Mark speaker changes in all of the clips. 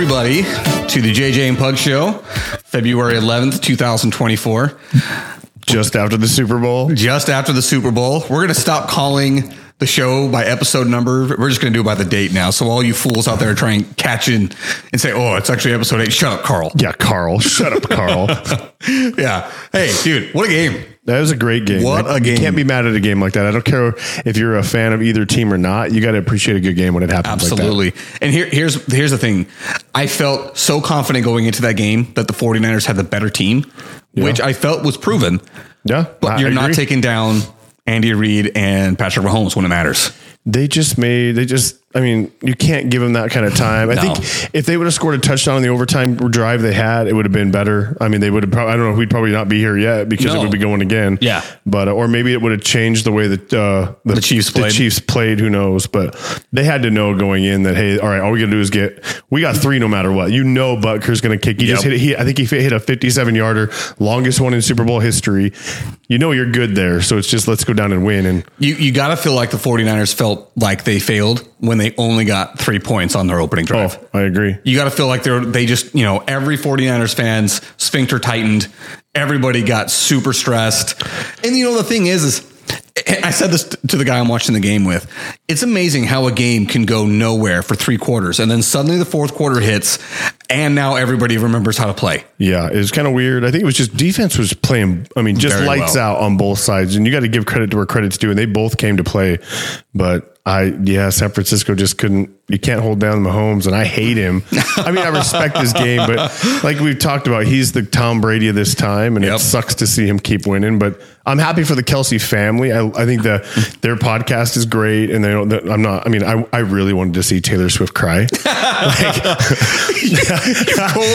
Speaker 1: Everybody, to the JJ and Pug Show, February 11th, 2024.
Speaker 2: Just after the Super Bowl.
Speaker 1: Just after the Super Bowl. We're going to stop calling the show by episode number. We're just going to do it by the date now. So all you fools out there try and catch in and say, oh, it's actually episode eight. Shut up, Carl.
Speaker 2: Yeah, Carl. Shut up, Carl.
Speaker 1: yeah. Hey, dude, what a game.
Speaker 2: That was a great game.
Speaker 1: What a game.
Speaker 2: You can't be mad at a game like that. I don't care if you're a fan of either team or not. You got to appreciate a good game when it happens
Speaker 1: Absolutely.
Speaker 2: like
Speaker 1: and here, here's here's the thing. I felt so confident going into that game that the 49ers had the better team,
Speaker 2: Yeah.
Speaker 1: which I felt was proven.
Speaker 2: Yeah,
Speaker 1: But
Speaker 2: I
Speaker 1: you're not taking down Andy Reid and Patrick Mahomes when it matters.
Speaker 2: They just made, they just, I mean, you can't give them that kind of time. I
Speaker 1: No.
Speaker 2: think if they would have scored a touchdown in the overtime drive they had, it would have been better. I mean, they would have probably, I don't know, we'd probably not be here yet because
Speaker 1: No.
Speaker 2: it would be going again.
Speaker 1: Yeah.
Speaker 2: But, uh, or maybe it would have changed the way that uh,
Speaker 1: The Chiefs
Speaker 2: the
Speaker 1: played.
Speaker 2: Chiefs played. Who knows? But they had to know going in that, hey, all right, all we got to do is get, we got three no matter what. You know, Butker's going to kick. He just
Speaker 1: Yep.
Speaker 2: hit, he, I think he hit a 57 yarder, longest one in Super Bowl history. You know, you're good there. So it's just, let's go down and win. And
Speaker 1: You you got to feel like the 49ers felt like they failed when they only got 3 points on their opening drive.
Speaker 2: oh, I agree.
Speaker 1: You got to feel like they're they just, you know, every 49ers fans sphincter tightened. Everybody got super stressed. And you know the thing is is I said this to the guy I'm watching the game with. It's amazing how a game can go nowhere for 3 quarters and then suddenly the fourth quarter hits and now everybody remembers how to play.
Speaker 2: Yeah, it was kind of weird. I think it was just defense was playing. I mean, just
Speaker 1: Very
Speaker 2: lights
Speaker 1: well.
Speaker 2: out on both sides, and you got to give credit to where credit's due, and they both came to play. But I, yeah, San Francisco just couldn't. You can't hold down Mahomes, and I hate him. I mean, I respect his game, but like we've talked about, he's the Tom Brady of this time, and
Speaker 1: Yep.
Speaker 2: it sucks to see him keep winning. But I'm happy for the Kelce family. I, I think the their podcast is great, and they don't. I'm not. I mean, I, I really wanted to see Taylor Swift cry.
Speaker 1: Cold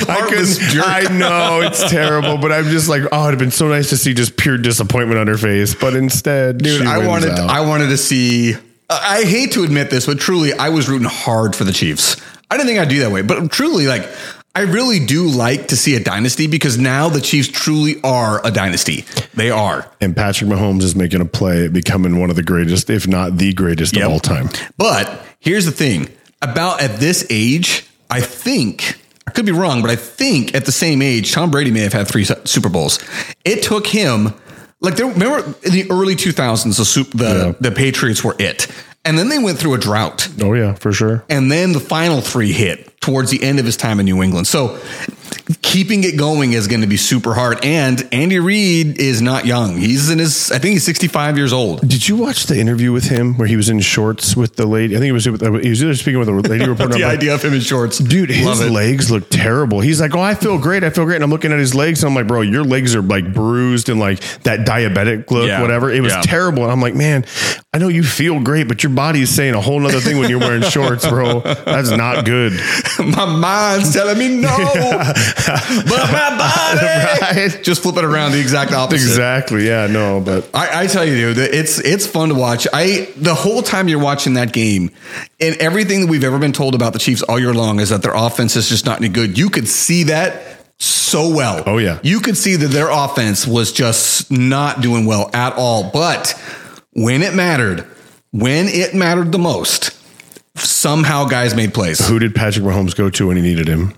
Speaker 2: I couldn't. I know it's terrible, but I'm just like, oh, it'd have been so nice to see just pure disappointment on her face. But instead,
Speaker 1: Dude, I wanted
Speaker 2: out.
Speaker 1: I wanted to see. I hate to admit this, but truly, I was rooting hard for the Chiefs. I didn't think I'd do that way, but truly, like I really do like to see a dynasty because now the Chiefs truly are a dynasty. They are.
Speaker 2: and Patrick Mahomes is making a play at becoming one of the greatest, if not the greatest
Speaker 1: Yep.
Speaker 2: of all time.
Speaker 1: But here's the thing: about at this age, I think I could be wrong, but I think at the same age, Tom Brady may have had three Super Bowls. It took him like there, remember in the early 2000s, the the
Speaker 2: Yeah.
Speaker 1: the Patriots were it, and then they went through a drought.
Speaker 2: Oh yeah, for sure.
Speaker 1: And then the final three hit towards the end of his time in New England. So keeping it going is going to be super hard. And Andy Reid is not young. He's in his, I think he's 65 years old.
Speaker 2: Did you watch the interview with him where he was in shorts with the lady? I think it was he was either speaking with a lady reporter.
Speaker 1: The
Speaker 2: I'm like,
Speaker 1: idea of him in shorts.
Speaker 2: Dude,
Speaker 1: Love
Speaker 2: his
Speaker 1: it.
Speaker 2: legs look terrible. He's like, "Oh, I feel great. I feel great." And I'm looking at his legs, and I'm like, "Bro, your legs are like bruised and like that diabetic look,
Speaker 1: Yeah.
Speaker 2: whatever." It was
Speaker 1: Yeah.
Speaker 2: terrible. And I'm like, "Man, I know you feel great, but your body is saying a whole nother thing when you're wearing shorts, bro. That's not good."
Speaker 1: my mind's telling me no, but my body
Speaker 2: Right?
Speaker 1: just flip it around the exact opposite.
Speaker 2: Exactly. Yeah. No, but
Speaker 1: I, I tell you, dude, it's it's fun to watch. I the whole time you're watching that game, and everything that we've ever been told about the Chiefs all year long is that their offense is just not any good. You could see that so well.
Speaker 2: Oh, yeah.
Speaker 1: you could see that their offense was just not doing well at all. But when it mattered, when it mattered the most, somehow guys made plays.
Speaker 2: who did Patrick Mahomes go to when he needed him?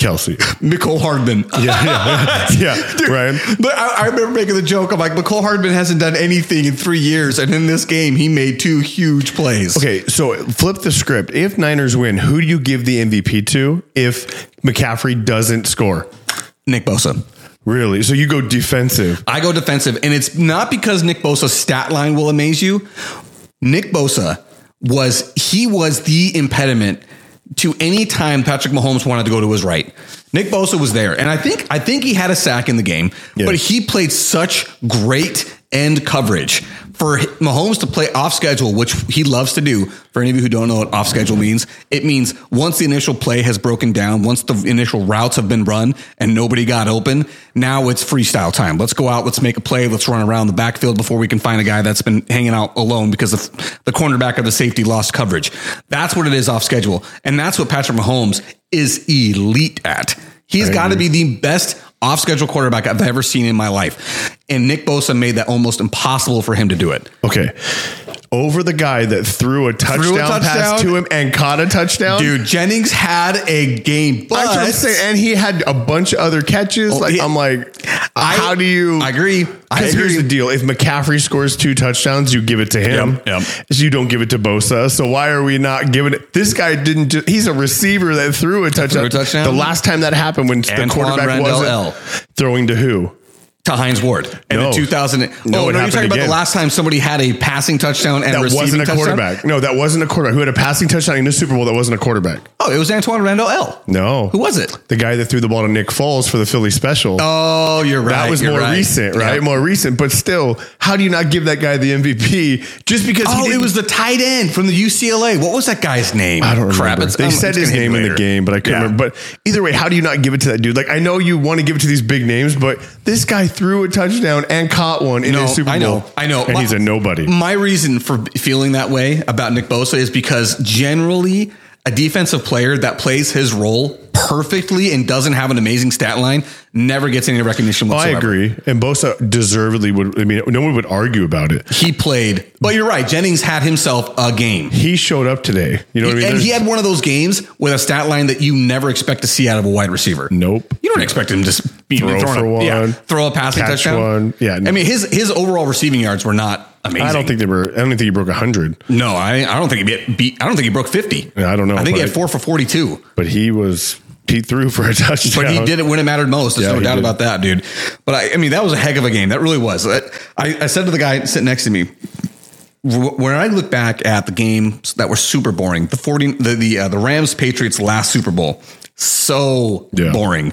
Speaker 2: Kelce.
Speaker 1: Mecole Hardman.
Speaker 2: Yeah. Yeah. yeah.
Speaker 1: Dude,
Speaker 2: Ryan.
Speaker 1: But I, I remember making the joke. I'm like, Mecole Hardman hasn't done anything in three years, and in this game, he made two huge plays.
Speaker 2: Okay, so flip the script. If Niners win, who do you give the MVP to if McCaffrey doesn't score?
Speaker 1: Nick Bosa.
Speaker 2: Really? So you go defensive.
Speaker 1: I go defensive, and it's not because Nick Bosa's stat line will amaze you. Nick Bosa was he was the impediment to any time Patrick Mahomes wanted to go to his right. Nick Bosa was there, and I think I think he had a sack in the game,
Speaker 2: Yeah.
Speaker 1: but he played such great end coverage for Mahomes to play off schedule, which he loves to do. For any of you who don't know what off schedule means, it means once the initial play has broken down, once the initial routes have been run and nobody got open, now it's freestyle time. Let's go out, let's make a play, let's run around the backfield before we can find a guy that's been hanging out alone because the, the cornerback or the safety lost coverage. That's what it is off schedule. And that's what Patrick Mahomes is elite at. He's got to be the best off schedule quarterback I've ever seen in my life. And Nick Bosa made that almost impossible for him to do it.
Speaker 2: Okay. over the guy that threw a touchdown,
Speaker 1: touchdown.
Speaker 2: pass to him and caught a touchdown.
Speaker 1: Dude, Jennings had a game, but
Speaker 2: saying. And he had a bunch of other catches. Oh, like
Speaker 1: he-
Speaker 2: I'm like,
Speaker 1: I-
Speaker 2: how do you?
Speaker 1: I agree. I
Speaker 2: Because here's the deal: if McCaffrey scores two touchdowns, you give it to him.
Speaker 1: Yep, yep.
Speaker 2: You don't give it to Bosa. So why are we not giving it? This guy didn't. Just, he's a receiver that threw a touchdown.
Speaker 1: a touchdown?
Speaker 2: The last time that happened, when the quarterback wasn't throwing to who?
Speaker 1: To Hines Ward. And
Speaker 2: No.
Speaker 1: in 2000,
Speaker 2: No,
Speaker 1: oh, no, you're talking about the last time somebody had a passing touchdown and
Speaker 2: That wasn't a
Speaker 1: touchdown?
Speaker 2: quarterback. No, that wasn't a quarterback. Who had a passing touchdown in the Super Bowl? That wasn't a quarterback.
Speaker 1: Oh, it was Antwaan Randle El.
Speaker 2: No,
Speaker 1: Who was it?
Speaker 2: The guy that threw the ball to Nick Foles for the Philly special.
Speaker 1: Oh, you're right.
Speaker 2: That was more
Speaker 1: right.
Speaker 2: recent, right?
Speaker 1: Yeah.
Speaker 2: More recent, but still, how do you not give that guy the MVP just because? he
Speaker 1: Oh, it was the tight end from the UCLA. What was that guy's name?
Speaker 2: I don't remember.
Speaker 1: Crap, it's-
Speaker 2: they
Speaker 1: I'm-
Speaker 2: said his name in the game, but I couldn't
Speaker 1: Yeah.
Speaker 2: remember. But either way, how do you not give it to that dude? Like I know you want to give it to these big names, but this guy threw a touchdown and caught one in
Speaker 1: No,
Speaker 2: a Super Bowl.
Speaker 1: I know, I know.
Speaker 2: and
Speaker 1: My-
Speaker 2: he's a nobody.
Speaker 1: My reason for feeling that way about Nick Bosa is because generally a defensive player that plays his role perfectly and doesn't have an amazing stat line never gets any recognition
Speaker 2: Oh, I agree, and Bosa deservedly would. I mean, no one would argue about it.
Speaker 1: He played, but you're right. Jennings had himself a game.
Speaker 2: He showed up today. You know what I mean?
Speaker 1: and
Speaker 2: There's-
Speaker 1: he had one of those games with a stat line that you never expect to see out of a wide receiver.
Speaker 2: Nope.
Speaker 1: You don't expect him to just be
Speaker 2: Throw for
Speaker 1: a, yeah,
Speaker 2: one,
Speaker 1: throw a passing touchdown.
Speaker 2: one. Yeah, no.
Speaker 1: I mean his his overall receiving yards were not amazing.
Speaker 2: I don't think they were. I don't think he broke hundred,
Speaker 1: No, I, I don't think he beat, beat. I don't think he broke fifty.
Speaker 2: Yeah, I don't know,
Speaker 1: I think he had four for forty-two.
Speaker 2: but he was. He threw for a touchdown.
Speaker 1: But he did it when it mattered most. There's
Speaker 2: Yeah,
Speaker 1: no doubt
Speaker 2: did.
Speaker 1: about that, dude. But I, I mean, that was a heck of a game. That really was. I, I said to the guy sitting next to me, when I look back at the games that were super boring, the forty, the the, uh, the Rams Patriots last Super Bowl, so
Speaker 2: Yeah.
Speaker 1: boring.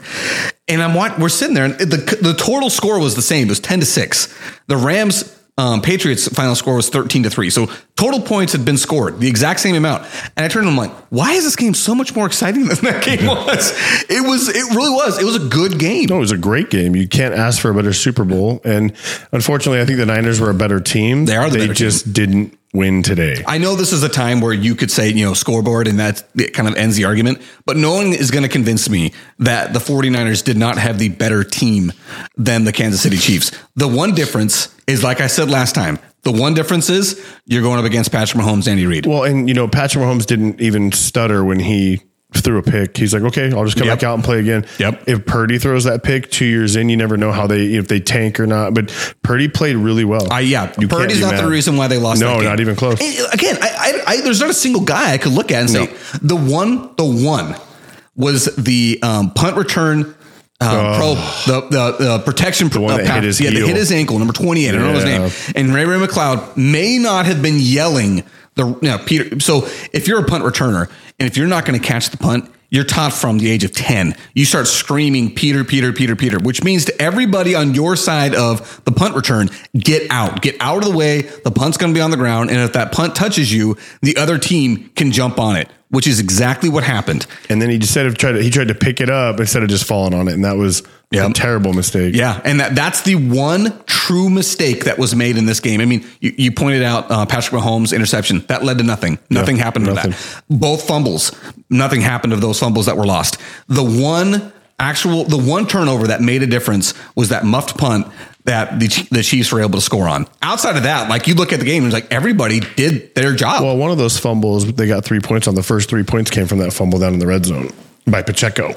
Speaker 1: And I'm what we're sitting there, and the the total score was the same. It was ten to six. The Rams. Um, Patriots final score was 13 to 3. So total points had been scored, the exact same amount. And I turned and I'm like, why is this game so much more exciting than that game was? It was, it really was. It was a good game.
Speaker 2: No, it was a great game. You can't ask for a better Super Bowl. And unfortunately, I think the Niners were a better team.
Speaker 1: They are the
Speaker 2: They just didn't win today.
Speaker 1: I know this is a time where you could say, you know, scoreboard and that it kind of ends the argument, but no one is going to convince me that the 49ers did not have the better team than the Kansas City Chiefs. The one difference is, like I said last time, the one difference is you're going up against Patrick Mahomes, Andy Reid.
Speaker 2: Well, and you know, Patrick Mahomes didn't even stutter when he threw a pick. He's like, okay, I'll just come
Speaker 1: Yep.
Speaker 2: back out and play again.
Speaker 1: Yep.
Speaker 2: If Purdy throws that pick two years in, you never know how they if they tank or not. But Purdy played really well.
Speaker 1: Uh, yeah,
Speaker 2: You
Speaker 1: Purdy's not
Speaker 2: mad.
Speaker 1: the reason why they lost.
Speaker 2: No,
Speaker 1: that game.
Speaker 2: not even close.
Speaker 1: And again, I, I, I, there's not a single guy I could look at and say the one, the one was the um, punt return. Um, pro the, the the protection the
Speaker 2: one that hit his
Speaker 1: yeah, they
Speaker 2: heel.
Speaker 1: hit his ankle number twenty eight. I don't know his name. And Ray Ray McCloud may not have been yelling the you know, Peter. So if you're a punt returner and if you're not going to catch the punt, you're taught from the age of 10. You start screaming, Peter, Peter, Peter, Peter, which means to everybody on your side of the punt return, get out, get out of the way. The punt's going to be on the ground. And if that punt touches you, the other team can jump on it, which is exactly what happened.
Speaker 2: And then he just said of tried to, he tried to pick it up instead of just falling on it, and that was
Speaker 1: Yep.
Speaker 2: a terrible mistake.
Speaker 1: Yeah, and that, that's the one true mistake that was made in this game. I mean, you, you pointed out uh, Patrick Mahomes' interception. That led to nothing. Nothing happened to that. Both fumbles. Nothing happened to those fumbles that were lost. The one actual, the one turnover that made a difference was that muffed punt that the, the Chiefs were able to score on. Outside of that, like you look at the game, it's like everybody did their job.
Speaker 2: Well, one of those fumbles, they got three points on. The first three points came from that fumble down in the red zone by Pacheco.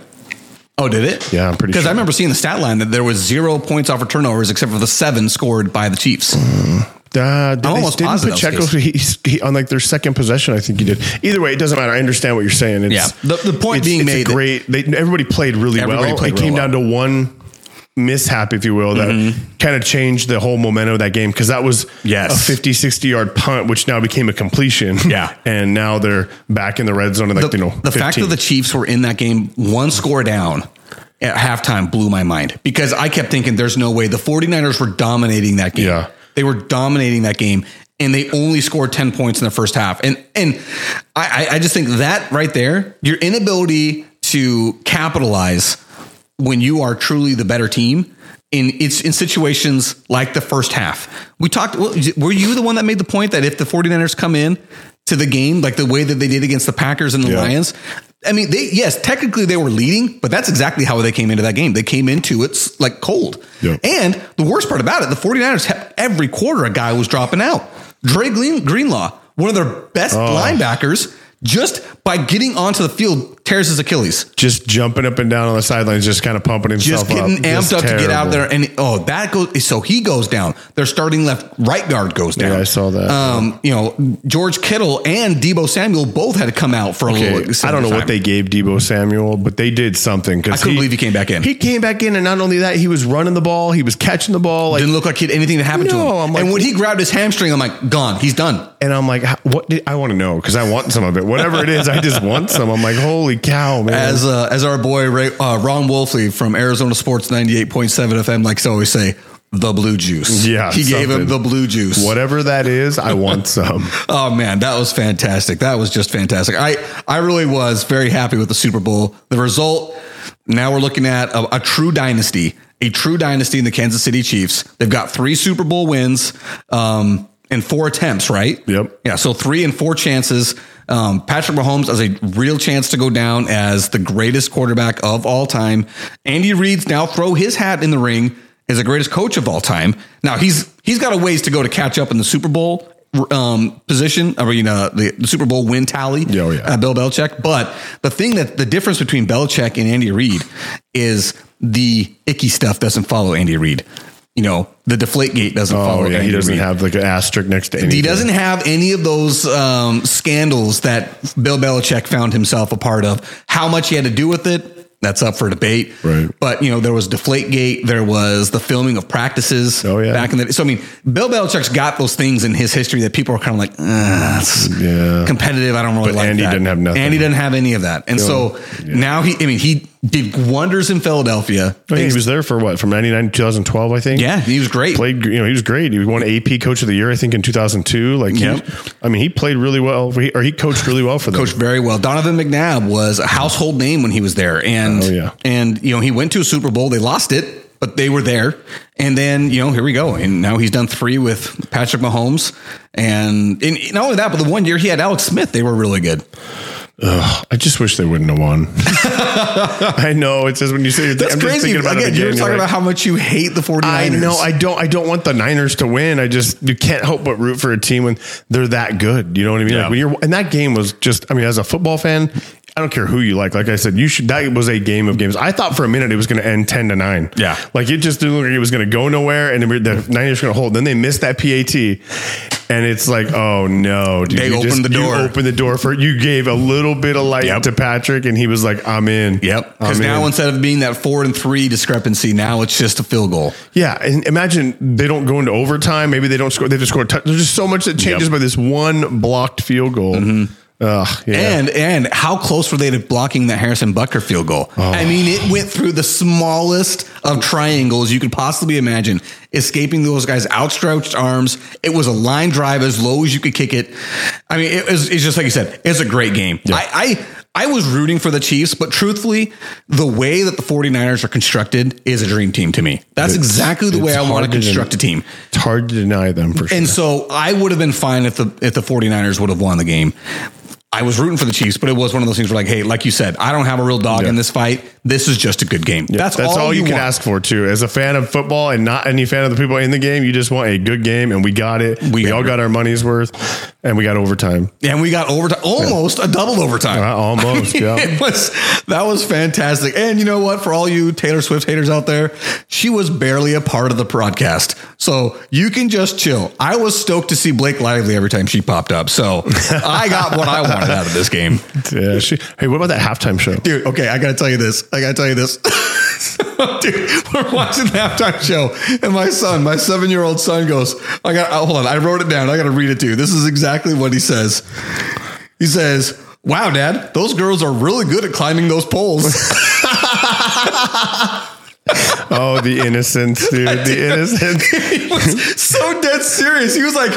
Speaker 1: Oh, did it?
Speaker 2: Yeah, I'm pretty
Speaker 1: Because
Speaker 2: sure.
Speaker 1: I remember seeing the stat line that there was zero points off for turnovers except for the seven scored by the Chiefs.
Speaker 2: Uh, did
Speaker 1: I'm almost
Speaker 2: didn't
Speaker 1: positive
Speaker 2: Pacheco,
Speaker 1: was
Speaker 2: he, he, on like their second possession, I think he did. Either way, it doesn't matter. I understand what you're saying. It's,
Speaker 1: Yeah. The- the point
Speaker 2: it's-
Speaker 1: being
Speaker 2: it's
Speaker 1: made
Speaker 2: great. They, everybody played really
Speaker 1: Everybody
Speaker 2: well.
Speaker 1: played
Speaker 2: it came
Speaker 1: real
Speaker 2: down to one mishap, if you will, that
Speaker 1: Mm-hmm.
Speaker 2: kind of changed the whole momentum of that game because that was
Speaker 1: Yes.
Speaker 2: a 50, 60 yard punt, which now became a completion.
Speaker 1: Yeah.
Speaker 2: and now they're back in the red zone. And like
Speaker 1: the,
Speaker 2: you know,
Speaker 1: the fact that the Chiefs were in that game one score down at halftime blew my mind because I kept thinking there's no way the 49ers were dominating that game.
Speaker 2: Yeah.
Speaker 1: They were dominating that game and they only scored 10 points in the first half. And and I, I just think that right there, your inability to capitalize when you are truly the better team in it's in situations like the first half. We talked were you the one that made the point that if the 49ers come in to the game like the way that they did against the Packers and the
Speaker 2: Yeah.
Speaker 1: Lions, I mean, they yes, technically they were leading, but that's exactly how they came into that game. They came into it like cold.
Speaker 2: Yeah.
Speaker 1: And the worst part about it, the 49ers had every quarter a guy was dropping out. Dre Greenlaw, one of their best
Speaker 2: Oh.
Speaker 1: linebackers, just by getting onto the field, tears his Achilles.
Speaker 2: Just jumping up and down on the sidelines, just kind of pumping himself
Speaker 1: Just getting
Speaker 2: up.
Speaker 1: amped
Speaker 2: Just
Speaker 1: up to get out
Speaker 2: terrible.
Speaker 1: there, and oh, that goes. So he goes down. Their starting left right guard goes down.
Speaker 2: Yeah, I saw that.
Speaker 1: Um, you know, George Kittle and Deebo Samuel both had to come out for a little.
Speaker 2: I don't know
Speaker 1: time.
Speaker 2: what they gave Deebo Samuel, but they did something.
Speaker 1: Because I couldn't believe he came back in.
Speaker 2: He came back in, and not only that, he was running the ball, he was catching the ball. Like,
Speaker 1: didn't look like he had anything to happen to him.
Speaker 2: I'm like-
Speaker 1: and when he grabbed his hamstring, I'm like, gone. He's done.
Speaker 2: and I'm like, what? Did, I want to know because I want some of it. Whatever it is, I just want some. I'm like, holy cow, man!
Speaker 1: As uh, as our boy Ray, uh, Ron Wolfley from Arizona Sports 98.7 FM likes to always say, the blue juice.
Speaker 2: Yeah,
Speaker 1: he gave him the blue juice.
Speaker 2: Whatever that is, I want some.
Speaker 1: Oh man, that was fantastic. That was just fantastic. I I really was very happy with the Super Bowl. The result. Now we're looking at a, a true dynasty, a true dynasty in the Kansas City Chiefs. They've got three Super Bowl wins um, and four attempts, right?
Speaker 2: Yep.
Speaker 1: Yeah, so three and four chances. Um, Patrick Mahomes has a real chance to go down as the greatest quarterback of all time. Andy Reid's now throw his hat in the ring as the greatest coach of all time. Now he's he's got a ways to go to catch up in the Super Bowl um, position. I mean, uh, the, the Super Bowl win tally.
Speaker 2: Oh, yeah.
Speaker 1: Uh, Bill Belichick. But the thing that the difference between Belichick and Andy Reid is the icky stuff doesn't follow Andy Reid. You know, the deflate gate doesn't follow
Speaker 2: Oh yeah, he doesn't
Speaker 1: Reid.
Speaker 2: have like an asterisk next to anything.
Speaker 1: He doesn't have any of those um, scandals that Bill Belichick found himself a part of. How much he had to do with it, that's up for debate.
Speaker 2: Right.
Speaker 1: But you know, there was Deflategate. There was the filming of practices.
Speaker 2: Oh, yeah.
Speaker 1: Back in the so I mean, Bill Belichick's got those things in his history that people are kind of like, "Ah,
Speaker 2: Yeah.
Speaker 1: competitive. I don't really
Speaker 2: But
Speaker 1: like
Speaker 2: Andy
Speaker 1: that.
Speaker 2: didn't have nothing.
Speaker 1: Andy didn't have any of that, and so now he. I mean, he did wonders in Philadelphia.
Speaker 2: Oh, yeah, he was there for what from '99 to 2012, I think.
Speaker 1: yeah, he was great.
Speaker 2: played. You know, he was great. He won AP Coach of the Year, I think, in 2002. Like, he- I mean, he played really well, or he coached really well for them.
Speaker 1: coached very well. Donovan McNabb was a household name when he was there, and
Speaker 2: Oh, yeah.
Speaker 1: and you know he went to a Super Bowl. They lost it, but they were there. And then you know here we go, and now he's done three with Patrick Mahomes, and, and not only that, but the one year he had Alex Smith, they were really good.
Speaker 2: Ugh, I just wish they wouldn't have won. I know it's just when you say you're
Speaker 1: That's
Speaker 2: I'm just
Speaker 1: crazy.
Speaker 2: thinking about
Speaker 1: Again,
Speaker 2: it
Speaker 1: you were
Speaker 2: again.
Speaker 1: talking
Speaker 2: you're
Speaker 1: about
Speaker 2: like,
Speaker 1: how much you hate the 49ers.
Speaker 2: I know I don't I don't want the Niners to win. I just you can't help but root for a team when they're that good. You know what I mean?
Speaker 1: Yeah.
Speaker 2: Like when you're and that game was just I mean as a football fan, I don't care who you like. Like I said, you should that was a game of games. I thought for a minute it was going to end 10 to 9.
Speaker 1: Yeah.
Speaker 2: Like it just didn't look like it was going to go nowhere and the Niners going to hold. Then they missed that PAT. And it's like, oh no, dude.
Speaker 1: They
Speaker 2: you
Speaker 1: opened the
Speaker 2: you
Speaker 1: door.
Speaker 2: opened the door for you gave a little bit of light
Speaker 1: Yep.
Speaker 2: to Patrick and he was like, I'm in.
Speaker 1: Yep. Because now
Speaker 2: in.
Speaker 1: instead of being that four and three discrepancy, now it's just a field goal.
Speaker 2: Yeah, and imagine they don't go into overtime. Maybe they don't score. They just score. touch. There's just so much that changes
Speaker 1: Yep.
Speaker 2: by this one blocked field goal. Mm-hmm. Ugh, yeah.
Speaker 1: And and how close were they to blocking that Harrison Butker field goal?
Speaker 2: Oh.
Speaker 1: I mean, it went through the smallest of triangles you could possibly imagine, escaping those guys' outstretched arms. It was a line drive as low as you could kick it. I mean, it was it's just like you said, it's a great game. I, I I was rooting for the Chiefs, but truthfully, the way that the 49ers are constructed is a dream team to me. That's
Speaker 2: It's-
Speaker 1: exactly the way I want to construct a team.
Speaker 2: it's hard to deny them for sure.
Speaker 1: And so I would have been fine if the if the 49ers would have won the game. I was rooting for the Chiefs, but it was one of those things where like, hey, like you said, I don't have a real dog
Speaker 2: Yeah.
Speaker 1: in this fight. This is just a good game. That's,
Speaker 2: That's all, you, can
Speaker 1: want.
Speaker 2: ask for too. As a fan of football and not any fan of the people in the game, you just want a good game, and we got it.
Speaker 1: We
Speaker 2: We, all got our money's worth, and we got overtime.
Speaker 1: And we got overtime, almost a double overtime.
Speaker 2: Uh, almost, yeah.
Speaker 1: It was that was fantastic. And you know what? For all you Taylor Swift haters out there, she was barely a part of the broadcast, so you can just chill. I was stoked to see Blake Lively every time she popped up, so I got what I wanted out of this game.
Speaker 2: Yeah. She, hey, what about that halftime show?
Speaker 1: Dude, okay, I gotta tell you this. I gotta tell you this. Dude, we're watching the halftime show, and my son, my seven-year-old son, goes, "I got. oh, hold on, I wrote it down. I gotta read it to you. This is exactly what he says. He says." Wow, Dad, those girls are really good at climbing those poles.
Speaker 2: Oh, the innocence, dude. The innocence.
Speaker 1: he was so dead serious. He was like,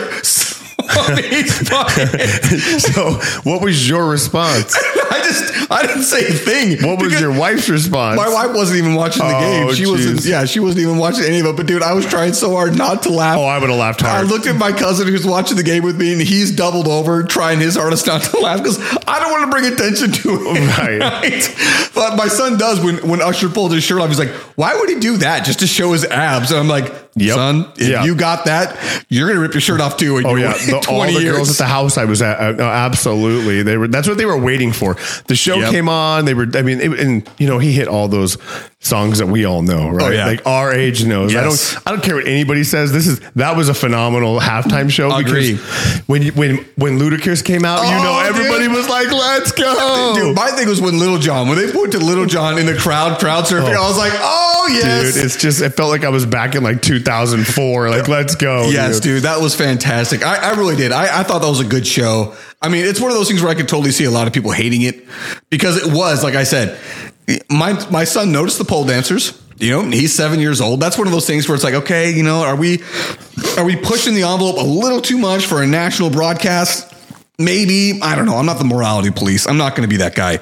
Speaker 1: so
Speaker 2: what was your response?
Speaker 1: I just, I didn't say a thing.
Speaker 2: What was your wife's response?
Speaker 1: My wife wasn't even watching the
Speaker 2: Oh,
Speaker 1: game. She wasn't. Yeah, she wasn't even watching any of it. But dude, I was trying so hard not to laugh.
Speaker 2: Oh, I would have laughed hard.
Speaker 1: I looked at my cousin who's watching the game with me, and he's doubled over, trying his hardest not to laugh because I don't want to bring attention to it.
Speaker 2: Right.
Speaker 1: But my son does when when Usher pulled his shirt off. He's like, "Why would he do that? Just to show his abs?" And I'm like,
Speaker 2: Yep.
Speaker 1: son, if
Speaker 2: Yeah.
Speaker 1: you got that, you're gonna rip your shirt off too.
Speaker 2: Oh yeah, the, all
Speaker 1: 20
Speaker 2: the
Speaker 1: years.
Speaker 2: girls at the house I was at, uh, no, absolutely. They were. That's what they were waiting for. The show
Speaker 1: Yep.
Speaker 2: came on. They were. I mean, it, and you know, he hit all those songs that we all know, right?
Speaker 1: Oh, yeah.
Speaker 2: Like our age knows.
Speaker 1: Yes.
Speaker 2: I don't. I don't care what anybody says. This is that was a phenomenal halftime show.
Speaker 1: Agree.
Speaker 2: Because when you, when when Ludacris came out, you
Speaker 1: Oh,
Speaker 2: know, everybody
Speaker 1: dude.
Speaker 2: was like, "Let's go!"
Speaker 1: Dude, my thing was when Lil Jon, when they pointed to Lil Jon in the crowd, crowd surfing, oh. I was like, oh, yes.
Speaker 2: Dude, it's just it felt like I was back in like 2004. Like, let's go.
Speaker 1: Yes, dude, that was fantastic. I, I really did. I, I thought that was a good show. I mean, it's one of those things where I could totally see a lot of people hating it because it was, like I said, my my son noticed the pole dancers. You know, he's seven years old. That's one of those things where it's like, okay, you know, are we are we pushing the envelope a little too much for a national broadcast? Maybe I don't know. I'm not the morality police. I'm not going to be that guy.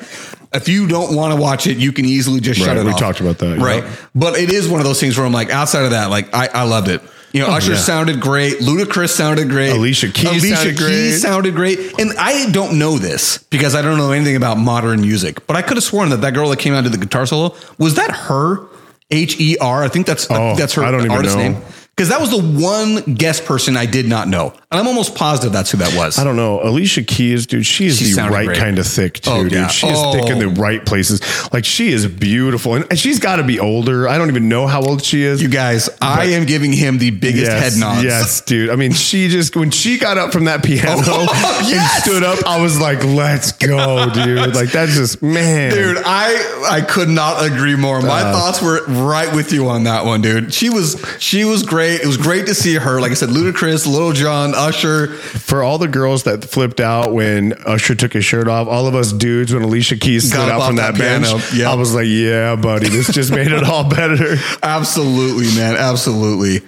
Speaker 1: If you don't want to watch it, you can easily just shut it
Speaker 2: we
Speaker 1: off.
Speaker 2: We talked about that,
Speaker 1: right? But it is one of those things where I'm like, outside of that, like I, I loved it. You know, oh, Usher
Speaker 2: yeah.
Speaker 1: sounded great. Ludacris sounded great.
Speaker 2: Alicia Keys
Speaker 1: Alicia
Speaker 2: sounded
Speaker 1: Keys
Speaker 2: great.
Speaker 1: sounded great. And I don't know this because I don't know anything about modern music, but I could have sworn that that girl that came out to the guitar solo was that her H E R. I think that's I think
Speaker 2: Oh,
Speaker 1: that's her
Speaker 2: I don't even
Speaker 1: artist
Speaker 2: know.
Speaker 1: name. Because that was the one guest person I did not know, and I'm almost positive that's who that was.
Speaker 2: I don't know. Alicia Keys, dude, she is
Speaker 1: She
Speaker 2: the right
Speaker 1: great.
Speaker 2: kind of thick too,
Speaker 1: Oh,
Speaker 2: dude.
Speaker 1: yeah.
Speaker 2: She is thick in the
Speaker 1: Oh.
Speaker 2: right places. Like she is beautiful, and, and she's got to be older. I don't even know how old she is.
Speaker 1: You guys, I am giving him the biggest
Speaker 2: yes,
Speaker 1: head nod.
Speaker 2: yes, dude. I mean, she just when she got up from that piano
Speaker 1: Oh, yes!
Speaker 2: and stood up, I was like, "Let's go, dude!" Like that's just man,
Speaker 1: Dude, I I could not agree more. My
Speaker 2: Uh.
Speaker 1: thoughts were right with you on that one, dude. She was she was great. It was great to see her. Like I said, Ludacris, Lil Jon, Usher.
Speaker 2: For all the girls that flipped out when Usher took his shirt off, all of us dudes when Alicia Keys stood
Speaker 1: up
Speaker 2: out from
Speaker 1: that
Speaker 2: that, bench.
Speaker 1: Yeah.
Speaker 2: I was like, "Yeah, buddy, this just made it all better."
Speaker 1: Absolutely, man. Absolutely.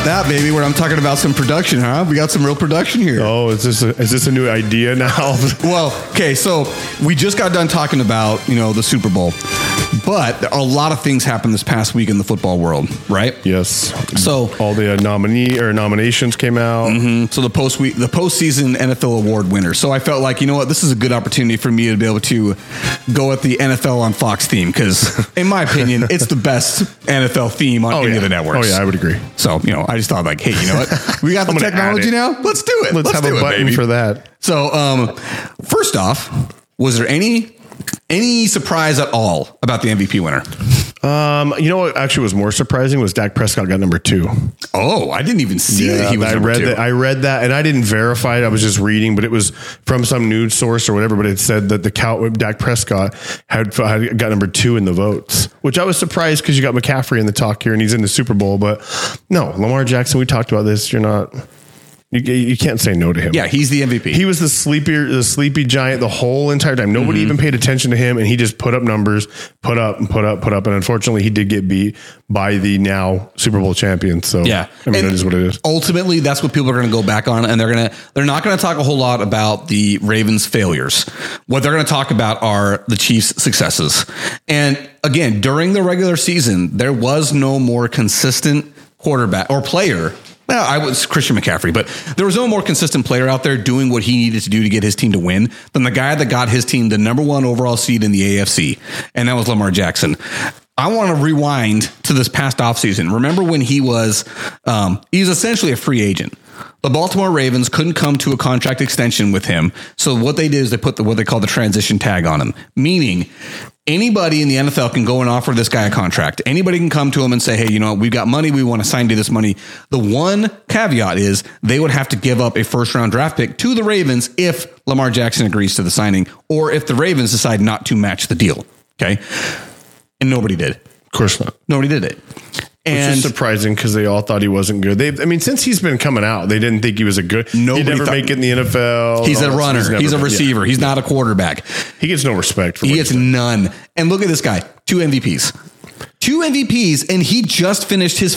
Speaker 1: About that, baby? Where I'm talking about some production, huh? We got some real production here.
Speaker 2: Oh, is this a, is this a new idea now?
Speaker 1: Well, okay, so we just got done talking about, you know, the Super Bowl. But a lot of things happened this past week in the football world, right?
Speaker 2: yes.
Speaker 1: So
Speaker 2: all the uh, nominee or nominations came out.
Speaker 1: So the post week, the postseason NFL award winner. So I felt like you know what, this is a good opportunity for me to be able to go at the NFL on Fox theme because, in my opinion, it's the best NFL theme on any
Speaker 2: yeah.
Speaker 1: of the networks.
Speaker 2: Oh yeah, I would agree.
Speaker 1: So you know, I just thought like, hey, you know what, we got the technology now. Let's do it.
Speaker 2: Let's, have
Speaker 1: do
Speaker 2: a
Speaker 1: it,
Speaker 2: button
Speaker 1: baby.
Speaker 2: for that.
Speaker 1: So, um, first off, was there any any surprise at all about the MVP winner?
Speaker 2: Um, you know what actually was more surprising was Dak Prescott got number two.
Speaker 1: Oh, I didn't even see that he was
Speaker 2: I
Speaker 1: number
Speaker 2: read
Speaker 1: two.
Speaker 2: that. I read that, and I didn't verify it. I was just reading, but it was from some news source or whatever. But it said that the cow Dak Prescott had, had got number two in the votes, which I was surprised because you got McCaffrey in the talk here, and he's in the Super Bowl. But no, Lamar Jackson. We talked about this. You're not. You, you can't say no to him.
Speaker 1: yeah, he's the MVP.
Speaker 2: He was the sleepier, the sleepy giant the whole entire time. Nobody
Speaker 1: Mm-hmm.
Speaker 2: even paid attention to him, and he just put up numbers, put up and put up, put up. And unfortunately, he did get beat by the now Super Bowl champion. So
Speaker 1: Yeah,
Speaker 2: I mean
Speaker 1: And
Speaker 2: that is what it is.
Speaker 1: Ultimately, that's what people are going to go back on, and they're going to they're not going to talk a whole lot about the Ravens' failures. What they're going to talk about are the Chiefs' successes. And again, during the regular season, there was no more consistent quarterback or player. Well, I was Christian McCaffrey, but there was no more consistent player out there doing what he needed to do to get his team to win than the guy that got his team the number one overall seed in the AFC, and that was Lamar Jackson. I want to rewind to this past offseason. Remember when he was um, he was essentially a free agent. The Baltimore Ravens couldn't come to a contract extension with him. So what they did is they put the, what they call the transition tag on him, meaning anybody in the NFL can go and offer this guy a contract. Anybody can come to him and say, "Hey, you know, we've got money. We want to sign you this money." The one caveat is they would have to give up a first round draft pick to the Ravens if Lamar Jackson agrees to the signing, or if the Ravens decide not to match the deal. Okay, and nobody did.
Speaker 2: Of course not.
Speaker 1: Nobody did it.
Speaker 2: Which is surprising because they all thought he wasn't good. They, I mean, since he's been coming out, they didn't think he was a good.
Speaker 1: Nobody
Speaker 2: He'd never
Speaker 1: thought-
Speaker 2: make it in the NFL.
Speaker 1: he's a runner.
Speaker 2: never
Speaker 1: He's a
Speaker 2: been- yeah.
Speaker 1: receiver. He's not a quarterback.
Speaker 2: He gets no respect for
Speaker 1: He gets
Speaker 2: he's
Speaker 1: none. And look at this guy, two MVPs, two MVPs, and he just finished his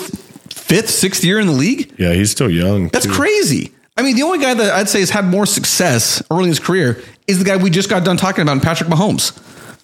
Speaker 1: fifth, sixth year in the league.
Speaker 2: Yeah, he's still young.
Speaker 1: That's
Speaker 2: too.
Speaker 1: crazy. I mean, the only guy that I'd say has had more success early in his career is the guy we just got done talking about, Patrick Mahomes.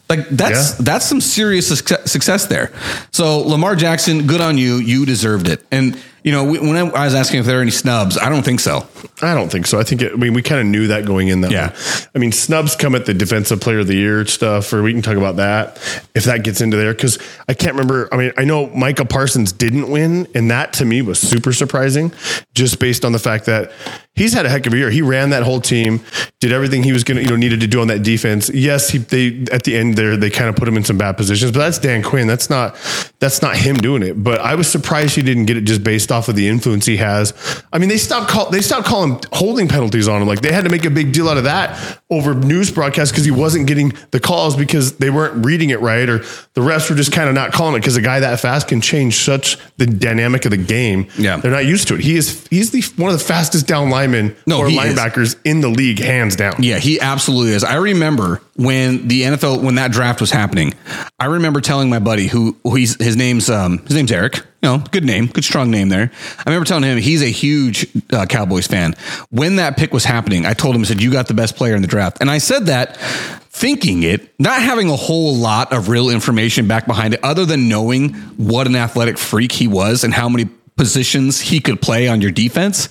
Speaker 1: Like that's
Speaker 2: Yeah.
Speaker 1: that's some serious success success there. So Lamar Jackson, good on you. You deserved it. And You know, when I was asking if there are any snubs, I don't think so.
Speaker 2: I don't think so. I think it, I mean we kind of knew that going in that.
Speaker 1: Yeah.
Speaker 2: I mean snubs come at the defensive player of the year stuff, or we can talk about that if that gets into there because I can't remember. I mean I know Micah Parsons didn't win, and that to me was super surprising, just based on the fact that he's had a heck of a year. He ran that whole team, did everything he was going to, you know, needed to do on that defense. Yes, he, they at the end there they kind of put him in some bad positions, but that's Dan Quinn. That's not that's not him doing it. But I was surprised he didn't get it just based off of the influence he has. I mean, they stopped call they stopped calling holding penalties on him. Like they had to make a big deal out of that over news broadcasts because he wasn't getting the calls because they weren't reading it right, or the refs were just kind of not calling it because a guy that fast can change such the dynamic of the game.
Speaker 1: Yeah.
Speaker 2: they're not used to it. He is he's the one of the fastest down linemen
Speaker 1: No,
Speaker 2: or
Speaker 1: he is.
Speaker 2: linebackers in the league, hands down.
Speaker 1: Yeah, he absolutely is. I remember when the NFL when that draft was happening. I remember telling my buddy who, who he's his name's um his name's Eric. You know, good name, good strong name there. I remember telling him he's a huge uh, Cowboys fan. When that pick was happening, I told him I said you got the best player in the draft, and I said that thinking it, not having a whole lot of real information back behind it, other than knowing what an athletic freak he was and how many positions he could play on your defense.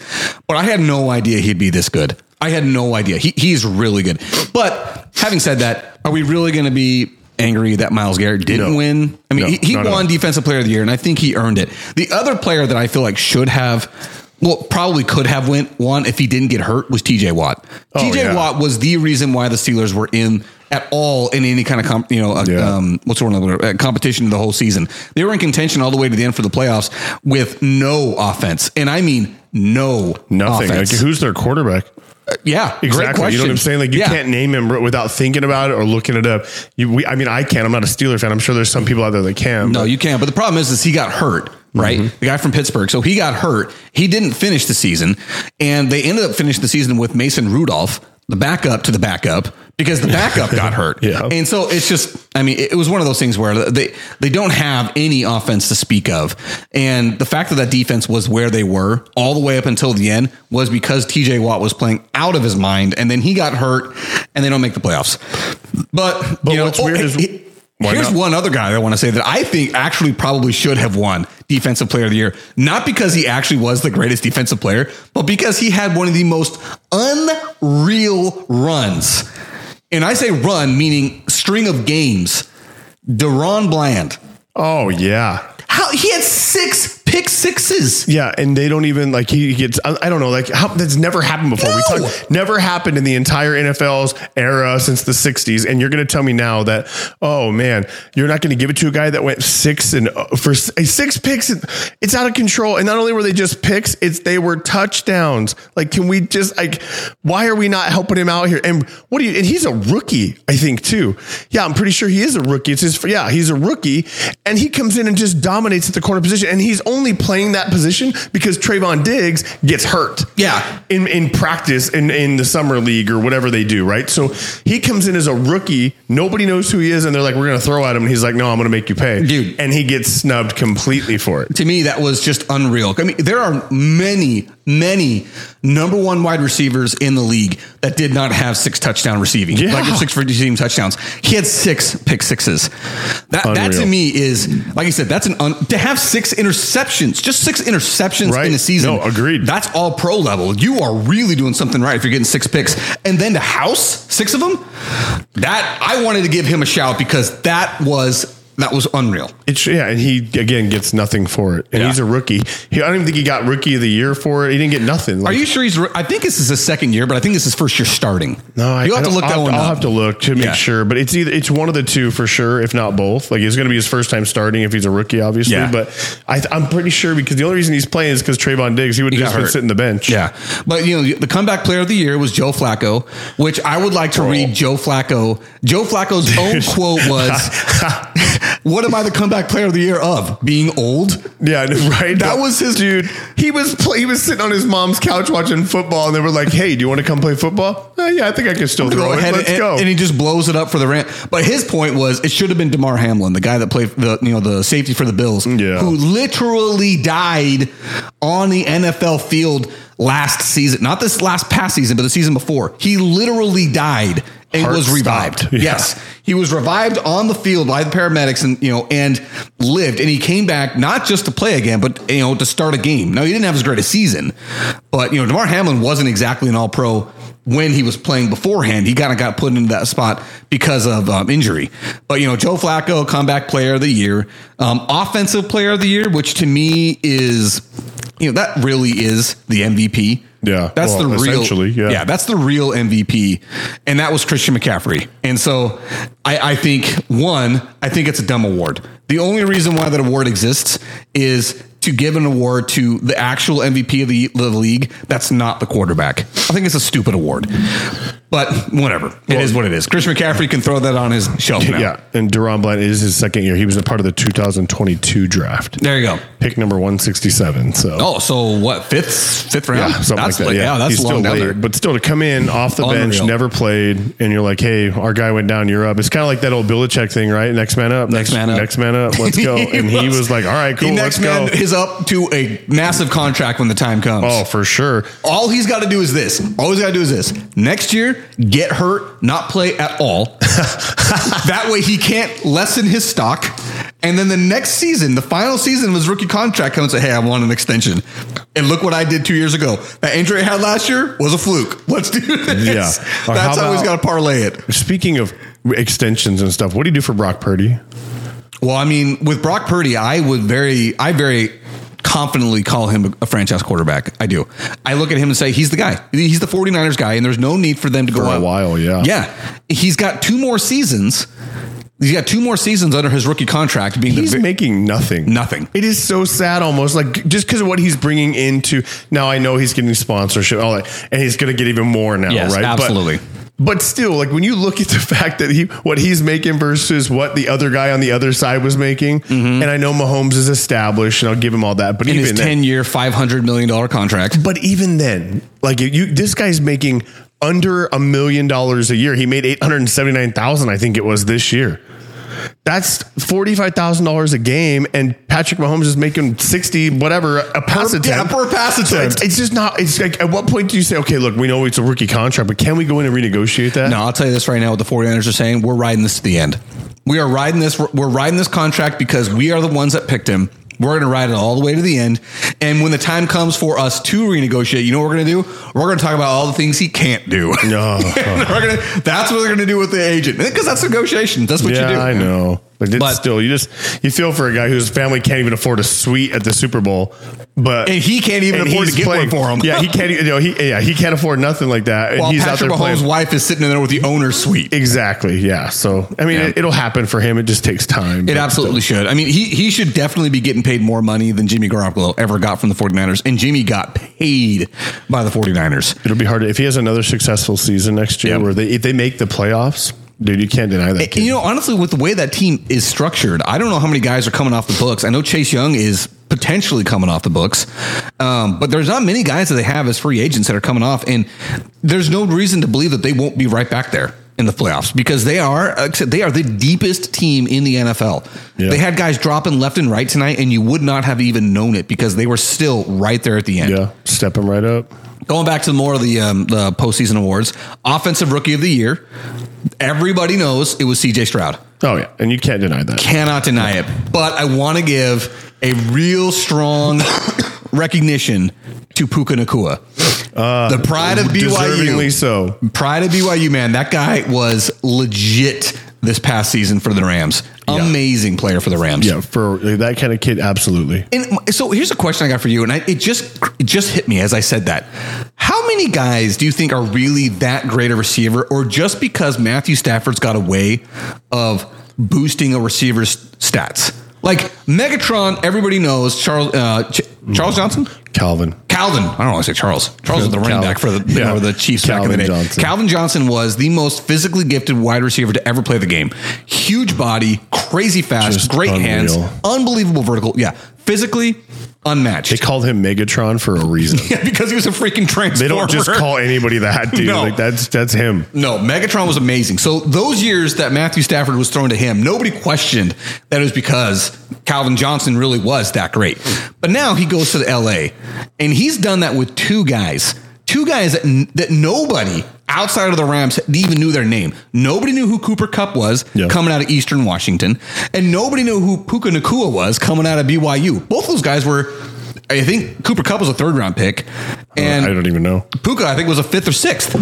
Speaker 1: But I had no idea he'd be this good. I had no idea. He, he's really good. But having said that, are we really going to be angry that Myles Garrett didn't
Speaker 2: No.
Speaker 1: win? I mean,
Speaker 2: No,
Speaker 1: he, he won. Defensive Player of the Year, and I think he earned it. The other player that I feel like should have, well, probably could have went won if he didn't get hurt was TJ Watt.
Speaker 2: Oh,
Speaker 1: TJ
Speaker 2: yeah.
Speaker 1: Watt was the reason why the Steelers were in at all in any kind of comp, you know uh,
Speaker 2: Yeah.
Speaker 1: um, what's the word uh, competition the whole season. They were in contention all the way to the end for the playoffs with no offense, and I mean no
Speaker 2: Nothing.
Speaker 1: Offense.
Speaker 2: Like who's their quarterback?
Speaker 1: Yeah,
Speaker 2: Exactly. You know what I'm saying? Like you
Speaker 1: Yeah.
Speaker 2: can't name him without thinking about it or looking it up. You, we, I mean, I can't. I'm not a Steeler fan. I'm sure there's some people out there that can.
Speaker 1: No,
Speaker 2: but-
Speaker 1: you can't. But the problem is, is he got hurt, right?
Speaker 2: Mm-hmm.
Speaker 1: The guy from Pittsburgh. So he got hurt. He didn't finish the season, and they ended up finishing the season with Mason Rudolph, the backup to the backup, because the backup got hurt.
Speaker 2: Yeah.
Speaker 1: And so it's just, I mean, it was one of those things where they they don't have any offense to speak of, and the fact that that defense was where they were all the way up until the end was because T.J. Watt was playing out of his mind, and then he got hurt, and they don't make the playoffs. But
Speaker 2: But
Speaker 1: you know,
Speaker 2: what's weird
Speaker 1: oh,
Speaker 2: is-
Speaker 1: he-
Speaker 2: Why
Speaker 1: Here's
Speaker 2: not?
Speaker 1: one other guy that I want to say that I think actually probably should have won Defensive Player of the Year, not because he actually was the greatest defensive player, but because he had one of the most unreal runs. And I say run, meaning string of games. DaRon Bland.
Speaker 2: Oh yeah.
Speaker 1: How he had six pick sixes.
Speaker 2: Yeah, and they don't even like he gets. I, I don't know, like how that's never happened before. We
Speaker 1: No.
Speaker 2: talk never happened in the entire NFL's era since the '60s, and you're going to tell me now that oh man, you're not going to give it to a guy that went six and uh, for uh, six picks. It's out of control, and not only were they just picks, it's they were touchdowns. Like, can we just like, why are we not helping him out here? And what do you? And he's a rookie, I think too. Yeah, I'm pretty sure he is a rookie. It's his. Yeah, he's a rookie, and he comes in and just dominates at the corner position, and he's only playing that position because Trevon Diggs gets hurt.
Speaker 1: Yeah.
Speaker 2: in in practice in in the summer league or whatever they do, right? So he comes in as a rookie. Nobody knows who he is, and they're like, "We're going to throw at him," and he's like, "No, I'm going to make you pay,
Speaker 1: Dude.
Speaker 2: And he gets snubbed completely for it.
Speaker 1: to me, that was just unreal. I mean, there are many, many number one wide receivers in the league that did not have six touchdown receiving,
Speaker 2: Yeah.
Speaker 1: like six receiving touchdowns. He had six pick sixes. That, that to me is, like I said, that's an un, to have six interceptions, just six interceptions
Speaker 2: Right.
Speaker 1: in a season.
Speaker 2: No, agreed.
Speaker 1: That's all pro level. You are really doing something right if you're getting six picks, and then to house six of them. That I wanted to give him a shout because that was that was unreal.
Speaker 2: It's yeah, and he again gets nothing for it, and
Speaker 1: Yeah.
Speaker 2: he's a rookie. He, I don't even think he got rookie of the year for it. He didn't get nothing.
Speaker 1: Are you sure he's? I think this is his second year, but I think this is his first year starting.
Speaker 2: No, I,
Speaker 1: you
Speaker 2: I
Speaker 1: have to look
Speaker 2: I'll
Speaker 1: that
Speaker 2: have
Speaker 1: one
Speaker 2: I'll
Speaker 1: up.
Speaker 2: have to look to make
Speaker 1: Yeah.
Speaker 2: sure, but it's either it's one of the two for sure, if not both. Like it's going to be his first time starting if he's a rookie, obviously.
Speaker 1: Yeah.
Speaker 2: But I, I'm pretty sure because the only reason he's playing is because Trevon Diggs. He would have just been
Speaker 1: hurt.
Speaker 2: sitting the bench.
Speaker 1: Yeah, but you know the comeback player of the year was Joe Flacco, which I would like to read oh. Joe Flacco. Joe Flacco's own quote was, "What am I the comeback player of the year of? Being old."
Speaker 2: Yeah, right.
Speaker 1: That was his-
Speaker 2: dude. He was play, he was sitting on his mom's couch watching football, and they were like, "Hey, do you want to come play football?" "Uh, yeah, I think I can still throw
Speaker 1: Go
Speaker 2: it. Let's
Speaker 1: and,
Speaker 2: go.
Speaker 1: and he just blows it up for the rant. But his point was it should have been Damar Hamlin, the guy that played the you know the safety for the Bills,
Speaker 2: Yeah.
Speaker 1: who literally died on the NFL field last season. Not this last past season, but the season before. He literally died
Speaker 2: Heart
Speaker 1: was revived.
Speaker 2: Yeah.
Speaker 1: Yes, he was revived on the field by the paramedics, and you know, and lived. And he came back not just to play again, but you know, to start a game. Now he didn't have as great a season, but you know, Damar Hamlin wasn't exactly an All Pro when he was playing beforehand. He kind of got put into that spot because of um, injury. But you know, Joe Flacco, comeback player of the year, um, offensive player of the year, which to me is, you know, that really is the MVP.
Speaker 2: Yeah.
Speaker 1: that's
Speaker 2: Well,
Speaker 1: the real.
Speaker 2: essentially, yeah.
Speaker 1: that's the real MVP, and that was Christian McCaffrey. And so, I, I think one, I think it's a dumb award. The only reason why that award exists is to give an award to the actual MVP of the, the league. That's not the quarterback. I think it's a stupid award, but whatever. it is what it is. Christian McCaffrey can throw that on his shelf now.
Speaker 2: Yeah, and DaRon Bland is his second year. He was a part of the 2022 draft.
Speaker 1: There you go.
Speaker 2: Pick number 167. So
Speaker 1: Oh, so what? Fifth, fifth round.
Speaker 2: Yeah, something
Speaker 1: that's
Speaker 2: like that. Yeah,
Speaker 1: that's
Speaker 2: he's
Speaker 1: long
Speaker 2: still
Speaker 1: down
Speaker 2: late,
Speaker 1: there.
Speaker 2: but still to come in off the bench, never played, and you're like, "Hey, our guy went down, you're up." It's kind of like that old Belichick thing, right? Next man up,
Speaker 1: Next man up.
Speaker 2: next man up. Let's go. and he was like, "All right, cool, let's
Speaker 1: man
Speaker 2: go."
Speaker 1: Is up to a massive contract when the time comes.
Speaker 2: Oh, for sure.
Speaker 1: All he's got to do is this. All he's got to do is this. Next year, get hurt, not play at all. that way he can't lessen his stock. And then the next season, the final season of his rookie contract comes and say, hey, I want an extension. And look what I did two years ago. That injury I had last year was a fluke. Let's do this.
Speaker 2: Yeah. Or
Speaker 1: That's
Speaker 2: how
Speaker 1: how, he's got to parlay it.
Speaker 2: Speaking of extensions and stuff, what do you do for Brock Purdy?
Speaker 1: Well, I mean, with Brock Purdy, I would very, I very confidently call him a franchise quarterback. I do. I look at him and say, he's the guy. He's the 49ers guy, and there's no need for them to go
Speaker 2: For a
Speaker 1: out.
Speaker 2: while, yeah.
Speaker 1: Yeah. He's got two more seasons. He's got two more seasons under his rookie contract being
Speaker 2: He's
Speaker 1: the,
Speaker 2: making nothing.
Speaker 1: Nothing.
Speaker 2: It is so sad almost like just because of what he's bringing into now I know he's getting sponsorship all that and he's going to get even more now,
Speaker 1: Yes,
Speaker 2: right? But-
Speaker 1: absolutely.
Speaker 2: But, still like when you look at the fact that he what he's making versus what the other guy on the other side was making mm-hmm. and I know Mahomes is established and I'll give him all that but
Speaker 1: in
Speaker 2: even
Speaker 1: his 10 year, $500 million contract.
Speaker 2: but even then like you this guy's making under a million dollars a year. He made 879,000 I think it was this year. That's $45,000 a game and Patrick Mahomes is making 60 whatever a pass
Speaker 1: Per- yeah,
Speaker 2: attempt.
Speaker 1: per pass
Speaker 2: So
Speaker 1: attempt.
Speaker 2: it's, it's just not it's like at what point do you say okay look we know it's a rookie contract but can we go in and renegotiate that?
Speaker 1: No, I'll tell you this right now. What the 49ers are saying, we're riding this to the end. We are riding this. We're riding this contract because we are the ones that picked him. We're going to ride it all the way to the end. And when the time comes for us to renegotiate, you know what we're going to do? We're going to talk about all the things he can't do.
Speaker 2: No.
Speaker 1: Gonna, that's what they're going to do with the agent because that's negotiation. That's what
Speaker 2: yeah,
Speaker 1: you do.
Speaker 2: I know. But it's
Speaker 1: But-
Speaker 2: still, you just you feel for a guy whose family can't even afford a suite at the Super Bowl, but
Speaker 1: And he can't even afford to get one for him.
Speaker 2: Yeah, he can't. You know, he yeah he can't afford nothing like that. And
Speaker 1: While
Speaker 2: he's
Speaker 1: Patrick
Speaker 2: out there
Speaker 1: Mahomes'
Speaker 2: playing.
Speaker 1: wife is sitting in there with the owner's suite.
Speaker 2: Exactly. Yeah. So I mean,
Speaker 1: Yeah.
Speaker 2: it, it'll happen for him. It just takes time.
Speaker 1: It absolutely should. I mean, he he should definitely be getting paid more money than Jimmy Garoppolo ever got from the 49ers. And Jimmy got paid by the 49ers.
Speaker 2: It'll be hard to, if he has another successful season next year,
Speaker 1: Yeah.
Speaker 2: where they if they make the playoffs, dude, you can't deny that. Kid.
Speaker 1: you know, honestly, with the way that team is structured, I don't know how many guys are coming off the books. I know Chase Young is potentially coming off the books, um, but there's not many guys that they have as free agents that are coming off, and there's no reason to believe that they won't be right back there in the playoffs because they are they are the deepest team in the NFL.
Speaker 2: Yeah.
Speaker 1: They had guys dropping left and right tonight, and you would not have even known it because they were still right there at the end.
Speaker 2: yeah, step him right up.
Speaker 1: Going back to more of the um, the postseason awards, offensive rookie of the year. Everybody knows it was C.J. Stroud.
Speaker 2: Oh yeah, and you can't deny that.
Speaker 1: Cannot deny it. But I want to give a real strong recognition to Puka Nacua. the pride of
Speaker 2: Deservingly
Speaker 1: BYU.
Speaker 2: so.
Speaker 1: Pride of BYU, man. That guy was legit this past season for the Rams. Amazing player for the Rams.
Speaker 2: Yeah, for that kind of kid, absolutely.
Speaker 1: And so here's a question I got for you, and I, it just it just hit me as I said that. How many guys do you think are really that great a receiver, or just because Matthew Stafford's got a way of boosting a receiver's stats? Like Megatron, everybody knows Charles uh, Ch- Charles Johnson.
Speaker 2: Calvin.
Speaker 1: Calvin, I don't want to say Charles. Charles was the running
Speaker 2: Calvin.
Speaker 1: back for the,
Speaker 2: Yeah.
Speaker 1: for the Chiefs back in the
Speaker 2: Calvin
Speaker 1: day.
Speaker 2: Johnson.
Speaker 1: Calvin Johnson was the most physically gifted wide receiver to ever play the game. Huge body, crazy fast,
Speaker 2: Just
Speaker 1: great hands, unbelievable vertical. Yeah, physically unmatched.
Speaker 2: They called him Megatron for a reason.
Speaker 1: Yeah, because he was a freaking transformer.
Speaker 2: They don't just call anybody that, dude.
Speaker 1: No.
Speaker 2: Like that's that's him.
Speaker 1: No, Megatron was amazing. So those years that Matthew Stafford was thrown to him, nobody questioned that it was because Calvin Johnson really was that great. But now he goes to the LA and he's done that with two guys. Two guys that, n- that nobody outside of the Rams even knew their name. Nobody knew who Cooper Kupp was coming out of Eastern Washington, and nobody knew who Puka Nacua was coming out of BYU. Both those guys were. I think Cooper Kupp was a third round pick, uh, and
Speaker 2: I don't even know.
Speaker 1: Puka, I think, was a fifth or sixth.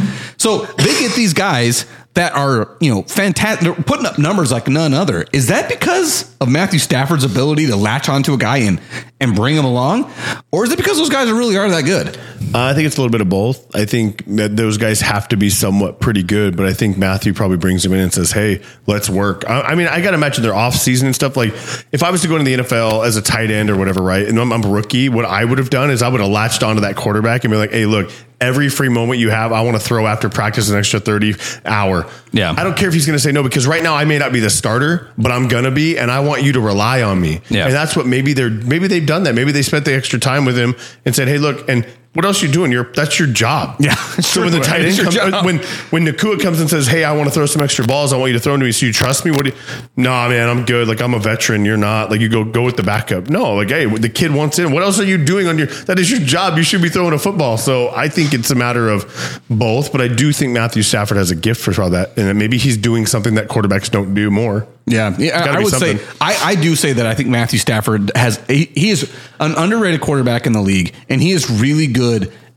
Speaker 1: So they get these guys that are, you know, fantastic. Putting up numbers like none other. Is that because of Matthew Stafford's ability to latch onto a guy and and bring him along, or is it because those guys really are that good?
Speaker 2: Uh, I think it's a little bit of both. I think that those guys have to be somewhat pretty good, but I think Matthew probably brings them in and says, "Hey, let's work." I, I mean, I got to imagine their off season and stuff. Like, if I was to go into the NFL as a tight end or whatever, right, and I'm, I'm a rookie, what I would have done is I would have latched onto that quarterback and be like, "Hey, look." Every free moment you have, I want to throw after practice an extra 30 hour.
Speaker 1: Yeah.
Speaker 2: I don't care if he's going to say no because right now I may not be the starter, but I'm going to be, and I want you to rely on me.
Speaker 1: Yeah.
Speaker 2: And that's what maybe they're, maybe they've done that. Maybe they spent the extra time with him and said, Hey, look, and what else are you doing? You're that's your job.
Speaker 1: Yeah,
Speaker 2: So when the tight end comes, when when Nacua comes and says, "Hey, I want to throw some extra balls. I want you to throw them to me. So you trust me? What? Do you, nah, man, I'm good. Like I'm a veteran. You're not. Like you go go with the backup. No, like hey, the kid wants in. What else are you doing on your? That is your job. You should be throwing a football. So I think it's a matter of both. But I do think Matthew Stafford has a gift for all that, and that maybe he's doing something that quarterbacks don't do more.
Speaker 1: Yeah, yeah I would
Speaker 2: something.
Speaker 1: say I, I do say that I think Matthew Stafford has he, he is an underrated quarterback in the league, and he is really good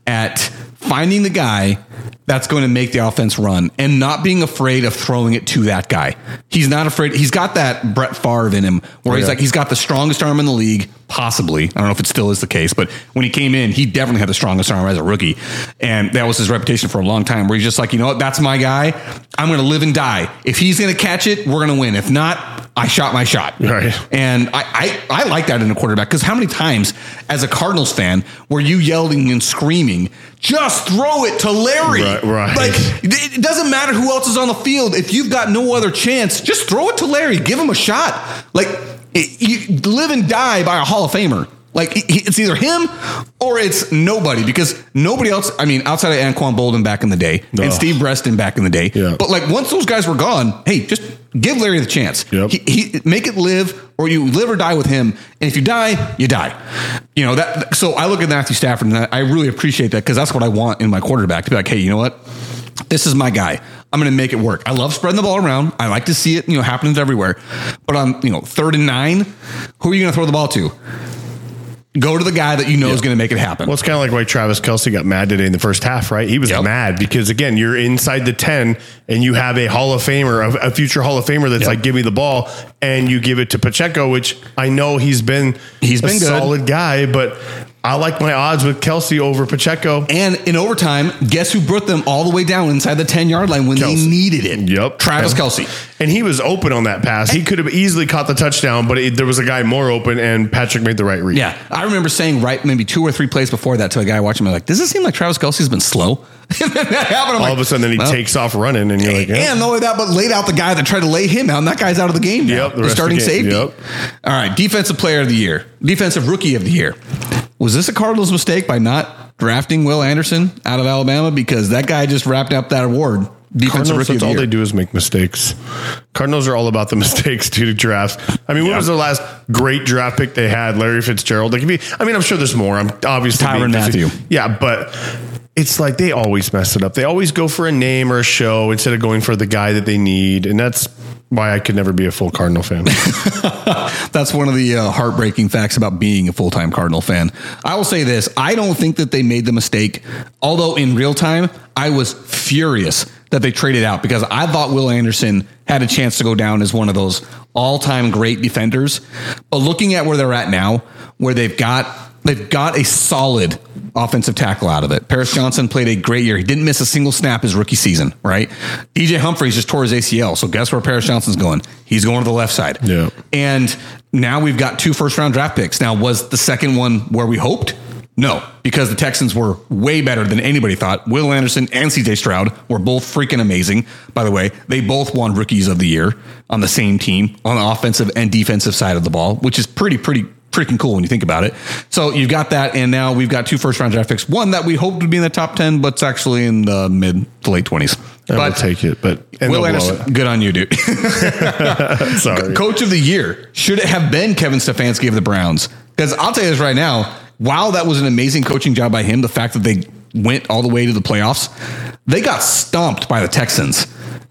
Speaker 1: at finding the guy that's going to make the offense run and not being afraid of throwing it to that guy. He's not afraid. He's got that Brett Favre in him, where he's
Speaker 2: Yeah.
Speaker 1: like he's got the strongest arm in the league, possibly. I don't know if it still is the case, but when he came in, he definitely had the strongest arm as a rookie, and that was his reputation for a long time. Where he's just like, you know what, that's my guy. I'm going to live and die. If he's going to catch it, we're going to win. If not, I shot my shot.
Speaker 2: Right.
Speaker 1: And I, I, I like that in a quarterback because how many times as a Cardinals fan were you yelling and screaming, just throw it to Larry?
Speaker 2: Right, right.
Speaker 1: Like it doesn't matter who else is on the field. If you've got no other chance, just throw it to Larry. Give him a shot. Like it, you live and die by a Hall of Famer. Like he- it's either him or it's nobody because nobody else. I mean, outside of Anquan Boldin back in the day and Steve Breaston back in the day.
Speaker 2: Yeah.
Speaker 1: But like once those guys were gone, hey, just give Larry the chance.
Speaker 2: Yep.
Speaker 1: He, he make it live, or you live or die with him. And if you die, you die. You know that. So I look at Matthew Stafford, and I I really appreciate that because that's what I want in my quarterback to be like, hey, you know what? This is my guy. I'm going to make it work. I love spreading the ball around. I like to see it, you know, happening everywhere. But on, you know, third and nine, who are you going to throw the ball to? Go to the guy that you know is going to make it happen.
Speaker 2: Well, it's kind of like why Travis Kelce got mad today in the first half, right? He was
Speaker 1: Yep.
Speaker 2: mad because again, you're inside the ten, and you have a Hall of Famer, a, a future Hall of Famer that's
Speaker 1: Yep.
Speaker 2: like, "Give me the ball," and you give it to Pacheco, which I know he's been
Speaker 1: He's
Speaker 2: a
Speaker 1: been good.
Speaker 2: solid guy, but I like my odds with Kelce over Pacheco.
Speaker 1: And in overtime, guess who brought them all the way down inside the 10 yard line when
Speaker 2: Kelce.
Speaker 1: they needed it?
Speaker 2: Yep,
Speaker 1: Travis
Speaker 2: And-
Speaker 1: Kelce.
Speaker 2: and he was open on that pass. He could have easily caught the touchdown, but it, there was a guy more open, and Patrick made the right read.
Speaker 1: Yeah. I remember saying right maybe two or three plays before that to a guy watching me like, does it seem like Travis Kelce's been slow? happened.
Speaker 2: All
Speaker 1: like,
Speaker 2: of a sudden, then he
Speaker 1: well,
Speaker 2: takes off running, and you're like, yeah.
Speaker 1: And not only that, but laid out the guy that tried to lay him out, and that guy's out of the game now.
Speaker 2: Yep, the
Speaker 1: the, starting
Speaker 2: the
Speaker 1: safety.
Speaker 2: yep.
Speaker 1: All right, defensive player of the year, defensive rookie of the year. Was this a Cardinals mistake by not drafting Will Anderson out of Alabama because that guy just wrapped up that award? Defensive
Speaker 2: Cardinals, that's all they do is make mistakes. Cardinals are all about the mistakes due to drafts. I mean, what was the last great draft pick they had? Larry Fitzgerald. Like, you, I mean, I'm sure there's more. I'm obviously being-
Speaker 1: Mathieu.
Speaker 2: Yeah, but it's like they always mess it up. They always go for a name or a show instead of going for the guy that they need, and that's why I could never be a full Cardinal fan.
Speaker 1: That's one of the uh, heartbreaking facts about being a full time Cardinal fan. I will say this I don't think that they made the mistake, although in real time, I was furious that they traded out because I thought Will Anderson had a chance to go down as one of those all time great defenders. But looking at where they're at now, where they've got they've got a solid offensive tackle out of it. Paris Johnson played a great year. He didn't miss a single snap his rookie season, right? DJ Humphries just tore his ACL. So guess where Paris Johnson's going? He's going to the left side.
Speaker 2: Yeah.
Speaker 1: And now we've got two first round draft picks. Now, was the second one where we hoped? No, because the Texans were way better than anybody thought. Will Anderson and CJ Stroud were both freaking amazing. By the way, they both won rookies of the year on the same team on the offensive and defensive side of the ball, which is pretty, pretty, freaking cool when you think about it. So you've got that, and now we've got two first round draft picks. One that we hoped would be in the top 10, but it's actually in the mid to late 20s.
Speaker 2: I will take it, but and
Speaker 1: Will Anderson, good on you, dude.
Speaker 2: Sorry.
Speaker 1: Coach of the year should it have been Kevin Stefanski of the Browns? Because I'll tell you this right now. While that was an amazing coaching job by him, the fact that they went all the way to the playoffs. They got stomped by the Texans.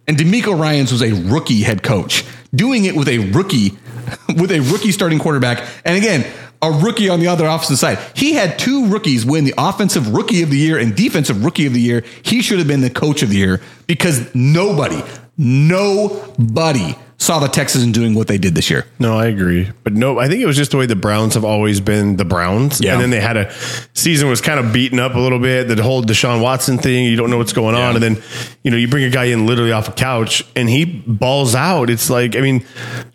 Speaker 1: And DeMeco Ryans was a rookie head coach, doing it with a rookie, with a rookie starting quarterback. And again, a rookie on the other opposite side. He had two rookies win the offensive rookie of the year and defensive rookie of the year. He should have been the coach of the year because nobody, nobody saw the Texans doing what they did this year.
Speaker 2: No, I agree. But no, I think it was just the way the Browns have always been the Browns.
Speaker 1: Yeah.
Speaker 2: And then they had a season was kind of beaten up a little bit. The whole Deshaun Watson thing, you don't know what's going on. And then, you know, you bring a guy in literally off a couch and he balls out. It's like, I mean,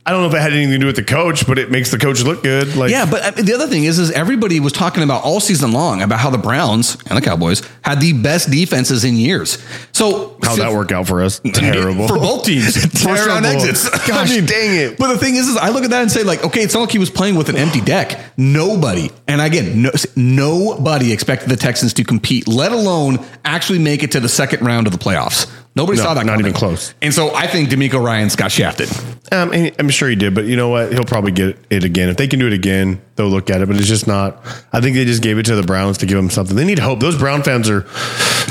Speaker 2: I don't know if it had anything to do with the coach, but it makes the coach look good. Like,
Speaker 1: Yeah, but uh, the other thing is, is everybody was talking about all season long about how the Browns and the Cowboys had the best defenses in years. So
Speaker 2: how'd that work out for us? Terrible.
Speaker 1: for both teams. First round exits.
Speaker 2: Gosh, dang it.
Speaker 1: But the thing is, is I look at that and say, like, okay, it's not like he was playing with an empty deck. Nobody, and again, no, nobody expected the Texans to compete, let alone actually make it to the second round of the playoffs. Nobody
Speaker 2: No,
Speaker 1: saw that.
Speaker 2: not
Speaker 1: coming.
Speaker 2: even close.
Speaker 1: And so I think DeMeco Ryan's got shafted.
Speaker 2: Um, I'm sure he did, but you know what? He'll probably get it again. If they can do it again, they'll look at it. But it's just not. I think they just gave it to the Browns to give them something. They need hope. Those Brown fans are.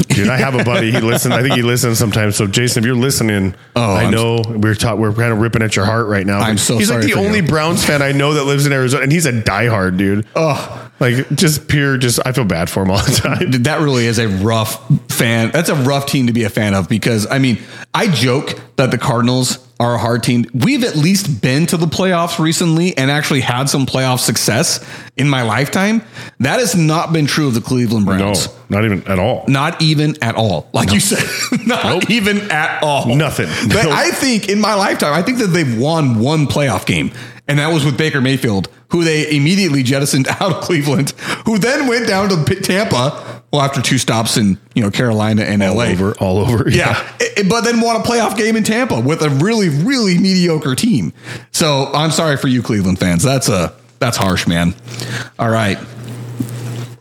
Speaker 2: Dude, I have a buddy. He listens. I think he listens sometimes. So Jason, if you're listening,
Speaker 1: Oh,
Speaker 2: I
Speaker 1: I'm-
Speaker 2: know we're taught. We're kind of ripping at your heart right now.
Speaker 1: I'm so
Speaker 2: He's
Speaker 1: sorry
Speaker 2: like the
Speaker 1: for you.
Speaker 2: only Browns fan I know that lives in Arizona, and he's a diehard dude.
Speaker 1: Oh,
Speaker 2: Like just pure. Just I feel bad for him all the time.
Speaker 1: That really is a rough fan. That's a rough team to be a fan of because I mean, I joke that the Cardinals are a hard team. We've at least been to the playoffs recently and actually had some playoff success in my lifetime. That has not been true of the Cleveland Browns.
Speaker 2: No, not even at all.
Speaker 1: Not even at all. Like you said, not even at all.
Speaker 2: Nothing.
Speaker 1: But
Speaker 2: Nope.
Speaker 1: I think in my lifetime, I think that they've won one playoff game, and that was with Baker Mayfield, who they immediately jettisoned out of Cleveland, who then went down to Tampa. Well, after two stops in you know Carolina and
Speaker 2: All
Speaker 1: LA.
Speaker 2: over, all over.
Speaker 1: Yeah, I- I- but then won a playoff game in Tampa with a really, really mediocre team. So I'm sorry for you, Cleveland fans. That's a that's harsh, man. All right.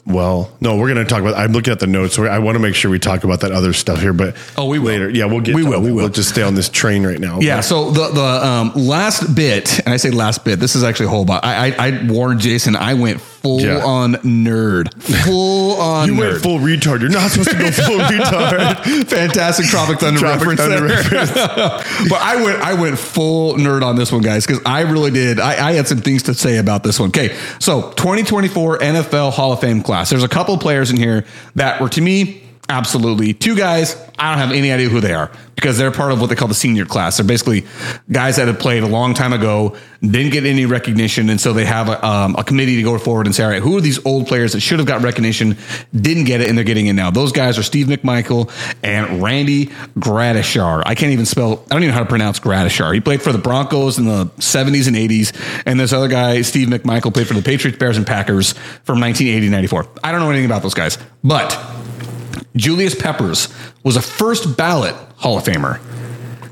Speaker 2: Well, no, we're going to talk about. I'm looking at the notes. I want to make sure we talk about that other stuff here. But
Speaker 1: Oh, we will.
Speaker 2: later. Yeah, we'll get.
Speaker 1: We will, we will.
Speaker 2: We'll just stay on this train right now.
Speaker 1: Yeah. So the the um, last bit, and I say last bit. This is actually a whole lot. I, I I warned Jason. I went full
Speaker 2: Yeah.
Speaker 1: on nerd. Full on
Speaker 2: You
Speaker 1: nerd.
Speaker 2: went full retard. You're not supposed to go full retard.
Speaker 1: Fantastic Tropic Thunder
Speaker 2: Tropic
Speaker 1: reference
Speaker 2: Thunder
Speaker 1: there. but I went I went full nerd on this one, guys, because I really did. I, I had some things to say about this one. Okay, so 2024 NFL Hall of Fame class. There's a couple of players in here that were to me absolutely two guys. I don't have any idea who they are because they're part of what they call the senior class. They're basically guys that have played a long time ago, didn't get any recognition, and so they have a, um, a committee to go forward and say, all right, who are these old players that should have got recognition, didn't get it, and they're getting it now. Those guys are Steve McMichael and Randy Gradishar. I can't even spell. I don't even know how to pronounce Gradishar. He played for the Broncos in the 70s and 80s, and this other guy, Steve McMichael, played for the Patriots, Bears, and Packers from 1980 94. I don't know anything about those guys, but Julius Peppers was a first ballot Hall of Famer.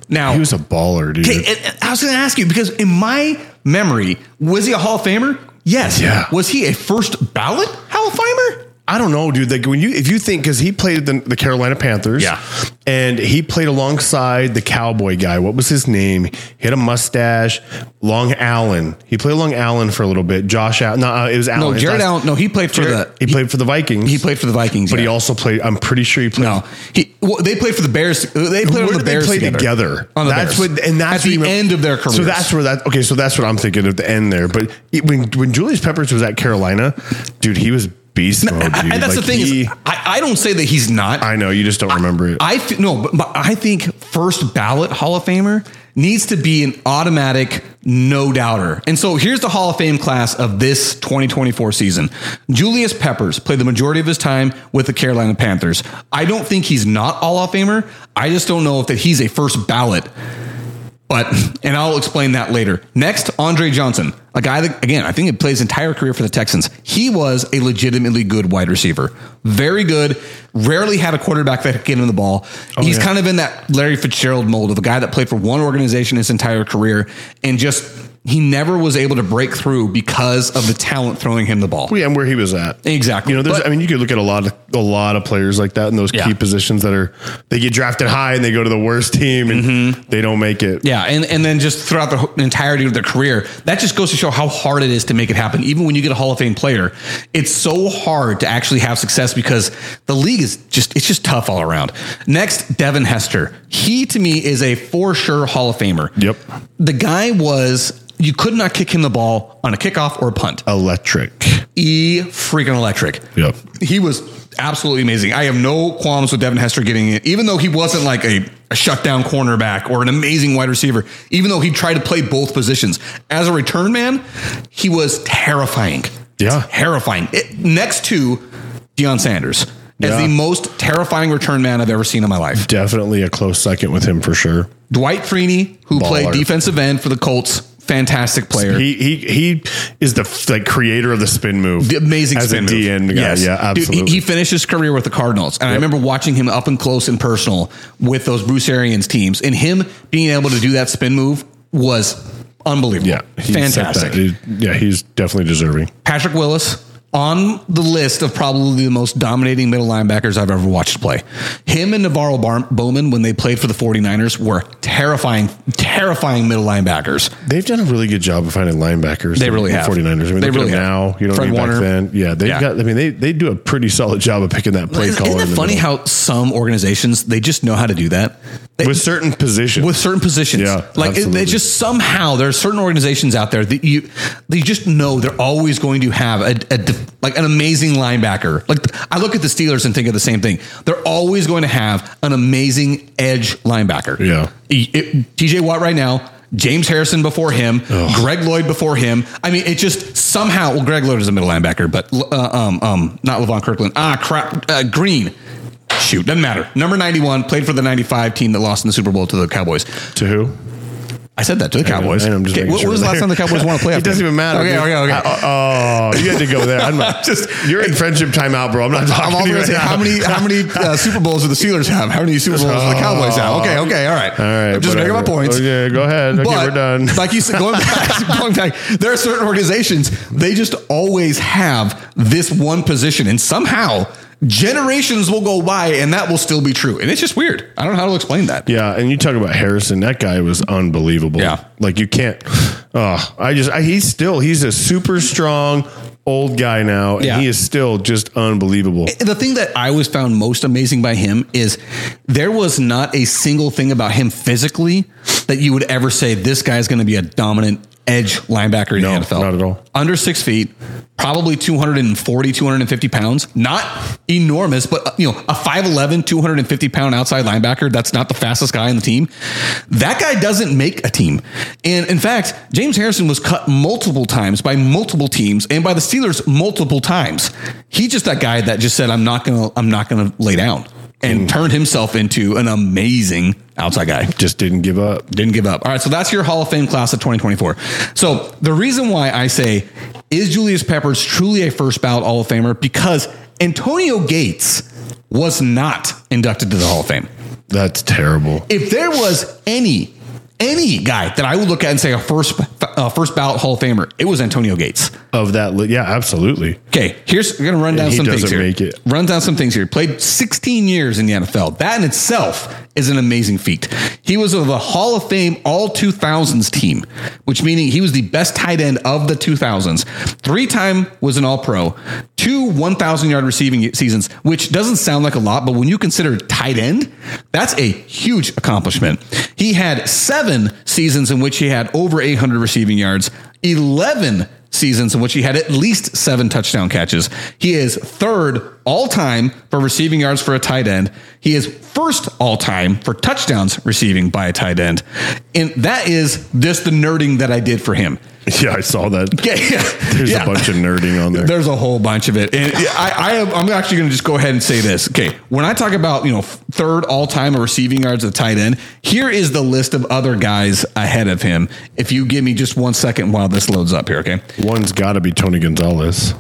Speaker 1: Now,
Speaker 2: He was a baller, dude.
Speaker 1: Okay, and- and I was going to ask you because in my memory, was he a Hall of Famer? Yes.
Speaker 2: Yeah.
Speaker 1: Was he a first ballot Hall of Famer?
Speaker 2: I don't know, dude. Like when you, if you think, because he played the, the Carolina Panthers,
Speaker 1: Yeah.
Speaker 2: and he played alongside the cowboy guy. What was his name? He had a mustache. Long Allen. He played along Allen for a little bit. Josh Allen. No, uh, it was Allen.
Speaker 1: No, Jared Allen. No, he played for
Speaker 2: Jared-
Speaker 1: the.
Speaker 2: he played for the Vikings.
Speaker 1: He played for the Vikings,
Speaker 2: but he also played. I'm pretty sure he played.
Speaker 1: No, he. Well, they played for the Bears. They played
Speaker 2: Where
Speaker 1: on the
Speaker 2: they
Speaker 1: Bears
Speaker 2: play
Speaker 1: together.
Speaker 2: together?
Speaker 1: On the
Speaker 2: that's
Speaker 1: Bears.
Speaker 2: what, and that's
Speaker 1: at the
Speaker 2: what you-
Speaker 1: end of their career.
Speaker 2: So that's where that. Okay, so that's what I'm thinking at the end there. But it, when when Julius Peppers was at Carolina, dude, he was beast mode. Dude.
Speaker 1: and that's
Speaker 2: Like,
Speaker 1: the thing
Speaker 2: he-
Speaker 1: is, I, I don't say that he's not.
Speaker 2: I know you just don't remember it.
Speaker 1: I th- no, but, but I think first ballot Hall of Famer needs to be an automatic no doubter. And so here's the Hall of Fame class of this 2024 season. Julius Peppers played the majority of his time with the Carolina Panthers. I don't think he's not Hall of Famer. I just don't know if that he's a first ballot. But and I'll explain that later. Next, Andre Johnson, a guy that again I think he plays his entire career for the Texans. He was a legitimately good wide receiver, very good. Rarely had a quarterback that could get him the ball. Oh, He's
Speaker 2: yeah.
Speaker 1: kind of in that Larry Fitzgerald mold of a guy that played for one organization his entire career and just he never was able to break through because of the talent throwing him the ball.
Speaker 2: Yeah, and where he was at.
Speaker 1: Exactly.
Speaker 2: You know, there's.
Speaker 1: But-
Speaker 2: I mean, you could look at a lot of a lot of players like that in those
Speaker 1: Yeah.
Speaker 2: key positions that are they get drafted high and they go to the worst team and they don't make it.
Speaker 1: Mm-hmm. Yeah, and, and then just throughout the entirety of their career, that just goes to show how hard it is to make it happen. Even when you get a Hall of Fame player, it's so hard to actually have success because the league is just it's just tough all around. Next, Devin Hester. He to me is a for sure Hall of Famer.
Speaker 2: Yep.
Speaker 1: The guy was you could not kick him the ball on a kickoff or a punt.
Speaker 2: Electric.
Speaker 1: E freaking electric.
Speaker 2: Yep.
Speaker 1: He was absolutely amazing. I have no qualms with Devin Hester getting it, even though he wasn't like a, a shutdown cornerback or an amazing wide receiver, even though he tried to play both positions. As a return man, he was terrifying.
Speaker 2: Yeah.
Speaker 1: Terrifying. It, next to Deion Sanders as
Speaker 2: Yeah.
Speaker 1: the most terrifying return man I've ever seen in my life.
Speaker 2: Definitely a close second with him for sure.
Speaker 1: Dwight Freeney, who played defensive end for the Colts, fantastic player.
Speaker 2: He he he is the like creator of the spin move.
Speaker 1: The amazing
Speaker 2: as
Speaker 1: spin
Speaker 2: a
Speaker 1: move.
Speaker 2: DN guy.
Speaker 1: Yes.
Speaker 2: Yeah,
Speaker 1: Dude, he-
Speaker 2: absolutely.
Speaker 1: he, finished his career with the Cardinals, and I remember watching him up and close and personal with those Bruce Arians teams, and him being able to do that spin move was unbelievable.
Speaker 2: yeah,
Speaker 1: fantastic.
Speaker 2: He- yeah, he's definitely deserving.
Speaker 1: Patrick Willis on the list of probably the most dominating middle linebackers I've ever watched play. Him and NaVorro Bar- Bowman, when they played for the 49ers, were terrifying, terrifying middle linebackers.
Speaker 2: They've done a really good job of finding linebackers.
Speaker 1: They really
Speaker 2: the
Speaker 1: have.
Speaker 2: 49ers. I mean,
Speaker 1: They really
Speaker 2: now. You know,
Speaker 1: Fred Warner.
Speaker 2: back then. Yeah, they've
Speaker 1: Yeah.
Speaker 2: got. I mean, they they do a pretty solid job of picking that play
Speaker 1: Isn't
Speaker 2: caller.
Speaker 1: it funny
Speaker 2: middle.
Speaker 1: how some organizations they just know how to do that? They,
Speaker 2: with certain positions
Speaker 1: with certain positions.
Speaker 2: Yeah,
Speaker 1: like it, just somehow there are certain organizations out there that you they just know they're always going to have a, a like an amazing linebacker. Like I look at the Steelers and think of the same thing. They're always going to have an amazing edge linebacker.
Speaker 2: Yeah.
Speaker 1: It- TJ Watt right now. James Harrison before him, Greg Lloyd before him. I mean, it just somehow. Well, Greg Lloyd is a middle linebacker, but uh, um, um, not Levon Kirkland. Ah, crap. Uh, Green. Shoot, doesn't matter. Number ninety-one played for the ninety-five team that lost in the Super Bowl to the Cowboys.
Speaker 2: to who?
Speaker 1: I said that to the Cowboys.
Speaker 2: I know, I'm just
Speaker 1: Okay,
Speaker 2: making
Speaker 1: what,
Speaker 2: sure
Speaker 1: was the last
Speaker 2: there.
Speaker 1: time the Cowboys won a playoff?
Speaker 2: It doesn't
Speaker 1: game?
Speaker 2: even matter.
Speaker 1: Okay,
Speaker 2: dude.
Speaker 1: okay, okay.
Speaker 2: I- oh, you had to go there. I'm not,
Speaker 1: Just-
Speaker 2: you're in friendship timeout, bro. I'm not talking
Speaker 1: I'm
Speaker 2: to
Speaker 1: also
Speaker 2: you
Speaker 1: going to say
Speaker 2: right
Speaker 1: how many how many uh, Super Bowls do the Steelers have? How many Super Bowls do the Cowboys have? Okay, okay, all right.
Speaker 2: All right,
Speaker 1: I'm just making my
Speaker 2: whatever.
Speaker 1: points.
Speaker 2: Okay, go ahead. Okay, we're done.
Speaker 1: like you said, going back, going back, there are certain organizations they just always have this one position, and somehow generations will go by, and that will still be true. And it's just weird. I don't know how to explain that.
Speaker 2: Yeah, and you talk about Harrison. That guy was unbelievable.
Speaker 1: Yeah.
Speaker 2: like you can't. Oh, I just I, he's still he's a super strong old guy now, and
Speaker 1: Yeah.
Speaker 2: he is still just unbelievable.
Speaker 1: Eh, the thing that I always found most amazing by him is there was not a single thing about him physically that you would ever say this guy's going to be a dominant edge linebacker in
Speaker 2: No,
Speaker 1: the NFL.
Speaker 2: not at all.
Speaker 1: Under six feet, probably 240, 250 pounds. Not enormous, but you know, a 5'11, 250 pound outside linebacker, that's not the fastest guy on the team. That guy doesn't make a team. And in fact, James Harrison was cut multiple times by multiple teams and by the Steelers multiple times. He's just that guy that just said, I'm not gonna, I'm not gonna lay down. And turned himself into an amazing outside guy.
Speaker 2: Just didn't give up.
Speaker 1: Didn't give up. All right, so that's your Hall of Fame class of 2024. So the reason why I say is Julius Peppers truly a first ballot Hall of Famer because Antonio Gates was not inducted to the Hall of Fame.
Speaker 2: That's terrible.
Speaker 1: If there was any any guy that I would look at and say a first uh, first ballot Hall of Famer, it was Antonio Gates.
Speaker 2: Of that, li- yeah, absolutely.
Speaker 1: Okay, here's we're gonna run down some things here.
Speaker 2: make it.
Speaker 1: Run down some things here. Played 16 years in the NFL. That in itself is an amazing feat. He was of the Hall of Fame All 2000s team, which meaning he was the best tight end of the 2000s. Three time was an All Pro. Two 1,000 yard receiving seasons, which doesn't sound like a lot, but when you consider tight end, that's a huge accomplishment. He had seven seasons in which he had over 800 receiving yards. 11 seasons in which he had at least seven touchdown catches. He is third all time for receiving yards for a tight end. He is first all time for touchdowns receiving by a tight end. And that is just the nerding that I did for him.
Speaker 2: Yeah, I saw that.
Speaker 1: Yeah,
Speaker 2: There's
Speaker 1: yeah.
Speaker 2: a bunch of nerding on there.
Speaker 1: There's a whole bunch of it. And I, I am, I'm actually going to just go ahead and say this. Okay. When I talk about, you know, third all time receiving yards at tight end, here is the list of other guys ahead of him. If you give me just one second while this loads up here. Okay.
Speaker 2: One's got to be Tony Gonzalez.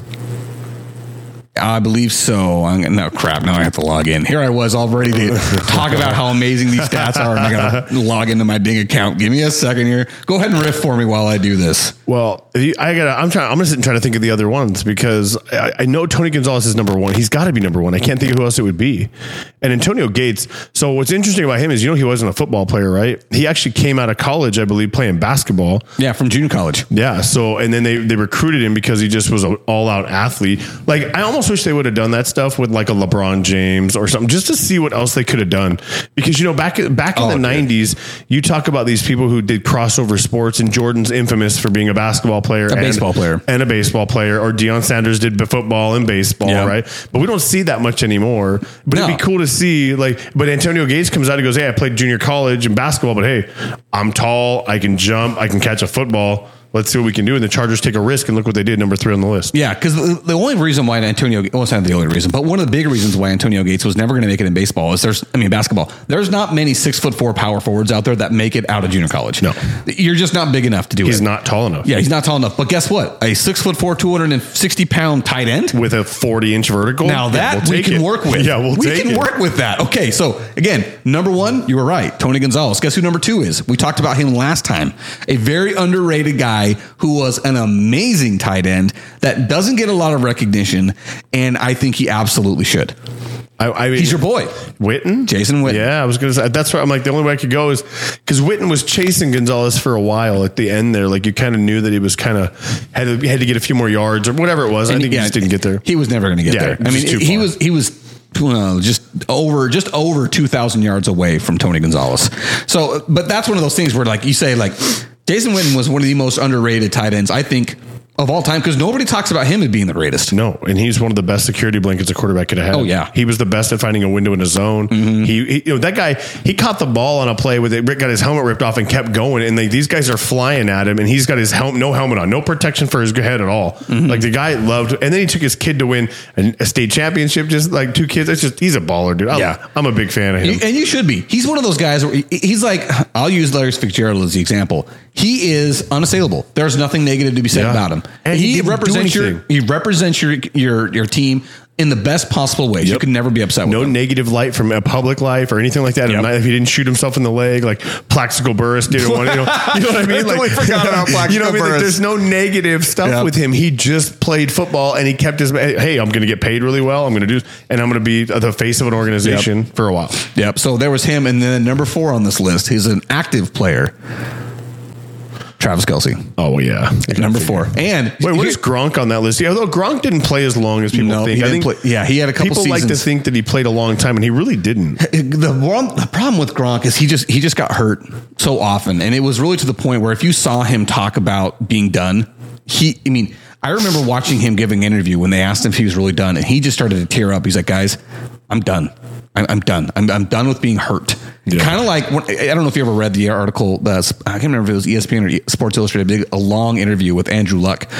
Speaker 1: I believe so. I'm, no crap. Now I have to log in. Here I was all ready to talk about how amazing these stats are, and I got to log into my Bing account. Give me a second here. Go ahead and riff for me while I do this.
Speaker 2: Well, you, I got. I'm trying. I'm gonna sit and try to think of the other ones because I, I know Tony Gonzalez is number one. He's got to be number one. I can't think of who else it would be. And Antonio Gates. So what's interesting about him is you know he wasn't a football player, right? He actually came out of college, I believe, playing basketball.
Speaker 1: Yeah, from junior college.
Speaker 2: Yeah. So and then they they recruited him because he just was an all out athlete. Like I almost wish they would have done that stuff with like a LeBron James or something just to see what else they could have done. Because you know back back in
Speaker 1: Oh,
Speaker 2: the nineties, you talk about these people who did crossover sports, and Jordan's infamous for being a basketball player, a
Speaker 1: baseball player.
Speaker 2: and a baseball player, or Deion Sanders did football and baseball,
Speaker 1: Yeah.
Speaker 2: right? But we don't see that much anymore. But
Speaker 1: No.
Speaker 2: it'd be cool to see, like, but Antonio Gates comes out and goes, "Hey, I played junior college and basketball, but hey, I'm tall, I can jump, I can catch a football. Let's see what we can do." And the Chargers take a risk, and look what they did, number three on the list.
Speaker 1: Yeah, because the, the only reason why Antonio, well, it's not the only reason, but one of the big reasons why Antonio Gates was never going to make it in baseball is there's, I mean, basketball. There's not many six foot four power forwards out there that make it out of junior college.
Speaker 2: No.
Speaker 1: you're just not big enough to do
Speaker 2: He's
Speaker 1: it.
Speaker 2: He's not tall enough.
Speaker 1: Yeah, he's not tall enough. But guess what? A six foot four, two hundred and sixty pound tight end.
Speaker 2: with a 40 inch vertical.
Speaker 1: Now
Speaker 2: Yeah,
Speaker 1: that
Speaker 2: we'll
Speaker 1: we can
Speaker 2: it.
Speaker 1: work with.
Speaker 2: Yeah, we'll
Speaker 1: we can
Speaker 2: it.
Speaker 1: work with that. Okay, so again, number one, you were right, Tony Gonzalez. Guess who number two is? We talked about him last time. A very underrated guy who was an amazing tight end that doesn't get a lot of recognition, and I think he absolutely should.
Speaker 2: I, I mean,
Speaker 1: He's your boy.
Speaker 2: Witten,
Speaker 1: Jason Witten.
Speaker 2: Yeah, I was gonna say that's what I'm like. The only way I could go is because Witten was chasing Gonzalez for a while at the end there. Like you kind of knew that he was kind of had to, had to get a few more yards or whatever it was. I
Speaker 1: And
Speaker 2: think he just didn't get there.
Speaker 1: He was never going to get
Speaker 2: Yeah,
Speaker 1: there. I mean, he was he was uh, just over just over two thousand yards away from Tony Gonzalez. So, but that's one of those things where, like you say, like Jason Witten was one of the most underrated tight ends I think of all time because nobody talks about him as being the greatest.
Speaker 2: No, and he's one of the best security blankets a quarterback could have.
Speaker 1: Oh, yeah. Mm-hmm.
Speaker 2: he was the best at finding a window in a zone. He, he- you know, that guy, he caught the ball on a play with it, got his helmet ripped off and kept going. And like, these guys are flying at him, and he's got his helmet, no helmet on, no protection for his head at all.
Speaker 1: Mm-hmm.
Speaker 2: Like the guy loved, and then he took his kid to win a, a state championship. Just like two kids, it's just he's a baller, dude. I,
Speaker 1: Yeah.
Speaker 2: I'm a big fan of him.
Speaker 1: And you should be. He's one of those guys where he- he's like, I'll use Larry Fitzgerald as the example. He is unassailable. There's nothing negative to be said
Speaker 2: Yeah.
Speaker 1: about him.
Speaker 2: And he
Speaker 1: he represents your he represents your your your team in the best possible ways. You can never be upset with
Speaker 2: no negative light from a public life or anything like that.
Speaker 1: Yep.
Speaker 2: If he didn't shoot himself in the leg, like Plaxico Burress did, one, you, know, you know what I mean? Like,
Speaker 1: Totally forgot about
Speaker 2: you know what I
Speaker 1: Plaxico
Speaker 2: mean? Like, there's no negative stuff
Speaker 1: Yep.
Speaker 2: with him. He just played football and he kept his. Hey, I'm going to get paid really well. I'm going to do, and I'm going to be the face of an organization for a while.
Speaker 1: Yep. So there was him, and then number four on this list. He's an active player. Travis Kelce,
Speaker 2: Oh yeah,
Speaker 1: number four. And
Speaker 2: Wait, where's Gronk on that list? Yeah, although Gronk didn't play as long as people
Speaker 1: No,
Speaker 2: think.
Speaker 1: he
Speaker 2: I think
Speaker 1: play- yeah, he had a couple
Speaker 2: People like to think that he played a long time, and he really didn't.
Speaker 1: the one the problem with Gronk is he just he just got hurt so often, and it was really to the point where if you saw him talk about being done, he I mean I remember watching him giving an interview when they asked him if he was really done, and he just started to tear up. He's like, "Guys, I'm done. I'm, I'm done. I'm, I'm done with being hurt."
Speaker 2: Yeah.
Speaker 1: Kind of like when, I don't know if you ever read the article. Uh, I can't remember if it was ESPN or Sports Illustrated. Did a long interview with Andrew Luck,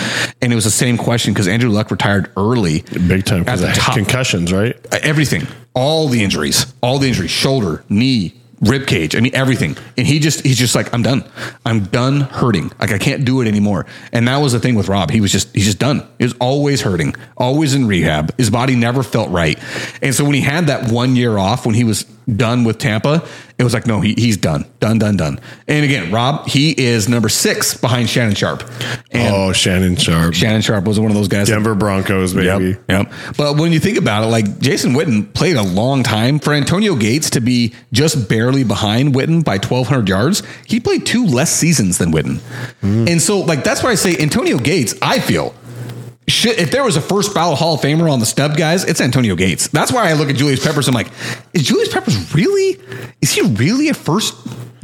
Speaker 1: and it was the same question because Andrew Luck retired early,
Speaker 2: Big time because of
Speaker 1: top.
Speaker 2: concussions, right?
Speaker 1: everything, all the injuries, all the injuries, shoulder, knee, rib cage. I mean, everything. And he just, he's just like, I'm done. I'm done hurting. Like I can't do it anymore. And that was the thing with Rob. He was just, he's just done. He was always hurting, always in rehab. His body never felt right. And so when he had that one year off, when he was done with Tampa, it was like, no, he, he's done, done, done, done. And again, Rob, he is number six behind Shannon Sharpe. And
Speaker 2: oh, Shannon Sharpe,
Speaker 1: Shannon Sharpe was one of those guys.
Speaker 2: Denver Broncos, baby.
Speaker 1: Yep, yep. But when you think about it, like Jason Witten played a long time for Antonio Gates to be just barely behind Witten by 1,200 yards. He played two less seasons than Witten. And so, like, that's why I say Antonio Gates, I feel. Should, if there was a first ballot Hall of Famer on the stub guys, it's Antonio Gates. That's why I look at Julius Peppers. I'm like, is Julius Peppers really? Is he really a first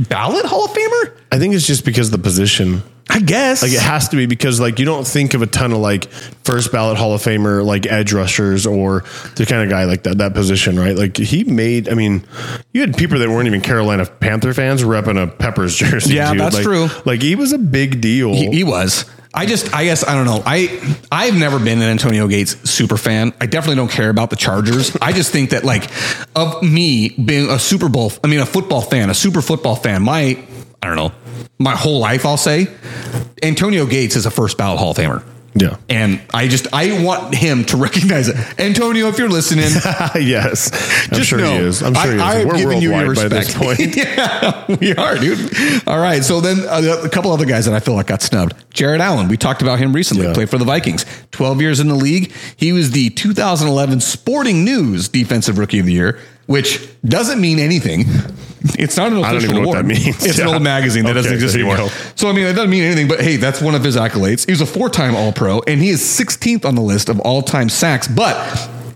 Speaker 1: ballot Hall of Famer?
Speaker 2: I think it's just because of the position.
Speaker 1: I guess.
Speaker 2: Like it has to be because like you don't think of a ton of like first ballot Hall of Famer like edge rushers or the kind of guy like that that position, right? Like he made. I mean, you had people that weren't even Carolina Panther fans repping a Peppers jersey.
Speaker 1: Yeah,
Speaker 2: dude.
Speaker 1: that's
Speaker 2: Like-
Speaker 1: true.
Speaker 2: Like he was a big deal.
Speaker 1: He, he was. I just, I guess, I don't know. I, I've never been an Antonio Gates super fan. I definitely don't care about the Chargers. I just think that, like, of me being a Super Bowl, I mean, a football fan, a super football fan, my, I don't know, my whole life, I'll say, Antonio Gates is a first ballot Hall of Famer.
Speaker 2: Yeah.
Speaker 1: And I just I want him to recognize it. Antonio, if you're listening,
Speaker 2: yes, I'm sure
Speaker 1: know,
Speaker 2: he is. I'm sure he is.
Speaker 1: I
Speaker 2: We're
Speaker 1: given you your
Speaker 2: worldwide by this point.
Speaker 1: yeah, we are, dude. All right. So then uh, a couple other guys that I feel like got snubbed. Jared Allen. We talked about him recently.
Speaker 2: Yeah.
Speaker 1: Played for the Vikings. 12 years in the league. He was the 2011 Sporting News Defensive Rookie of the Year, which doesn't mean anything. It's not an official
Speaker 2: don't even know what
Speaker 1: award.
Speaker 2: that means.
Speaker 1: It's an old magazine that doesn't exist anymore.
Speaker 2: go.
Speaker 1: So I mean, it doesn't mean anything. But hey, that's one of his accolades. He was a four-time All-Pro, and he is 16th on the list of all-time sacks. But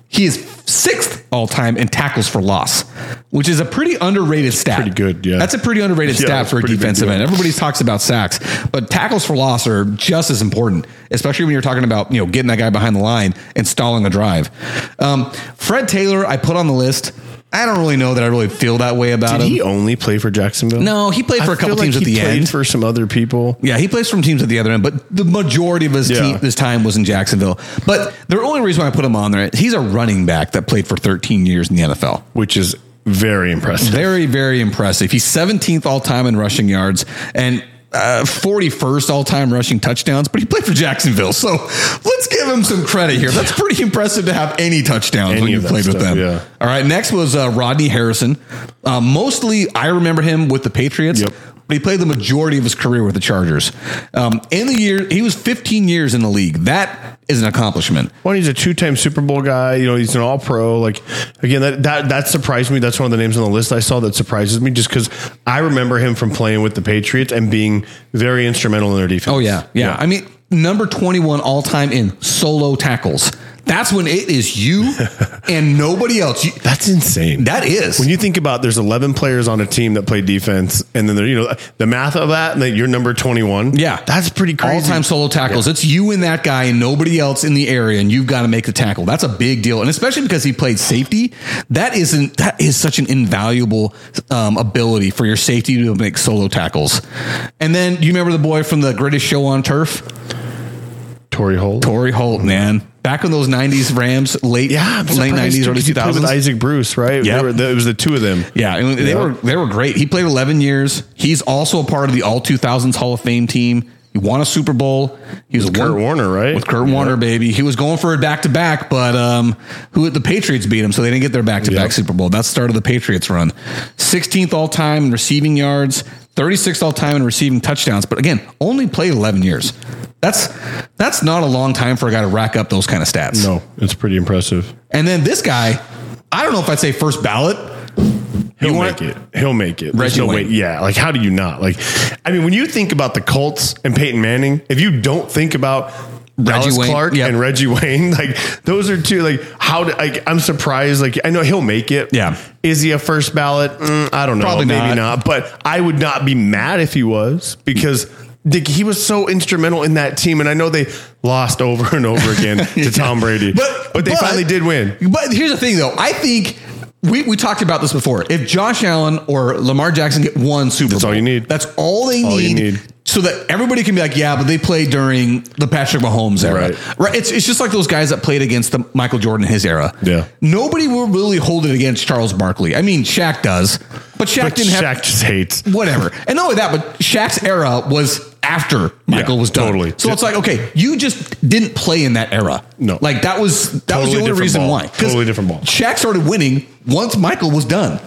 Speaker 1: he is sixth all-time in tackles for loss, which is a pretty underrated stat.
Speaker 2: pretty good, yeah.
Speaker 1: That's a pretty underrated
Speaker 2: Yeah,
Speaker 1: stat for a defensive end. Everybody talks about sacks, but tackles for loss are just as important, especially when you're talking about you know getting that guy behind the line and stalling a drive. Um, Fred Taylor, I put on the list. I don't really know that I really feel that way about
Speaker 2: Did
Speaker 1: him.
Speaker 2: he only play for Jacksonville?
Speaker 1: No, he played for
Speaker 2: I
Speaker 1: a couple
Speaker 2: feel
Speaker 1: teams
Speaker 2: like
Speaker 1: at
Speaker 2: he
Speaker 1: the
Speaker 2: played
Speaker 1: end.
Speaker 2: for some other people.
Speaker 1: Yeah, he plays from teams at the other end, but the majority of his
Speaker 2: Yeah.
Speaker 1: team, his time was in Jacksonville. But the only reason why I put him on there, he's a running back that played for 13 years in the NFL.
Speaker 2: which is very impressive.
Speaker 1: Very, very impressive. He's 17th all time in rushing yards and uh, 41st all time rushing touchdowns, but he played for Jacksonville. So let's give him some credit here. That's pretty impressive to have any touchdowns
Speaker 2: Any
Speaker 1: when you played with them.
Speaker 2: yeah.
Speaker 1: All right. Next was uh, Rodney Harrison. Uh, mostly, I remember him with the Patriots.
Speaker 2: Yep.
Speaker 1: But he played the majority of his career with the Chargers. Um, in the year, he was 15 years in the league. That is an accomplishment.
Speaker 2: Well, he's a two-time Super Bowl guy. You know, he's an All-Pro. Like again, that that that surprised me. That's one of the names on the list I saw that surprises me, just because I remember him from playing with the Patriots and being very instrumental in their defense.
Speaker 1: Oh yeah, yeah. I mean, number twenty-one all time in solo tackles. That's when it is you and nobody else. You,
Speaker 2: that's insane.
Speaker 1: that is
Speaker 2: when you think about there's 11 players on a team that play defense, and then there, you know, the math of that, and that you're number 21.
Speaker 1: Yeah.
Speaker 2: that's pretty crazy.
Speaker 1: all time solo tackles. It's you and that guy and nobody else in the area, and you've got to make the tackle. That's a big deal, and especially because he played safety. That isn't that is such an invaluable um, ability for your safety to make solo tackles. And then you remember the boy from the Greatest Show on Turf,
Speaker 2: Torry Holt.
Speaker 1: Torry Holt? Man, back in those '90s Rams, late
Speaker 2: Yeah,
Speaker 1: late '90s,
Speaker 2: too,
Speaker 1: early
Speaker 2: 'cause he played with
Speaker 1: 2000s.
Speaker 2: Isaac Bruce, right? Were- it was the two of them.
Speaker 1: Yeah, and they
Speaker 2: Yeah.
Speaker 1: were they were great. He played 11 years. He's also a part of the All 2000s Hall of Fame team. He won a Super Bowl. He was
Speaker 2: With
Speaker 1: a
Speaker 2: Kurt
Speaker 1: one-
Speaker 2: Warner, right?
Speaker 1: With Kurt
Speaker 2: Yeah.
Speaker 1: Warner, baby. He was going for a back to back, but um, who the Patriots beat him, so they didn't get their back to back Super Bowl. That's the start of the Patriots run. 16th all time in receiving yards, 36th all time in receiving touchdowns. But again, only played 11 years. That's that's not a long time for a guy to rack up those kind of stats.
Speaker 2: No, it's pretty impressive.
Speaker 1: And then this guy, I don't know if I'd say first ballot.
Speaker 2: He'll make it. He'll make it. There's
Speaker 1: Reggie
Speaker 2: no way.
Speaker 1: Wayne.
Speaker 2: Yeah. Like, how do you not? Like, I mean, when you think about the Colts and Peyton Manning, if you don't think about
Speaker 1: Reggie
Speaker 2: Dallas
Speaker 1: Wayne,
Speaker 2: Clark
Speaker 1: yep.
Speaker 2: and Reggie Wayne, like those are two. Like, how? Do, like, I'm surprised. Like, I know he'll make it.
Speaker 1: Yeah.
Speaker 2: Is he a first ballot? Mm, I don't know.
Speaker 1: Probably
Speaker 2: Maybe
Speaker 1: not.
Speaker 2: not. But I would not be mad if he was because. Dick, he was so instrumental in that team, and I know they lost over and over again to Tom Brady,
Speaker 1: But-
Speaker 2: but they
Speaker 1: but-
Speaker 2: finally did win.
Speaker 1: But here's the thing, though. I think we, we talked about this before. If Josh Allen or Lamar Jackson get one Super
Speaker 2: That's
Speaker 1: Bowl,
Speaker 2: all you need.
Speaker 1: That's all they
Speaker 2: All
Speaker 1: need,
Speaker 2: need.
Speaker 1: So that everybody can be like, yeah, but they played during the Patrick Mahomes era,
Speaker 2: Right.
Speaker 1: right? It's, it's just like those guys that played against the Michael Jordan in his era.
Speaker 2: Yeah.
Speaker 1: nobody will really hold it against Charles Barkley. I mean, Shaq does, but Shaq
Speaker 2: But
Speaker 1: didn't
Speaker 2: Shaq
Speaker 1: have
Speaker 2: just hates.
Speaker 1: whatever. And not only that, but Shaq's era was after Michael
Speaker 2: Yeah,
Speaker 1: was done.
Speaker 2: totally.
Speaker 1: So it's like, okay, you just didn't play in that era.
Speaker 2: No.
Speaker 1: Like that was that
Speaker 2: Totally
Speaker 1: was the only reason
Speaker 2: ball.
Speaker 1: why.
Speaker 2: Totally different ball.
Speaker 1: Shaq started winning once Michael was done.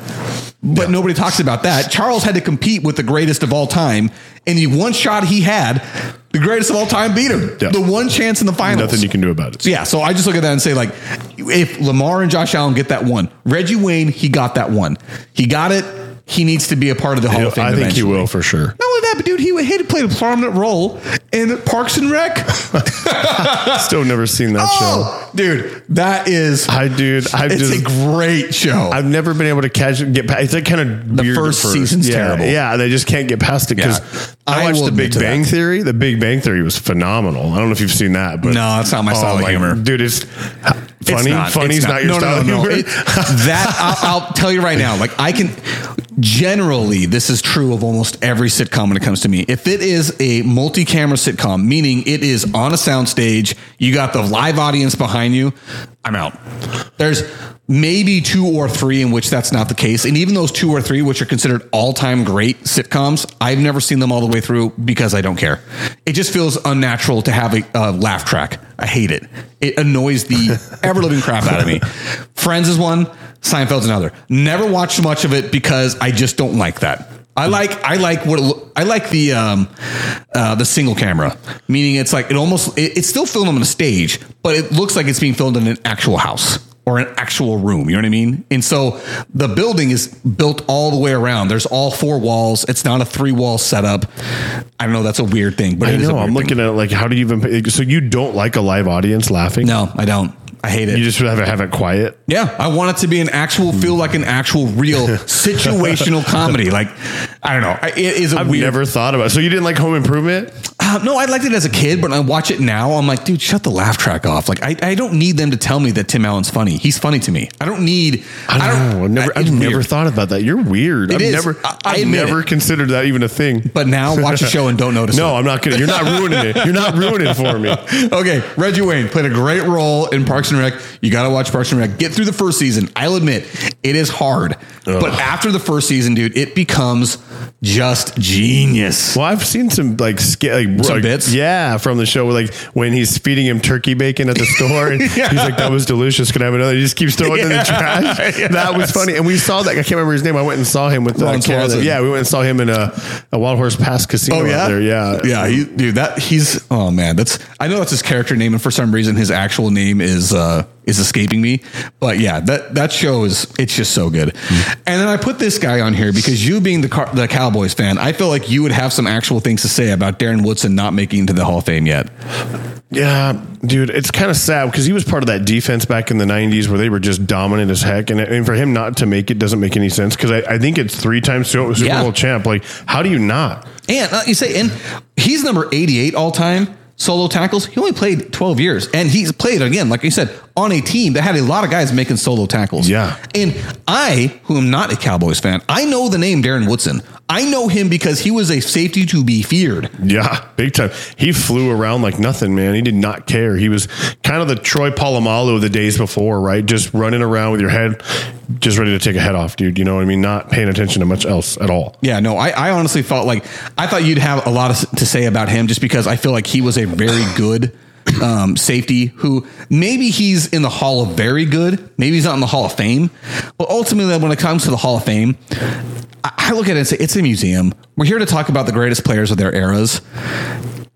Speaker 1: But nobody talks about that. Charles had to compete with the greatest of all time, and the one shot he had, the greatest of all time beat him.
Speaker 2: Yeah.
Speaker 1: The one chance in the finals.
Speaker 2: Nothing you can do about it.
Speaker 1: So yeah, so I just look at that and say, like, if Lamar and Josh Allen get that one, Reggie Wayne, he got that one. He got it. He needs to be a part of the Hall of Fame.
Speaker 2: I think he will for sure.
Speaker 1: That, but dude, he, would. he played a prominent role in Parks and Rec.
Speaker 2: Still never seen that
Speaker 1: oh, dude, that is.
Speaker 2: show. I dude, I've
Speaker 1: it's
Speaker 2: just
Speaker 1: a great show.
Speaker 2: I've never been able to catch get past. It's like kind of
Speaker 1: The
Speaker 2: at
Speaker 1: first season's
Speaker 2: yeah,
Speaker 1: terrible.
Speaker 2: Yeah, they just can't get past it because
Speaker 1: Yeah.
Speaker 2: I
Speaker 1: I
Speaker 2: watched The Big Bang
Speaker 1: that.
Speaker 2: Theory. The Big Bang Theory was phenomenal. I don't know if you've seen that, but
Speaker 1: No, that's not my oh style of humor.
Speaker 2: dude. It's
Speaker 1: It's
Speaker 2: funny.
Speaker 1: not.
Speaker 2: Funny's
Speaker 1: It's
Speaker 2: not, your
Speaker 1: no,
Speaker 2: style
Speaker 1: no,
Speaker 2: of
Speaker 1: no, no.
Speaker 2: humor.
Speaker 1: It- that I'll, I'll tell you right now. Like I can, generally this is true of almost every sitcom when it comes to me. If it is a multi-camera sitcom meaning it is on a soundstage you got the live audience behind you i'm out. There's maybe two or three in which that's not the case. And even those two or three which are considered all-time great sitcoms i've never seen them all the way through because i don't care. It just feels unnatural to have a, a laugh track. I hate it. It annoys the ever-living crap out of me. Friends is one Seinfeld's another. Never watched much of it because I just don't like that. I like I like what it, I like the um uh, the single camera, meaning it's like it almost it, it's still filmed on a stage, but it looks like it's being filmed in an actual house or an actual room. You know what I mean? And so the building is built all the way around. There's all four walls. It's not a three wall setup. I don't know. That's a weird thing, but
Speaker 2: I
Speaker 1: it is a
Speaker 2: know. I'm
Speaker 1: thing.
Speaker 2: looking at like how do you even so you don't like a live audience laughing?
Speaker 1: No, I don't. I hate it.
Speaker 2: You just have it have it quiet.
Speaker 1: Yeah, I want it to be an actual, feel like an actual, real situational comedy. Like, I don't know. I- It is a
Speaker 2: I've
Speaker 1: weird.
Speaker 2: never thought about. it. So you didn't like Home Improvement?
Speaker 1: Uh, no, I liked it as a kid, but when I watch it now. I'm like, dude, shut the laugh track off. Like, I, I don't need them to tell me that Tim Allen's funny. He's funny to me. I don't need.
Speaker 2: I don't know. I've never,
Speaker 1: it's
Speaker 2: I've never
Speaker 1: weird.
Speaker 2: thought about that. You're weird.
Speaker 1: It
Speaker 2: I've
Speaker 1: is.
Speaker 2: never,
Speaker 1: I- I
Speaker 2: I've
Speaker 1: admit
Speaker 2: never
Speaker 1: it.
Speaker 2: considered that even a thing.
Speaker 1: But now watch the show and don't notice.
Speaker 2: No,
Speaker 1: it.
Speaker 2: I'm not kidding. You're not ruining it. You're not ruining it for me.
Speaker 1: okay, Reggie Wayne played a great role in Parks and Rec. You got to watch Parks and Rec. Get through the first season. I'll admit it is hard, but after the first season, dude, it becomes just genius.
Speaker 2: Well, I've seen some like, sk- like,
Speaker 1: Some
Speaker 2: like-
Speaker 1: bits?
Speaker 2: Yeah, from the show, like when he's feeding him turkey bacon at the store, and he's like, "That was delicious. Can I have another?" He just keeps throwing it in the trash. That was funny, and we saw that. I can't remember his name. I went and saw him with uh. Yeah, we went and saw him in a, a Wild Horse Pass Casino.
Speaker 1: Oh yeah,
Speaker 2: out there. yeah,
Speaker 1: yeah. He, dude, that he's oh man, that's I know that's his character name, and for some reason his actual name is uh is escaping me. But yeah, that that show is it's just so good. And then I put this guy on here because you being the Car- the Cowboys fan, I feel like you would have some actual things to say about Darren Woodson not making into the Hall of Fame yet.
Speaker 2: Yeah, dude, it's kind of sad because he was part of that defense back in the '90s where they were just dominant as heck, and, and for him not to make it doesn't make any sense because I, I think it's three times Super Super
Speaker 1: Yeah.
Speaker 2: Bowl champ. Like, how do you not?
Speaker 1: And uh, you say, and he's number 88 all time solo tackles. He only played 12 years, and he's played again, like you said, on a team that had a lot of guys making solo tackles.
Speaker 2: Yeah.
Speaker 1: And I, who am not a Cowboys fan, I know the name Darren Woodson. I know him because he was a safety to be feared.
Speaker 2: Yeah, big time. He flew around like nothing, man. He did not care. He was kind of the Troy Polamalu of the days before, right? Just running around with your head, just ready to take a head off, dude. You know what I mean? Not paying attention to much else at all.
Speaker 1: Yeah, no, I, I honestly felt like I thought you'd have a lot of, to say about him just because I feel like he was a very good um, safety who maybe he's in the Hall of Very Good, maybe he's not in the Hall of Fame, but ultimately when it comes to the Hall of Fame, I, I look at it and say it's a museum. We're here to talk about the greatest players of their eras.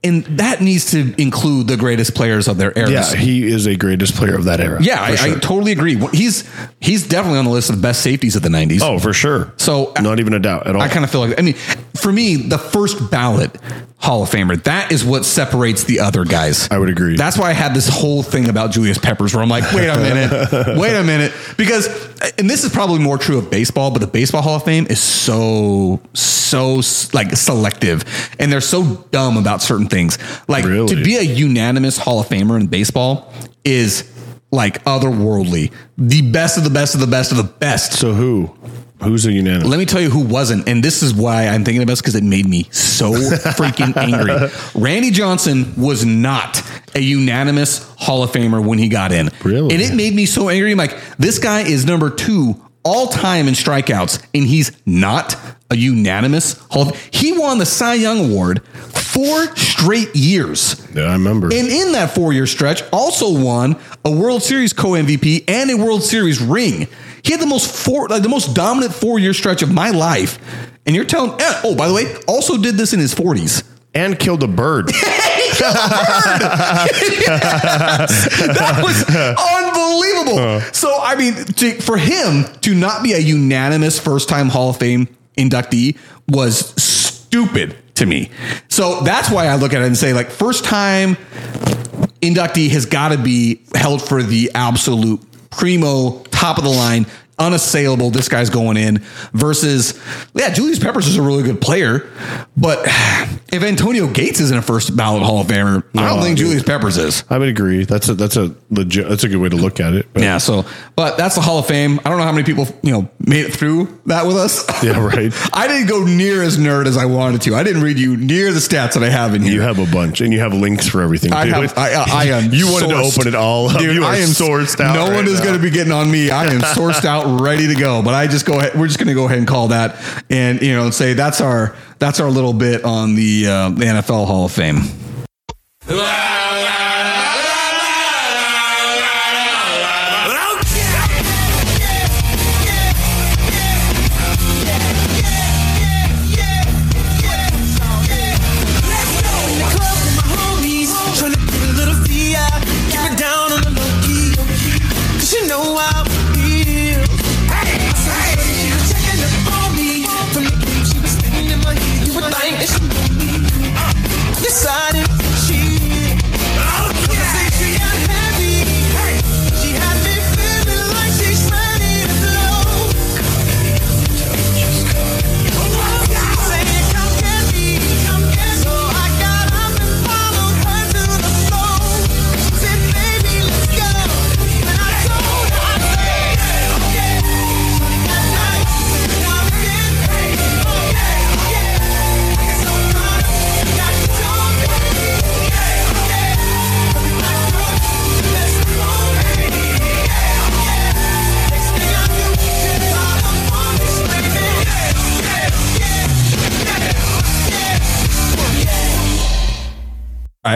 Speaker 1: And that needs to include the greatest players of their era.
Speaker 2: Yeah, he is a greatest player of that era.
Speaker 1: Yeah, I,
Speaker 2: for
Speaker 1: I totally agree. He's he's definitely on the list of the best safeties of the '90s.
Speaker 2: oh, for sure.
Speaker 1: So
Speaker 2: not even a doubt at all.
Speaker 1: I kind of feel like I mean, for me, the first ballot Hall of Famer that is what separates the other guys.
Speaker 2: I would agree.
Speaker 1: That's why I had this whole thing about Julius Peppers, where I'm like, wait a minute, wait a minute, because and this is probably more true of baseball, but the Baseball Hall of Fame is so so like selective, and they're so dumb about certain things. Like
Speaker 2: Really?
Speaker 1: to be a unanimous Hall of Famer in baseball is like otherworldly, the best of the best of the best of the best.
Speaker 2: so who? Who's a unanimous?
Speaker 1: Let me tell you who wasn't, and this is why I'm thinking about this because it made me so freaking angry. Randy Johnson was not a unanimous Hall of Famer when he got in.
Speaker 2: Really?
Speaker 1: And it made me so angry. I'm like, this guy is number two all time in strikeouts, and he's not a unanimous Hall He won the Cy Young Award four straight years.
Speaker 2: yeah, I remember.
Speaker 1: And in that four year stretch, also won a World Series co MVP and a World Series ring. He had the most four, like the most dominant four year stretch of my life. And you're telling, eh, oh, by the way, also did this in his 40s.
Speaker 2: and killed a bird.
Speaker 1: That was unbelievable. So, I mean, to, for him to not be a unanimous first time Hall of Fame inductee was stupid to me. So that's why I look at it and say, like, first time inductee has got to be held for the absolute primo, top of the line. Unassailable. This guy's going in versus, yeah, Julius Peppers is a really good player, but if Antonio Gates isn't a first ballot Hall of Famer, I don't think. Julius Peppers is.
Speaker 2: I would agree. That's a that's a legit. That's a good way to look at it. But
Speaker 1: Yeah. So, but that's the Hall of Fame. I don't know how many people you know made it through that with us.
Speaker 2: Yeah, right.
Speaker 1: I didn't go near as nerd as I wanted to. I didn't read you near the stats that I have in here.
Speaker 2: You have a bunch, and you have links for everything.
Speaker 1: I have. I, I, I am.
Speaker 2: You wanted
Speaker 1: sourced.
Speaker 2: to open it all up.
Speaker 1: Dude,
Speaker 2: you
Speaker 1: I am
Speaker 2: sourced out.
Speaker 1: No
Speaker 2: right
Speaker 1: one is going to be getting on me. I am sourced out, ready to go. But I just go ahead. We're just going to go ahead and call that, and you know, say that's our that's our little bit on the uh, the NFL Hall of Fame.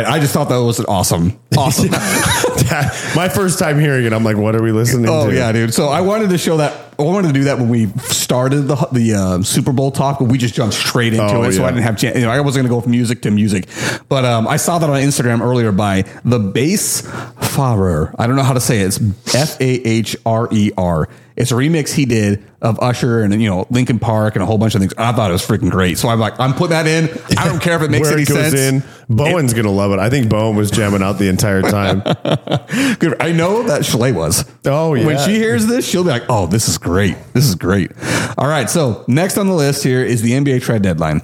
Speaker 3: I, I
Speaker 1: just thought that was an awesome, awesome.
Speaker 2: My first time hearing it, I'm like, what are we listening
Speaker 1: Oh
Speaker 2: to?
Speaker 1: yeah, dude. So I wanted to show that. I wanted to do that when we started the the uh, Super Bowl talk, but we just jumped straight into
Speaker 2: Oh,
Speaker 1: it. So. I didn't have chance. You know, I wasn't going to go from music to music, but um, I saw that on Instagram earlier by the Bass Fahrer. I don't know how to say it. It's F A H R E R. It's a remix he did of Usher and you know Linkin Park and a whole bunch of things. I thought it was freaking great. So I'm like, I'm putting that in. I don't care if it makes
Speaker 2: Where
Speaker 1: any
Speaker 2: it goes
Speaker 1: sense.
Speaker 2: in, Bowen's gonna love it. I think Bowen was jamming out the entire time.
Speaker 1: Good. I know that Shalay was.
Speaker 2: Oh, yeah.
Speaker 1: When she hears this, she'll be like, "Oh, this is great. This is great." All right. So next on the list here is the NBA trade deadline.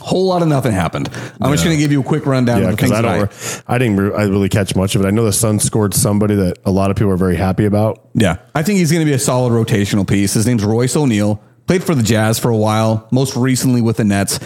Speaker 1: Whole lot of nothing happened. I'm just going to give you a quick rundown
Speaker 2: Yeah,
Speaker 1: of the things
Speaker 2: I don't. I didn't. re- I really catch much of it. I know the Suns scored somebody that a lot of people are very happy about.
Speaker 1: Yeah, I think he's going to be a solid rotational piece. His name's Royce O'Neal. Played for the Jazz for a while, most recently with the Nets.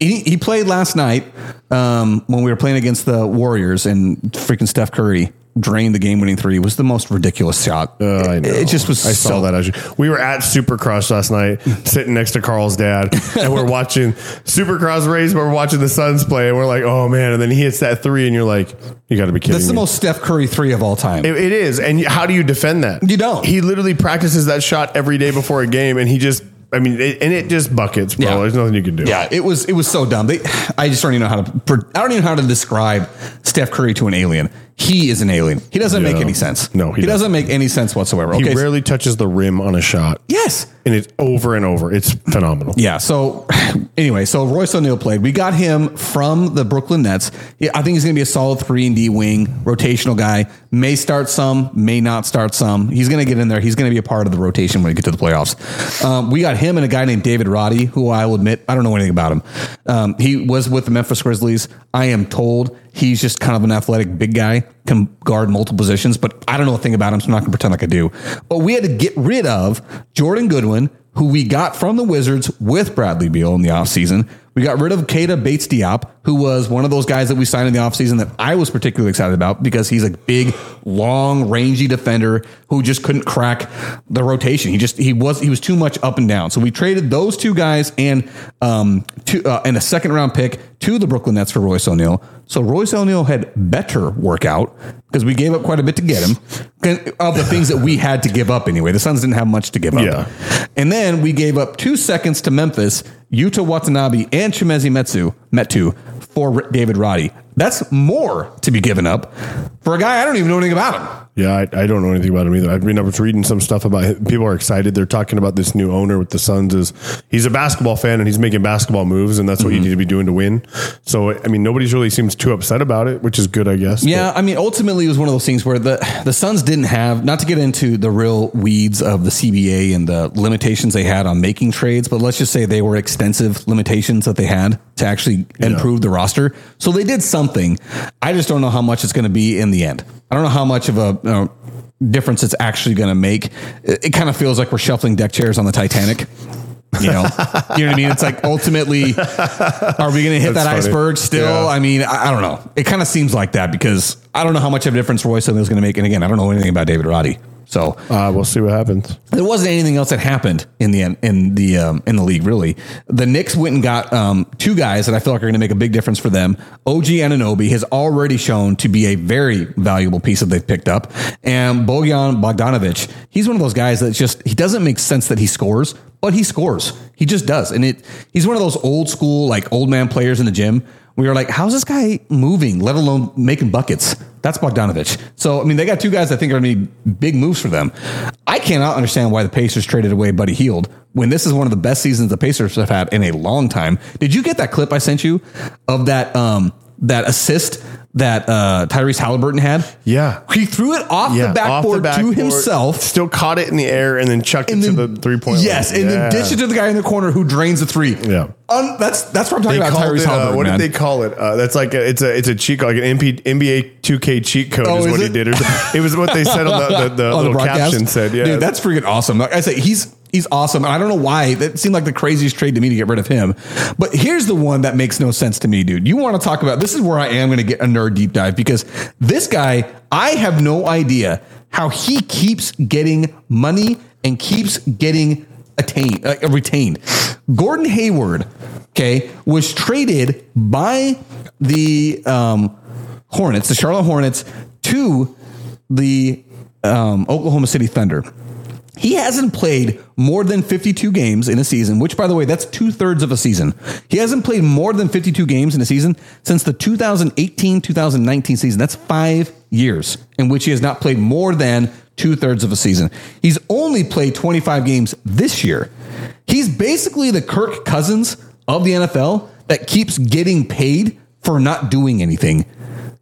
Speaker 1: He, he played last night um, when we were playing against the Warriors, and freaking Steph Curry drained the game-winning three. Was the most ridiculous shot.
Speaker 2: Uh, I know.
Speaker 1: It, just was.
Speaker 2: I saw
Speaker 1: so-
Speaker 2: that. Actually. We were at Supercross last night, sitting next to Carl's dad, and we're watching Supercross race. But we're watching the Suns play, and we're like, "Oh man!" And then he hits that three, and you're like, "You got to be kidding me.
Speaker 1: That's the
Speaker 2: me!"
Speaker 1: most Steph Curry three of all time.
Speaker 2: It- it is. And how do you defend that?
Speaker 1: You don't.
Speaker 2: He literally practices that shot every day before a game, and he just. I mean, it, and it just buckets, bro.
Speaker 1: Yeah.
Speaker 2: There's nothing you can do.
Speaker 1: Yeah, it was it was so dumb. They, I just don't even know how to. I don't even know how to describe Steph Curry to an alien. He is an alien. He doesn't make
Speaker 2: Yeah.
Speaker 1: any sense.
Speaker 2: No, he
Speaker 1: he, doesn't make any sense whatsoever.
Speaker 2: He
Speaker 1: Okay,
Speaker 2: rarely touches the rim on a shot,
Speaker 1: yes,
Speaker 2: and it's over and over. It's phenomenal.
Speaker 1: yeah. So anyway, so Royce O'Neal played. We got him from the Brooklyn Nets. Yeah, I think he's going to be a solid three and D wing, rotational guy. May start some, may not start some. He's going to get in there. He's going to be a part of the rotation when we get to the playoffs. Um, we got him and a guy named David Roddy, who I will admit I don't know anything about him. Um, he was with the Memphis Grizzlies. I am told he's just kind of an athletic big guy, can guard multiple positions, but I don't know a thing about him, so I'm not going to pretend like I do. But we had to get rid of Jordan Goodwin, who we got from the Wizards with Bradley Beal in the offseason. We got rid of Keita Bates Diop, who was one of those guys that we signed in the offseason that I was particularly excited about because he's a big, long, rangy defender who just couldn't crack the rotation. He just he was he was too much up and down. So we traded those two guys and um two, uh, and a second round pick to the Brooklyn Nets for Royce O'Neal. So Royce O'Neal had better workout because we gave up quite a bit to get him of the things that we had to give up anyway. The Suns didn't have much to give up.
Speaker 2: Yeah.
Speaker 1: And then we gave up two seconds to Memphis, Yuta Watanabe, and Chimezie Metsu, Metu for David Roddy. That's more to be given up for a guy I don't even know anything about him.
Speaker 2: Yeah, I, I don't know anything about him either. I mean, I was reading some stuff about it. People are excited. They're talking about this new owner with the Suns. Is he's a basketball fan and he's making basketball moves, and that's what
Speaker 1: Mm-hmm.
Speaker 2: you need to be doing to win. So, I mean, nobody's really seems too upset about it, which is good, I guess.
Speaker 1: Yeah, I mean, ultimately, it was one of those things where the the Suns didn't have not to get into the real weeds of the CBA and the limitations they had on making trades, but let's just say they were extensive limitations that they had to actually improve the roster. So they did something. I just don't know how much it's going to be in the end. I don't know how much of a know, difference it's actually going to make. It, it kind of feels like we're shuffling deck chairs on the Titanic. You know, you know what I mean? It's like ultimately, are we going to hit
Speaker 2: That's
Speaker 1: that
Speaker 2: funny.
Speaker 1: iceberg still?
Speaker 2: Yeah.
Speaker 1: I mean, I, I don't know. It kind of seems like that because I don't know how much of a difference Roy Smith is going to make. And again, I don't know anything about David Roddy. So
Speaker 2: uh, we'll see what happens.
Speaker 1: there wasn't anything else that happened in the in the um, in the league really. The Knicks went and got um, two guys that I feel like are going to make a big difference for them. OG Anunoby has already shown to be a very valuable piece that they've picked up, and Bojan Bogdanovic. He's one of those guys that just he doesn't make sense that he scores, but he scores. He just does, and it he's one of those old school like old man players in the gym. We were like, how's this guy moving, let alone making buckets? That's Bogdanovic. So, I mean, they got two guys I think are going to be big moves for them. I cannot understand why the Pacers traded away Buddy Hield when this is one of the best seasons the Pacers have had in a long time. Did you get that clip I sent you of that um, that assist that uh, Tyrese Haliburton had?
Speaker 2: Yeah.
Speaker 1: He threw it off
Speaker 2: Yeah,
Speaker 1: the backboard,
Speaker 2: off the backboard,
Speaker 1: to himself.
Speaker 2: Still caught it in the air and then chucked
Speaker 1: And
Speaker 2: it
Speaker 1: then,
Speaker 2: to the three point
Speaker 1: yes, and then dish it to the guy in the corner who drains the three.
Speaker 2: Yeah.
Speaker 1: Un- that's that's what I'm talking
Speaker 2: They
Speaker 1: about.
Speaker 2: called
Speaker 1: Tyrese
Speaker 2: it, uh,
Speaker 1: Haliburton.
Speaker 2: what
Speaker 1: man.
Speaker 2: did they call it? Uh, that's like a, it's a it's a cheat code, like an MP, NBA 2K cheat code
Speaker 1: Oh,
Speaker 2: is
Speaker 1: is
Speaker 2: what he
Speaker 1: it?
Speaker 2: did. Or it was what they said on the, the, the little
Speaker 1: broadcast.
Speaker 2: caption said. Yeah,
Speaker 1: Dude, that's freaking awesome. Like I say, he's he's awesome. And I don't know why. That seemed like the craziest trade to me to get rid of him. But here's the one that makes no sense to me, dude. You want to talk about this is where I am going to get a nerd deep dive because this guy, I have no idea how he keeps getting money and keeps getting attained uh, retained. Gordon Hayward, okay, was traded by the um, Hornets, the Charlotte Hornets, to the um, Oklahoma City Thunder. He hasn't played more than 52 games in a season, which, by the way, that's two thirds of a season. He hasn't played more than 52 games in a season since the 2018 2019 season. That's five years in which he has not played more than two thirds of a season. He's only played 25 games this year. He's basically the Kirk Cousins of the NFL that keeps getting paid for not doing anything.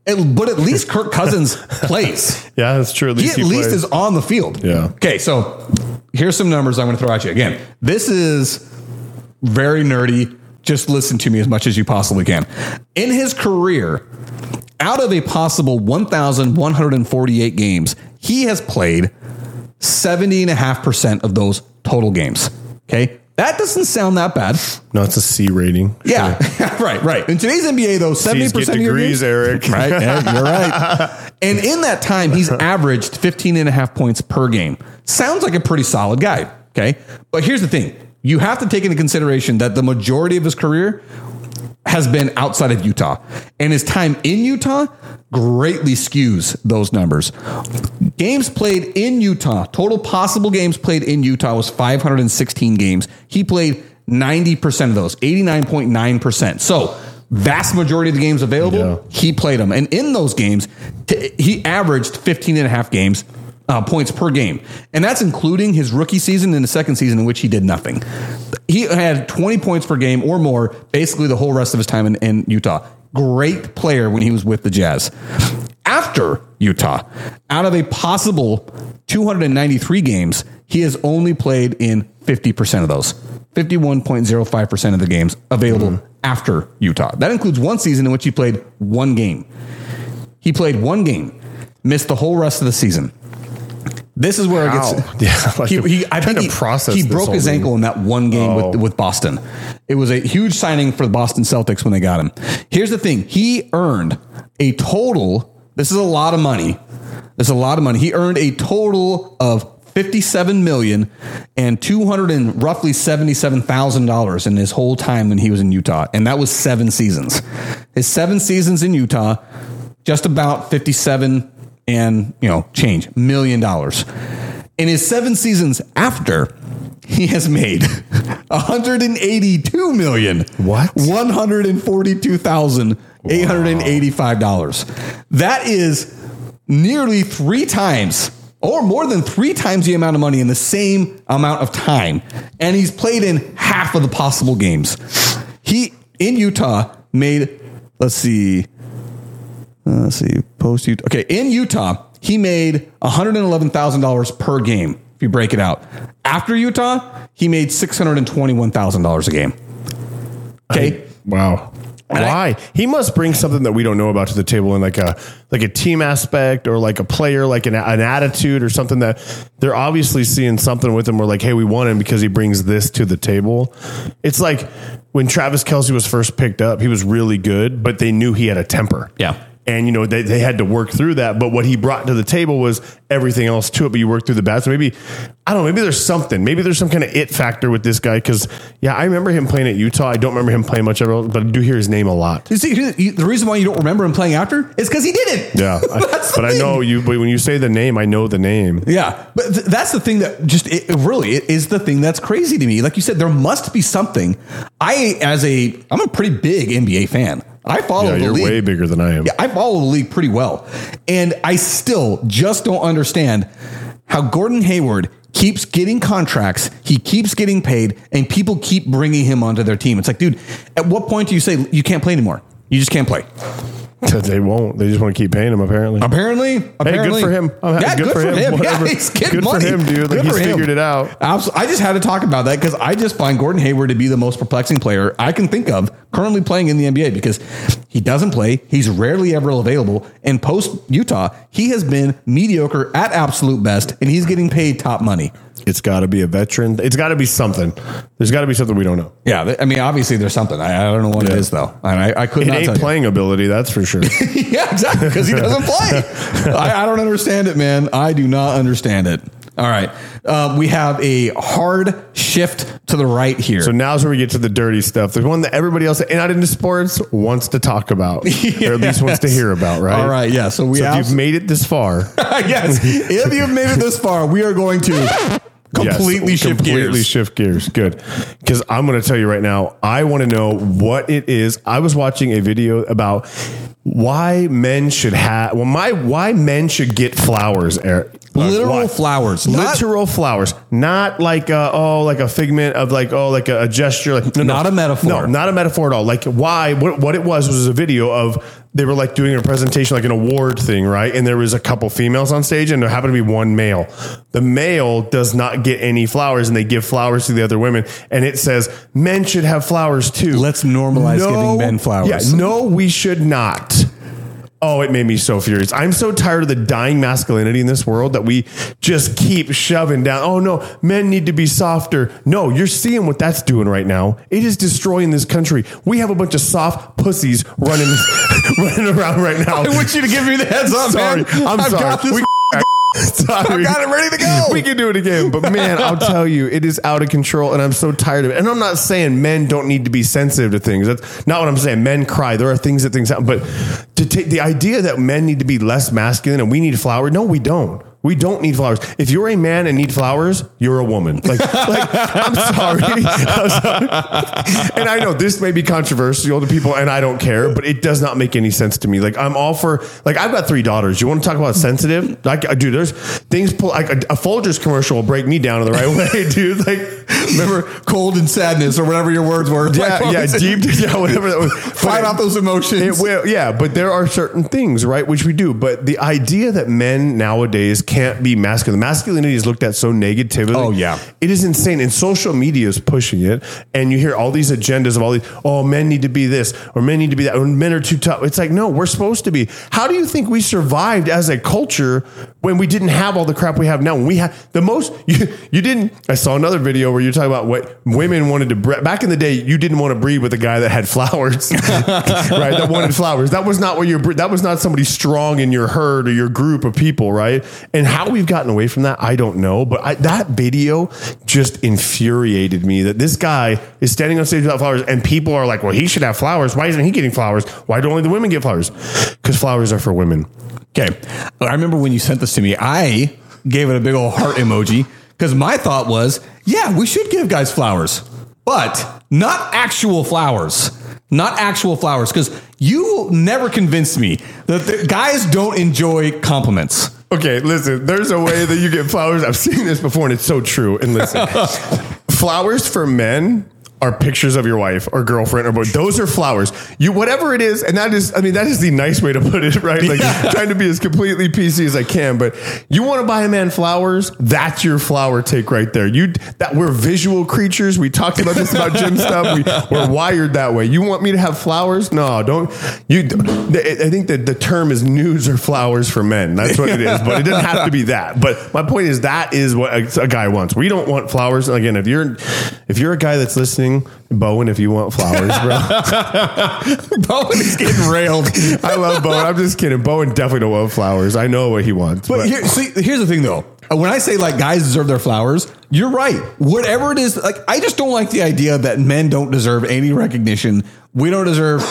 Speaker 1: It- but at least Kirk Cousins plays.
Speaker 2: yeah, that's true. At
Speaker 1: He
Speaker 2: least
Speaker 1: at
Speaker 2: he
Speaker 1: least
Speaker 2: plays.
Speaker 1: is on the field.
Speaker 2: Yeah.
Speaker 1: Okay, so here's some numbers I'm going to throw at you. Again, this is very nerdy. Just listen to me as much as you possibly can. In his career, out of a possible 1,148 games, he has played 70.5% of those total games. Okay. That doesn't sound that bad.
Speaker 2: no, it's a C rating.
Speaker 1: Yeah. right, right. In today's NBA, though, 70%
Speaker 2: C's get
Speaker 1: of your
Speaker 2: degrees,
Speaker 1: games,
Speaker 2: Eric.
Speaker 1: Right. Yeah, you're right. And in that time, he's averaged 15 and a half points per game. Sounds like a pretty solid guy. Okay. But here's the thing you have to take into consideration that the majority of his career has been outside of Utah. And his time in Utah greatly skews those numbers. Games played in Utah, total possible games played in Utah was 516 games. He played 90% of those, 89.9%. So, vast majority of the games available,
Speaker 2: Yeah.
Speaker 1: he played them. And in those games, t- he averaged 15 and a half games. Uh, points per game. And that's including his rookie season and the second season in which he did nothing. He had 20 points per game or more basically the whole rest of his time in, in Utah. Great player when he was with the Jazz. After Utah, out of a possible 293 games, he has only played in 50% of those. 51.05% of the games available after Utah. That includes one season in which he played one game. He played one game, missed the whole rest of the season. This is where
Speaker 2: How?
Speaker 1: it gets.
Speaker 2: Yeah, like,
Speaker 1: he, he, I think
Speaker 2: to
Speaker 1: he,
Speaker 2: process
Speaker 1: he broke his ankle in that one game
Speaker 2: Oh.
Speaker 1: with, with Boston. It was a huge signing for the Boston Celtics when they got him. Here's the thing: he earned a total. This is a lot of money. This is a lot of money. He earned a total of fifty-seven million and two hundred and roughly seventy-seven thousand dollars in his whole time when he was in Utah, and that was seven seasons. His seven seasons in Utah, just about fifty-seven and you know change million dollars. In his seven seasons after, he has made 182 million.
Speaker 2: What?
Speaker 1: $142,885. That is nearly three times or more than three times the amount of money in the same amount of time. And he's played in half of the possible games. He, in Utah, made, let's see, uh, let's see, post Utah. Okay, in Utah, he made $111,000 per game if you break it out. After Utah, he made $621,000 a game. Okay.
Speaker 2: Wow.
Speaker 1: And I-
Speaker 2: Why? he must bring something that we don't know about to the table in like a like a team aspect or like a player, like an, an attitude or something that they're obviously seeing something with him. We're like, hey, we want him because he brings this to the table. It's like when Travis Kelce was first picked up, he was really good, but they knew he had a temper.
Speaker 1: Yeah.
Speaker 2: And you know they, they had to work through that, but what he brought to the table was everything else to it. But you work through the bad. So maybe I don't know. Maybe there's something. Maybe there's some kind of it factor with this guy. Because yeah, I remember him playing at Utah. I don't remember him playing much ever, but I do hear his name a lot.
Speaker 1: You see, the reason why you don't remember him playing after is because he did it.
Speaker 2: Yeah, I-
Speaker 1: That's the
Speaker 2: but I know you. But when you say the name, I know the name.
Speaker 1: Yeah, but th- that's the thing that just it, it really it is the thing that's crazy to me. Like you said, there must be something. I, as a, I'm a pretty big NBA fan. I follow
Speaker 2: Yeah,
Speaker 1: the
Speaker 2: you're
Speaker 1: league.
Speaker 2: way bigger than I am.
Speaker 1: Yeah, I follow the league pretty well, and I still just don't understand how Gordon Hayward keeps getting contracts, he keeps getting paid, and people keep bringing him onto their team. It's like, dude, at what point do you say you can't play anymore? You just can't play.
Speaker 2: They won't. They just want to keep paying him. Apparently.
Speaker 1: Apparently, apparently, Good
Speaker 2: for him. I'm happy- good for him.
Speaker 1: Yeah, he's getting
Speaker 2: Good for him, dude. Like,
Speaker 1: Good
Speaker 2: he's
Speaker 1: for him.
Speaker 2: figured it out.
Speaker 1: I just had to talk about that because I just find Gordon Hayward to be the most perplexing player I can think of currently playing in the NBA because he doesn't play. He's rarely ever available. And post Utah, he has been mediocre at absolute best, and he's getting paid top money.
Speaker 2: It's got to be a veteran. It's got to be something. There's got to be something we don't know.
Speaker 1: Yeah, I mean, obviously there's something. I, I don't know what it
Speaker 2: Yeah.
Speaker 1: is though, and I, I could
Speaker 2: It
Speaker 1: not
Speaker 2: ain't
Speaker 1: tell you.
Speaker 2: playing ability, that's for sure.
Speaker 1: yeah, exactly. Because he doesn't play. I, I don't understand it, man. I do not understand it. All right. Uh, we have a hard shift to the right here.
Speaker 2: So now's where we get to the dirty stuff. There's one that everybody else and not into sports wants to talk about, or at least wants to hear about, right?
Speaker 1: All right. Yeah. So we
Speaker 2: So if
Speaker 1: have.
Speaker 2: you've made it this far,
Speaker 1: yes. If you've made it this far, we are going to completely
Speaker 2: Yes,
Speaker 1: shift
Speaker 2: completely
Speaker 1: gears.
Speaker 2: shift gears. Good, because I'm going to tell you right now. I want to know what it is. I was watching a video about why men should have. Well, my why men should get flowers. Eric.
Speaker 1: Literal
Speaker 2: why?
Speaker 1: flowers. Not-
Speaker 2: literal flowers, not like a, oh, like a figment of like oh, like a, a gesture, like no, no.
Speaker 1: Not a metaphor.
Speaker 2: No, not a metaphor at all. Like why? What, what it was was a video of they were like doing a presentation, like an award thing, right? And there was a couple females on stage, and there happened to be one male. The male does not get any flowers, and they give flowers to the other women, and it says men should have flowers too.
Speaker 1: Let's normalize giving men flowers.
Speaker 2: Yeah, no, we should not. Oh, it made me so furious. I'm so tired of the dying masculinity in this world that we just keep shoving down. Oh no, men need to be softer. No, you're seeing what that's doing right now. It is destroying this country. We have a bunch of soft pussies running running around right now.
Speaker 1: I want you to give me the heads up,
Speaker 2: sorry,
Speaker 1: man.
Speaker 2: I'm
Speaker 1: I've
Speaker 2: sorry.
Speaker 1: got this
Speaker 2: We- Sorry.
Speaker 1: I've got it ready to go.
Speaker 2: We can do it again. But man, I'll tell you, it is out of control and I'm so tired of it. And I'm not saying men don't need to be sensitive to things. That's not what I'm saying. Men cry. There are things that things happen. But to take the idea that men need to be less masculine and we need flowers, no, we don't. We don't need flowers. If you're a man and need flowers, you're a woman. Like, like I'm sorry. I'm sorry. And I know this may be controversial to people, and I don't care, but it does not make any sense to me. Like, I'm all for like I've got three daughters. You want to talk about sensitive? Like, uh, dude, there's things pull like a, a Folgers commercial will break me down in the right way, dude. Like,
Speaker 1: Remember cold and sadness or whatever your words were.
Speaker 2: yeah,
Speaker 1: Like,
Speaker 2: yeah, deep, yeah, whatever that was. But
Speaker 1: off those emotions.
Speaker 2: It will, yeah, but there are certain things, right, which we do. But the idea that men nowadays can't be masculine, masculinity is looked at so negatively.
Speaker 1: Oh, yeah.
Speaker 2: it is insane, and social media is pushing it. And you hear all these agendas of all these. Oh, men need to be this, or men need to be that, or men are too tough. It's like no, we're supposed to be. How do you think we survived as a culture when we didn't have all the crap we have now? When we had the most, you, you didn't. I saw another video where you're talking about what women wanted to. bre- Back in the day, you didn't want to breed with a guy that had flowers, right? That wanted flowers. That was not what your. That was not somebody strong in your herd or your group of people, right? And how we've gotten away from that, I don't know. But I, that video just infuriated me. That this guy is standing on stage without flowers, and people are like, "Well, he should have flowers. Why isn't he getting flowers? Why do only the women get flowers? Because flowers are for women."
Speaker 1: Okay. I remember when you sent this to me, I gave it a big old heart emoji because my thought was, yeah, we should give guys flowers, but not actual flowers. not actual flowers, because you never convinced me that guys don't enjoy compliments.
Speaker 2: Okay, listen, there's a way that you get flowers. I've seen this before and it's so true. And listen, flowers for men are pictures of your wife or girlfriend or both. Those are flowers. You whatever it is, and that is I mean, that is the nice way to put it, right? Like trying to be as completely PC as I can. But you want to buy a man flowers, that's your flower take right there. You that we're visual creatures. We talked about this about gym stuff. We, we're wired that way. You want me to have flowers? No, don't you I think that the term is news or flowers for men. That's what it is. But it doesn't have to be that. But my point is that is what a, a guy wants. We don't want flowers. Again, if you're if you're a guy that's listening, Bowen, if you want flowers, bro.
Speaker 1: Bowen is getting railed.
Speaker 2: I love Bowen. I'm just kidding. Bowen definitely don't want flowers. I know what he wants.
Speaker 1: But
Speaker 2: But,
Speaker 1: here, see, here's the thing, though. Uh, when I say like guys deserve their flowers, you're right. Whatever it is, like I just don't like the idea that men don't deserve any recognition. We don't deserve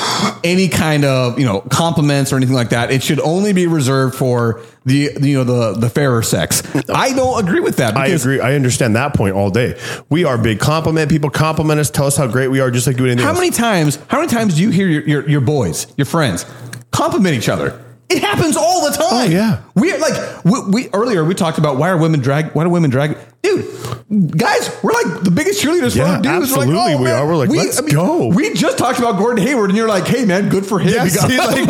Speaker 1: any kind of you know compliments or anything like that. It should only be reserved for the you know the the fairer sex. I don't agree with that.
Speaker 2: I agree. I understand that point all day. We are big compliment people. Compliment us. Tell us how great we are. Just like doing anything
Speaker 1: How
Speaker 2: else.
Speaker 1: many times? How many times do you hear your, your, your boys, your friends, compliment each other? It happens all the time.
Speaker 2: Oh, yeah.
Speaker 1: we like we, we earlier we talked about why are women drag? Why do women drag? Dude, guys, we're like the biggest cheerleaders
Speaker 2: Yeah,
Speaker 1: for our dudes. We're
Speaker 2: absolutely
Speaker 1: oh,
Speaker 2: we
Speaker 1: man,
Speaker 2: are. We're like, let's go.
Speaker 1: We just talked about Gordon Hayward, and you're like, hey man, good for him.
Speaker 2: Yeah, see, like,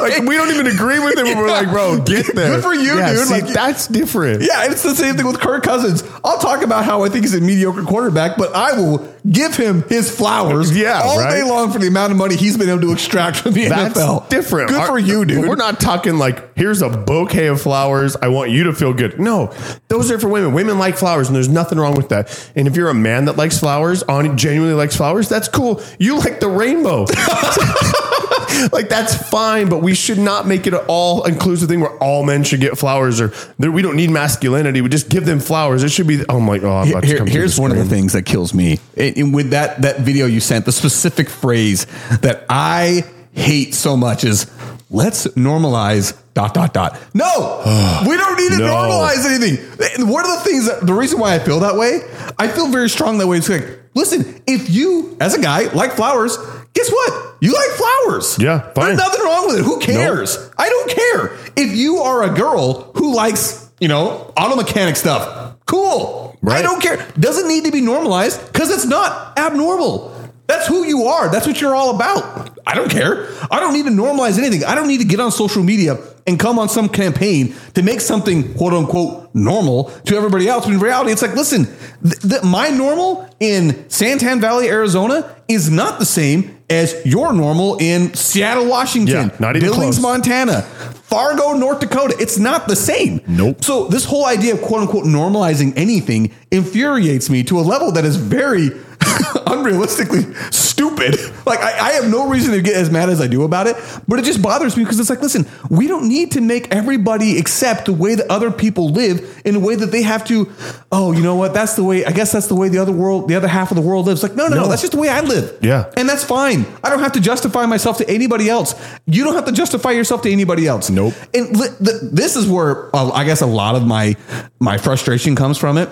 Speaker 2: like, we don't even agree with him. but We're like, bro, get there.
Speaker 1: Good for you,
Speaker 2: Yeah,
Speaker 1: dude.
Speaker 2: see,
Speaker 1: Like-
Speaker 2: that's different.
Speaker 1: Yeah, it's the same thing with Kirk Cousins. I'll talk about how I think he's a mediocre quarterback, but I will give him his flowers
Speaker 2: Yeah,
Speaker 1: all
Speaker 2: right?
Speaker 1: day long for the amount of money he's been able to extract from the
Speaker 2: That's
Speaker 1: NFL.
Speaker 2: different.
Speaker 1: Good
Speaker 2: Our-
Speaker 1: for you, dude.
Speaker 2: We're not talking like here's a bouquet of flowers. I want you to feel good. No, those are for women. Women like flowers, and there's nothing wrong with that. And if you're a man that likes flowers, on genuinely likes flowers, that's cool. You like the rainbow. like that's fine, but we should not make it an all inclusive thing where all men should get flowers or we don't need masculinity. We just give them flowers. It should be. Oh my god! I'm about to
Speaker 1: Here- here's one of the things that kills me. And- and with that that video you sent, the specific phrase that I hate so much is let's normalize dot dot dot. No, we don't need to
Speaker 2: No.
Speaker 1: normalize anything. And one of the things that the reason why I feel that way, I feel very strong that way. It's like, listen, if you as a guy like flowers, guess what? You like flowers.
Speaker 2: Yeah, fine.
Speaker 1: There's nothing wrong with it. Who cares? I don't care. If you are a girl who likes, you know, auto mechanic stuff, cool. I
Speaker 2: Right.
Speaker 1: don't care. Doesn't need to be normalized because it's not abnormal. That's who you are. That's what you're all about. I don't care. I don't need to normalize anything. I don't need to get on social media and come on some campaign to make something quote unquote normal to everybody else. But in reality, it's like, listen, th- th- my normal in San Tan Valley, Arizona is not the same as your normal in Seattle, Washington,
Speaker 2: Yeah, not even
Speaker 1: Billings,
Speaker 2: close.
Speaker 1: Montana, Fargo, North Dakota. It's not the same.
Speaker 2: Nope.
Speaker 1: So this whole idea of quote unquote normalizing anything infuriates me to a level that is very unrealistically stupid. Like I, I have no reason to get as mad as I do about it, but it just bothers me because it's like, listen, we don't need to make everybody accept the way that other people live in a way that they have to. Oh, you know what? That's the way. I guess that's the way the other world, the other half of the world lives. Like, no, no, no,
Speaker 2: No.
Speaker 1: that's just the way I live.
Speaker 2: Yeah.
Speaker 1: and that's fine. I don't have to justify myself to anybody else. You don't have to justify yourself to anybody else.
Speaker 2: Nope.
Speaker 1: And li- th- this is where uh, I guess a lot of my my frustration comes from. It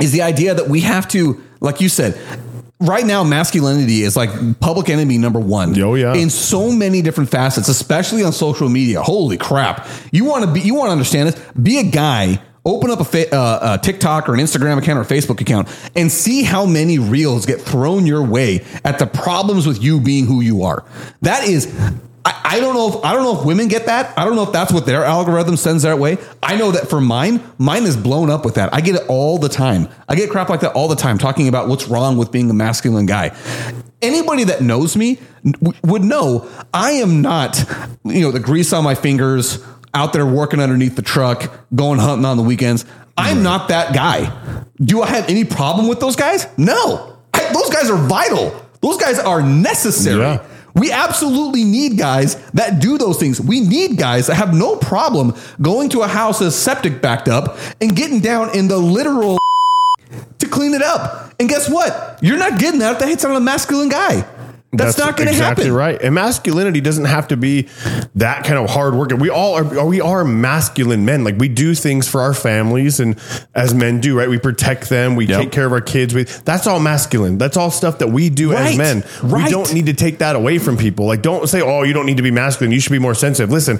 Speaker 1: is the idea that we have to, like you said. Right now, masculinity is like public enemy number one.
Speaker 2: Oh, yeah.
Speaker 1: in so many different facets, especially on social media. Holy crap! You want to be, you want to understand this. Be a guy. Open up a, fa- uh, a TikTok or an Instagram account or a Facebook account and see how many reels get thrown your way at the problems with you being who you are. That is I, I don't know if I don't know if women get that. I don't know if that's what their algorithm sends their way. I know that for mine, mine is blown up with that. I get it all the time. I get crap like that all the time, talking about what's wrong with being a masculine guy. Anybody that knows me w- would know I am not, you know, the grease on my fingers, out there working underneath the truck, going hunting on the weekends. I'm not that guy. Do I have any problem with those guys? No. I, those guys are vital. Those guys are necessary.
Speaker 2: Yeah.
Speaker 1: We absolutely need guys that do those things. We need guys that have no problem going to a house that's septic backed up and getting down in the literal to clean it up. And guess what? You're not getting that if that hits on a masculine guy. That's, not going to
Speaker 2: exactly
Speaker 1: happen.
Speaker 2: right. And masculinity doesn't have to be that kind of hard work. We all are. We are masculine men. Like we do things for our families, and as men do, right? We protect them. We
Speaker 1: Yep.
Speaker 2: take care of our kids. We, that's all masculine. That's all stuff that we do
Speaker 1: Right.
Speaker 2: as men. We don't need to take that away from people. Like don't say, "Oh, you don't need to be masculine. You should be more sensitive." Listen,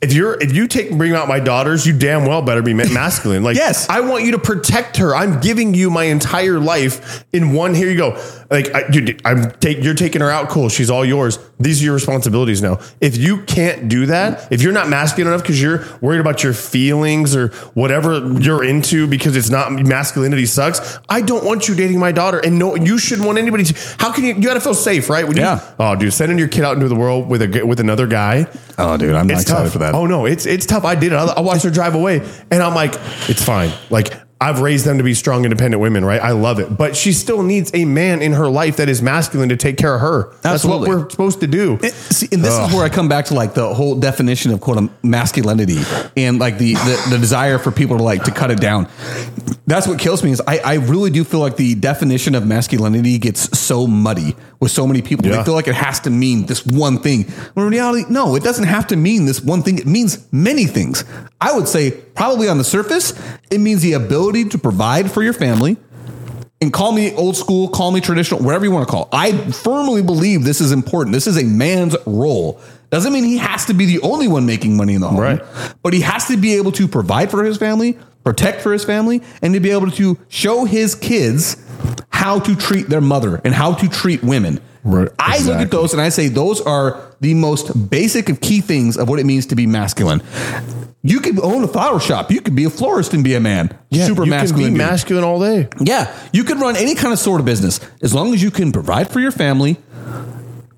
Speaker 2: if you're if you take bring out my daughters, you damn well better be masculine. Like
Speaker 1: Yes.
Speaker 2: I want you to protect her. I'm giving you my entire life in one. Here you go. Like I, you, I'm take you're taking her out. Cool. She's all yours. These are your responsibilities now. If you can't do that, if you're not masculine enough because you're worried about your feelings or whatever you're into because it's not masculinity sucks. I don't want you dating my daughter, and no, you shouldn't want anybody. to. How can you? You got to feel safe, right? When you-
Speaker 1: Yeah.
Speaker 2: oh, dude, sending your kid out into the world with a with another guy.
Speaker 1: Oh, dude, I'm not excited
Speaker 2: tough.
Speaker 1: for that.
Speaker 2: Oh no, it's it's tough. I did it. I, I watched her drive away, and I'm like, it's fine. Like I've raised them to be strong, independent women, right? I love it, but she still needs a man in her life that is masculine to take care of her. That's what we're supposed to do.
Speaker 1: It- see, and this is where I come back to like the whole definition of quote masculinity and like the, the the desire for people to like to cut it down. That's what kills me is I, I really do feel like the definition of masculinity gets so muddy with so many people.
Speaker 2: Yeah.
Speaker 1: They feel like it has to mean this one thing. When in reality, no, it doesn't have to mean this one thing. It means many things. I would say probably on the surface, it means the ability to provide for your family, and call me old school, call me traditional, whatever you want to call. it. I firmly believe this is important. This is a man's role. Doesn't mean he has to be the only one making money in the home,
Speaker 2: Right.
Speaker 1: but he has to be able to provide for his family, protect for his family, and to be able to show his kids how to treat their mother and how to treat women.
Speaker 2: Right.
Speaker 1: I look at those and I say those are the most basic of key things of what it means to be masculine. You could own a flower shop. You could be a florist and be a man. Yeah, Super
Speaker 2: you
Speaker 1: masculine.
Speaker 2: can be
Speaker 1: dude.
Speaker 2: masculine all day.
Speaker 1: Yeah, you can run any kind of sort of business as long as you can provide for your family.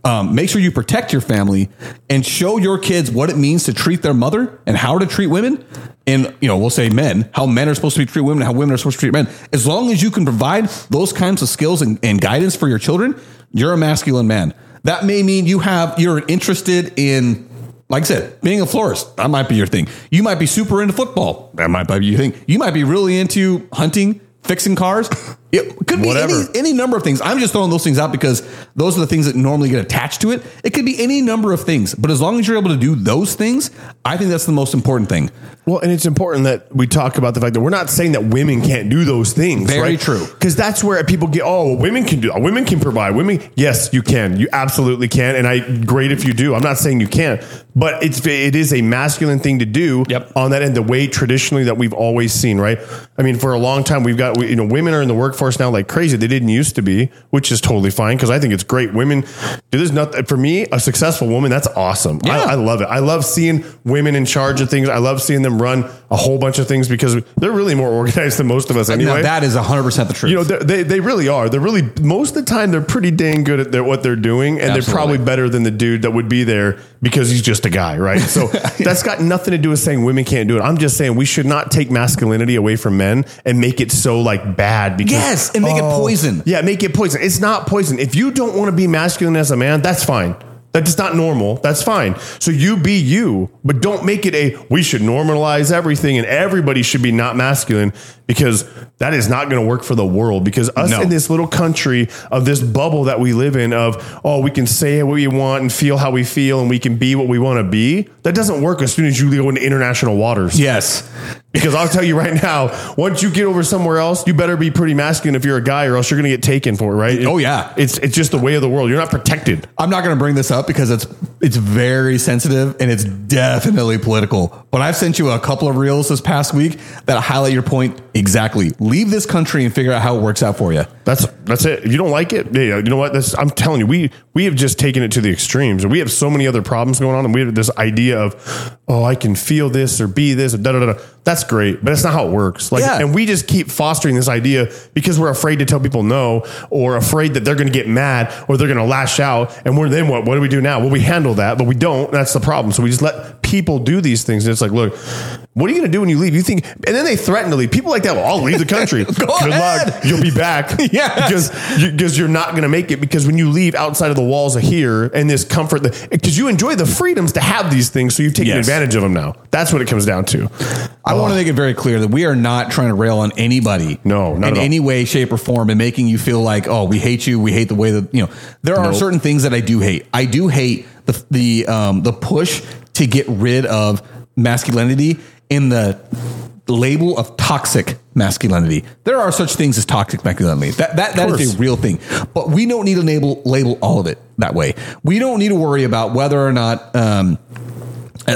Speaker 1: Um, make sure you protect your family and show your kids what it means to treat their mother and how to treat women. And you know, we'll say men, how men are supposed to be treat women, how women are supposed to treat men. As long as you can provide those kinds of skills and, and guidance for your children, you're a masculine man. That may mean you have you're interested in like I said, being a florist, that might be your thing. You might be super into football. That might be your thing. You might be really into hunting, fixing cars. It could be any, any number of things. I'm just throwing those things out because those are the things that normally get attached to it. It could be any number of things, but as long as you're able to do those things, I think that's the most important thing.
Speaker 2: Well, and it's important that we talk about the fact that we're not saying that women can't do those things.
Speaker 1: Very
Speaker 2: right?
Speaker 1: true.
Speaker 2: Because that's where people get, oh, women can do, uh, women can provide. Women, yes, you can. You absolutely can. And I, great if you do. I'm not saying you can't, but it's, it is a masculine thing to do
Speaker 1: Yep.
Speaker 2: on that end, the way traditionally that we've always seen, right? I mean, for a long time, we've got, you know, women are in the workforce now like crazy. They didn't used to be, which is totally fine because I think it's great. Women, there's nothing, for me, a successful woman, that's awesome. I,
Speaker 1: Yeah.
Speaker 2: I love it. I love seeing women in charge of things. I love seeing them run a whole bunch of things because they're really more organized than most of us anyway.
Speaker 1: Now, that is 100% the truth.
Speaker 2: you know, they they really are. They're really most of the time they're pretty dang good at their, what they're doing, and they're probably better than the dude that would be there because he's just a guy, right? So that's got nothing to do with saying women can't do it. I'm just saying we should not take masculinity away from men and make it so like bad because
Speaker 1: Yes, and make it oh. poison.
Speaker 2: Yeah, make it poison. It's not poison. If you don't want to be masculine as a man, that's fine. That's not normal. That's fine. So you be you, but don't make it a we should normalize everything and everybody should be not masculine because that is not going to work for the world. Because us
Speaker 1: No.
Speaker 2: in this little country of this bubble that we live in of oh we can say what we want and feel how we feel and we can be what we want to be. That doesn't work as soon as you go into international waters.
Speaker 1: yes.
Speaker 2: Because I'll tell you right now, once you get over somewhere else, you better be pretty masculine if you're a guy, or else you're going to get taken for it, right?
Speaker 1: Oh, yeah.
Speaker 2: it's it's just the way of the world. You're not protected.
Speaker 1: I'm not going to bring this up because it's it's very sensitive and it's definitely political. But I've sent you a couple of reels this past week that highlight your point exactly. Leave this country and figure out how it works out for you.
Speaker 2: That's that's it. If you don't like it, yeah, you know what? I'm telling you, we we have just taken it to the extremes, we have so many other problems going on, and we have this idea of, oh, I can feel this or be this or da da da. That's great, but that's not how it works. Like,
Speaker 1: Yeah.
Speaker 2: and we just keep fostering this idea because we're afraid to tell people no, or afraid that they're going to get mad or they're going to lash out. And we're then what? What do we do now? Well, we handle that, but we don't. That's the problem. So we just let people do these things. And it's like, look, what are you going to do when you leave? You think, and then they threaten to leave. People like that, well, I'll leave the country. Good
Speaker 1: ahead.
Speaker 2: luck. You'll be back.
Speaker 1: Yes.
Speaker 2: Because you, because you're not going to make it because when you leave outside of the walls of here and this comfort, because you enjoy the freedoms to have these things. So you've taken
Speaker 1: Yes.
Speaker 2: advantage of them now. That's what it comes down to.
Speaker 1: I want to make it very clear that we are not trying to rail on anybody.
Speaker 2: No, not
Speaker 1: in
Speaker 2: at all.
Speaker 1: any way, shape, or form, and making you feel like, oh, we hate you. We hate the way that you know. There are
Speaker 2: Nope.
Speaker 1: certain things that I do hate. I do hate the the um, the push to get rid of masculinity in the label of toxic masculinity. There are such things as toxic masculinity. That that, that is a real thing. But we don't need to label label all of it that way. We don't need to worry about whether or not. Um,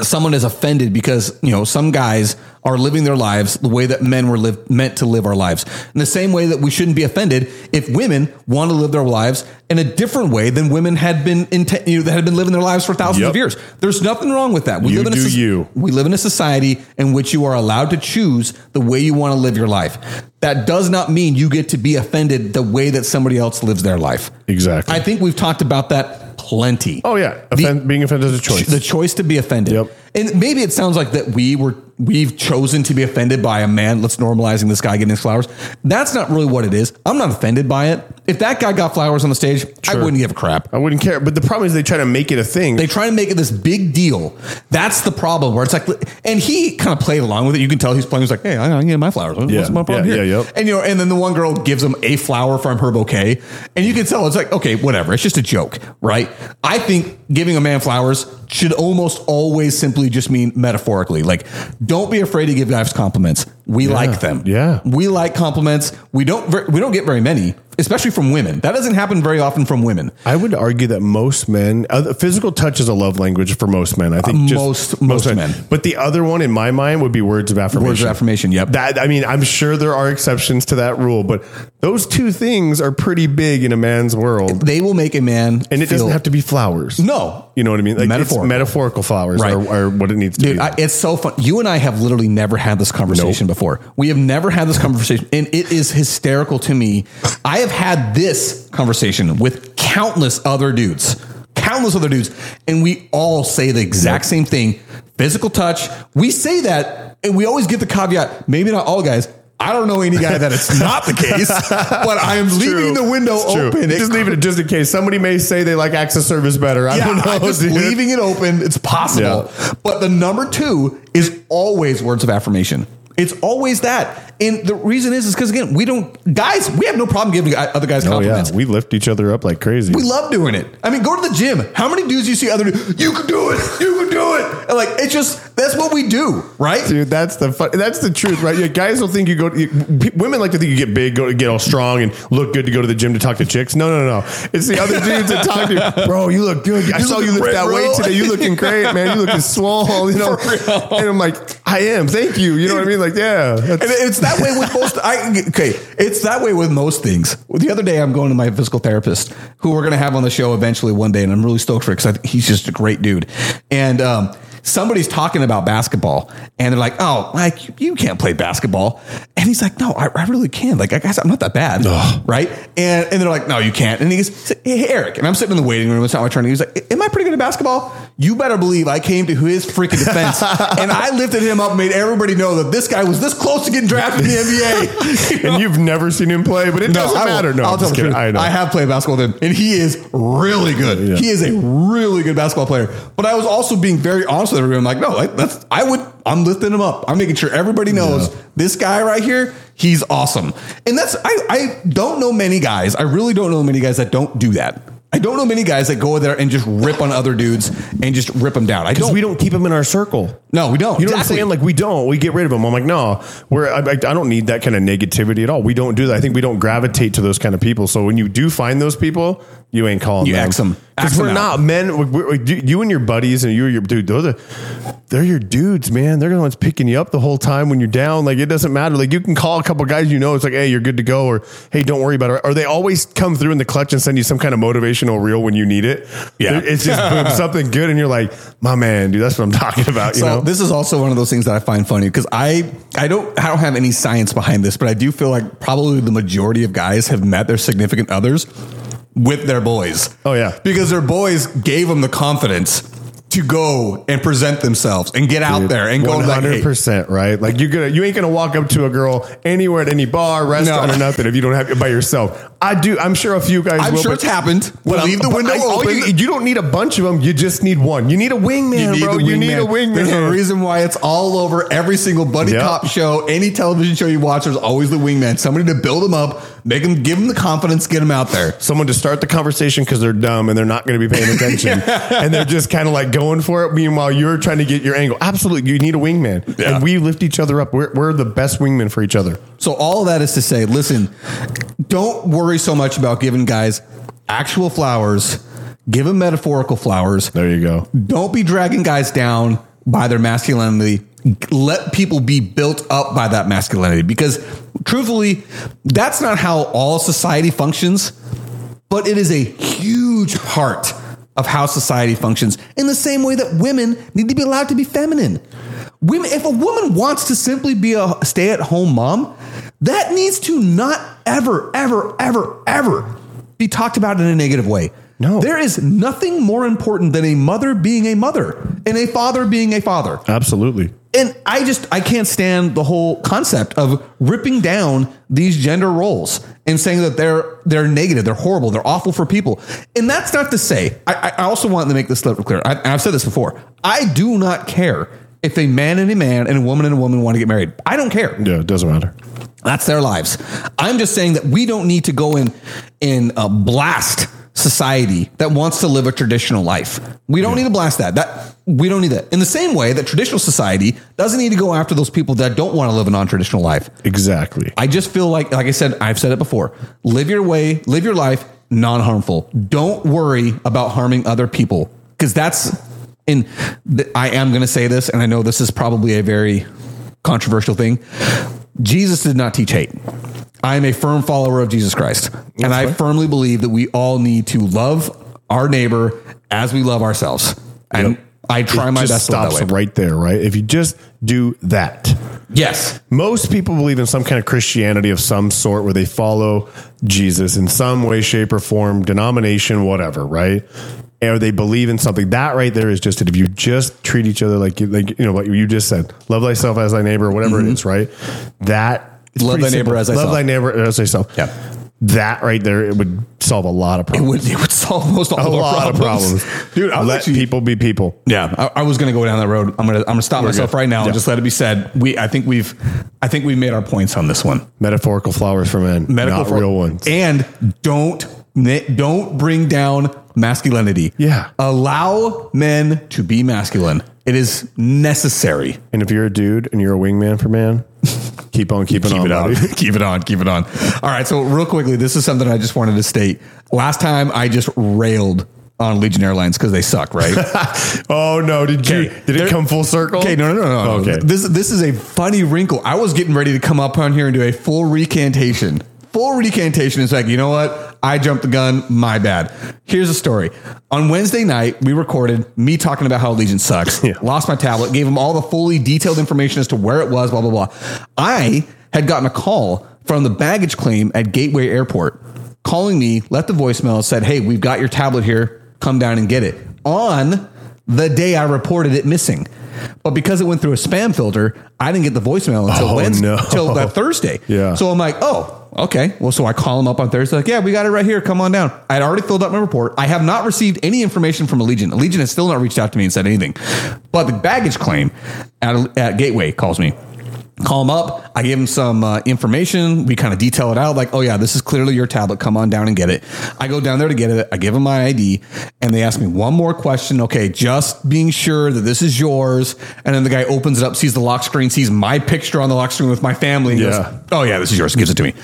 Speaker 1: someone is offended because you know some guys are living their lives the way that men were live, meant to live our lives in the same way that we shouldn't be offended if women want to live their lives in a different way than women had been inte- you know, that had been living their lives for thousands
Speaker 2: Yep.
Speaker 1: of years there's nothing wrong with that we
Speaker 2: You
Speaker 1: live in a
Speaker 2: you.
Speaker 1: we live in a society in which you are allowed to choose the way you want to live your life that does not mean you get to be offended the way that somebody else lives their life
Speaker 2: Exactly.
Speaker 1: i think we've talked about that plenty
Speaker 2: oh yeah. Offend, being offended is a choice.
Speaker 1: the choice to be offended.
Speaker 2: Yep.
Speaker 1: And maybe it sounds like that we were we've chosen to be offended by a man. Let's normalizing this guy getting his flowers. That's not really what it is. I'm not offended by it. If that guy got flowers on the stage, I wouldn't give a crap.
Speaker 2: I wouldn't care. But the problem is they try to make it a thing.
Speaker 1: They try to make it this big deal. That's the problem. Where it's like, and he kind of played along with it. You can tell he's playing. He's like, "Hey, I get my flowers. What's
Speaker 2: Yeah.
Speaker 1: my problem
Speaker 2: Yeah,
Speaker 1: here?"
Speaker 2: yeah, yep.
Speaker 1: And you know, and then the one girl gives him a flower from her bouquet, and you can tell it's like, okay, whatever. It's just a joke, right? I think giving a man flowers should almost always simply just mean metaphorically. Like, don't be afraid to give guys compliments. We like them.
Speaker 2: Yeah.
Speaker 1: we like compliments. We don't. We don't get very many, especially from women. That doesn't happen very often from women.
Speaker 2: I would argue that most men, uh, physical touch is a love language for most men. I think just
Speaker 1: most- most men.
Speaker 2: But the other one in my mind would be words of affirmation.
Speaker 1: Words of affirmation. Yep.
Speaker 2: That I mean, I'm sure there are exceptions to that rule, but those two things are pretty big in a man's world,
Speaker 1: they will make a man,
Speaker 2: and it
Speaker 1: feel-
Speaker 2: doesn't have to be flowers.
Speaker 1: No,
Speaker 2: you know what I mean. Like
Speaker 1: Metaphorical.
Speaker 2: It's metaphorical flowers
Speaker 1: Right.
Speaker 2: are, are what it needs to
Speaker 1: Dude,
Speaker 2: be.
Speaker 1: I, it's so fun. You and I have literally never had this conversation before. We have never had this conversation, and it is hysterical to me. I have had this conversation with countless other dudes, countless other dudes, and we all say the exact same thing physical touch. We say that, and we always get the caveat maybe not all guys. I don't know any guy that it's not the case, but I am leaving
Speaker 2: True.
Speaker 1: the window
Speaker 2: It's true.
Speaker 1: open. It
Speaker 2: Just leave it just in case somebody may say they like acts of service better. I
Speaker 1: yeah,
Speaker 2: don't know.
Speaker 1: I'm just
Speaker 2: dude.
Speaker 1: leaving it open. It's possible. But the number two is always words of affirmation. It's always that. And the reason is, is because again, we don't, guys, we have no problem giving other guys
Speaker 2: Oh yeah, we lift each other up like crazy.
Speaker 1: we love doing it. I mean, go to the gym. How many dudes you see other dudes? You can do it. You can do it. And like, it's just, that's what we do, right?
Speaker 2: Dude, that's the fun, that's the truth, right? Yeah, guys don't think you go. You, women like to think you get big, go to get all strong, and look good to go to the gym to talk to chicks. No, no, no, no. It's the other dudes that talk to you, bro. You look good. I
Speaker 1: You
Speaker 2: saw you lift
Speaker 1: great,
Speaker 2: that
Speaker 1: bro."
Speaker 2: weight today. You looking great, man. You looking swole. You know, and I'm like, I am. Thank you. You know what I mean? Like, yeah. that's-
Speaker 1: And it's that way with most. I okay, it's that way with most things. The other day, I'm going to my physical therapist, who we're going to have on the show eventually one day, and I'm really stoked for it because he's just a great dude. And um, somebody's talking about basketball, and they're like, "Oh, like you can't play basketball," and he's like, "No, I, I really can. Like, I guess I'm not that bad, right?" And and they're like, "No, you can't." And he goes, "Hey, Eric," and I'm sitting in the waiting room. It's not my turn. He's like, "Am I pretty good at basketball?" You better believe I came to his freaking defense, and I lifted him up, made everybody know that this guy was this close to getting drafted in the NBA. You know?
Speaker 2: and you've never seen him play, but it doesn't
Speaker 1: I will-
Speaker 2: matter. No,
Speaker 1: I'll
Speaker 2: I'm
Speaker 1: tell truth.
Speaker 2: I know.
Speaker 1: I have played basketball with him, and he is really good.
Speaker 2: Yeah.
Speaker 1: He is a really good basketball player. But I was also being very honest with everyone. Like, no, that's I would. I'm lifting him up. I'm making sure everybody knows
Speaker 2: Yeah.
Speaker 1: this guy right here. He's awesome. And that's I. I don't know many guys. I really don't know many guys that don't do that. I don't know many guys that go there and just rip on other dudes and just rip them down. I
Speaker 2: because we don't keep them in our circle.
Speaker 1: no, we don't.
Speaker 2: You know
Speaker 1: Exactly.
Speaker 2: what I'm saying? Like we don't. We get rid of them. I'm like, no, we're. I, I don't need that kind of negativity at all. We don't do that. I think we don't gravitate to those kind of people. So when you do find those people, you ain't calling
Speaker 1: You
Speaker 2: them.
Speaker 1: X 'em. X
Speaker 2: because we're not men. We're, we're- you you and your buddies and you and your dude. Those are they're your dudes, man. They're the ones picking you up the whole time when you're down. Like it doesn't matter. Like you can call a couple guys you know. It's like, hey, you're good to go, or hey, don't worry about it. Or they always come through in the clutch and send you some kind of motivational reel when you need it.
Speaker 1: Yeah.
Speaker 2: it's just boom, something good, and you're like, my man, dude. That's what I'm talking about. You
Speaker 1: so
Speaker 2: know,
Speaker 1: this is also one of those things that I find funny because I I don't I don't have any science behind this, but I do feel like probably the majority of guys have met their significant others with their boys.
Speaker 2: Oh, yeah.
Speaker 1: because their boys gave them the confidence. to go and present themselves and get out there and go
Speaker 2: One
Speaker 1: like,
Speaker 2: hundred
Speaker 1: hey,
Speaker 2: percent, right? Like you're gonna, you ain't gonna walk up to a girl anywhere at any bar, restaurant,
Speaker 1: No.
Speaker 2: or nothing if you don't have it by yourself. I do. I'm sure a few guys.
Speaker 1: I'm
Speaker 2: will,
Speaker 1: sure it's happened.
Speaker 2: but
Speaker 1: We'll leave the window
Speaker 2: I-
Speaker 1: open.
Speaker 2: You, you don't need a bunch of them. You just need one. You need a wingman, bro.
Speaker 1: the
Speaker 2: You need a wingman.
Speaker 1: There's a reason why it's all over every single buddy
Speaker 2: Yep.
Speaker 1: cop show, any television show you watch. There's always the wingman, somebody to build them up, make them, give them the confidence, get them out there.
Speaker 2: Someone to start the conversation because they're dumb and they're not going to be paying attention, and they're just kind of like going for it. Meanwhile, you're trying to get your angle. Absolutely, you need a wingman,
Speaker 1: Yeah.
Speaker 2: and we lift each other up. We're, we're the best wingmen for each other.
Speaker 1: So all of that is to say, listen, don't worry so much about giving guys actual flowers. Give them metaphorical flowers.
Speaker 2: There you go.
Speaker 1: Don't be dragging guys down by their masculinity. Let people be built up by that masculinity because truthfully, that's not how all society functions, but it is a huge part of how society functions in the same way that women need to be allowed to be feminine. Women, if a woman wants to simply be a stay at home mom, that needs to not ever, ever, ever, ever be talked about in a negative way.
Speaker 2: No.
Speaker 1: There is nothing more important than a mother being a mother and a father being a father.
Speaker 2: Absolutely.
Speaker 1: And I just I can't stand the whole concept of ripping down these gender roles and saying that they're they're negative, they're horrible, they're awful for people. And that's not to say. I, I also want to make this clear. I, I've said this before. I do not care if a man and a man and a woman and a woman want to get married. I don't care.
Speaker 2: Yeah, it doesn't matter.
Speaker 1: That's their lives. I'm just saying that we don't need to go in and uh, blast society that wants to live a traditional life. We don't need to blast that. That we don't need that. In the same way that traditional society doesn't need to go after those people that don't want to live a non-traditional life.
Speaker 2: Exactly.
Speaker 1: I just feel like, like I said, I've said it before. Live your way, live your life non-harmful. Don't worry about harming other people because that's. And th- I am going to say this, and I know this is probably a very controversial thing. Jesus did not teach hate. I am a firm follower of Jesus Christ, and I firmly believe that we all need to love our neighbor as we love ourselves. And
Speaker 2: Yep.
Speaker 1: I try
Speaker 2: It
Speaker 1: my best
Speaker 2: stops right there, right? If you just do that.
Speaker 1: Yes.
Speaker 2: Most people believe in some kind of Christianity of some sort where they follow Jesus in some way, shape, or form, denomination, whatever, right? Or they believe in something. That right there is just it. If you just treat each other like you, like you know, what you just said, love thyself as thy neighbor, whatever it is, right? That
Speaker 1: Mm-hmm. Love thy neighbor
Speaker 2: simple.
Speaker 1: as thyself.
Speaker 2: Love thy neighbor as thyself.
Speaker 1: Yeah.
Speaker 2: That right there, it would solve a lot of
Speaker 1: It
Speaker 2: problems.
Speaker 1: would, it would solve most all
Speaker 2: a lot
Speaker 1: problems.
Speaker 2: of problems,
Speaker 1: Dude, I was
Speaker 2: Let people be people.
Speaker 1: Yeah, I, I was going to go down that road. I'm to I'm to stop myself
Speaker 2: good.
Speaker 1: right now
Speaker 2: Yeah.
Speaker 1: and just let it be said. We I think we've I think we've made our points on this one.
Speaker 2: Metaphorical flowers for men,
Speaker 1: Medical
Speaker 2: not
Speaker 1: for-
Speaker 2: real ones.
Speaker 1: And don't don't bring down masculinity.
Speaker 2: Yeah.
Speaker 1: Allow men to be masculine. It is necessary.
Speaker 2: And if you're a dude and you're a wingman for man, keep on keeping
Speaker 1: Keep
Speaker 2: on,
Speaker 1: it on. keep it on. Keep it on. All right. So real quickly, this is something I just wanted to state. Last time I just railed on Allegiant Airlines because they suck, right?
Speaker 2: Oh no! Did you? Did it come full circle?
Speaker 1: Okay, no, no, no, no.
Speaker 2: Okay.
Speaker 1: This this is a funny wrinkle. I was getting ready to come up on here and do a full recantation. Full recantation is like, you know what? I jumped the gun. My bad. Here's the story. On Wednesday night, we recorded me talking about how Allegiant sucks.
Speaker 2: Yeah.
Speaker 1: Lost my tablet. Gave them all the fully detailed information as to where it was. Blah blah blah. I had gotten a call from the baggage claim at Gateway Airport, calling me, left the voicemail, said, "Hey, we've got your tablet here. Come down and get it." On the day I reported it missing. But because it went through a spam filter, I didn't get the voicemail until
Speaker 2: Oh,
Speaker 1: Wednesday,
Speaker 2: no.
Speaker 1: until that Thursday.
Speaker 2: Yeah.
Speaker 1: So I'm like, oh, okay. Well, so I call him up on Thursday, like, yeah, we got it right here. Come on down. I had already filled out my report. I have not received any information from Allegiant. Allegiant has still not reached out to me and said anything. But the baggage claim at, at Gateway calls me. Call him up. I give him some uh, information. We kind of detail it out, like, "Oh yeah, this is clearly your tablet. Come on down and get it." I go down there to get it. I give him my ID, and they ask me one more question. Okay, just being sure that this is yours. And then the guy opens it up, sees the lock screen, sees my picture on the lock screen with my family. And
Speaker 2: Yeah.
Speaker 1: goes, "Oh yeah, this is yours." Gives it to me.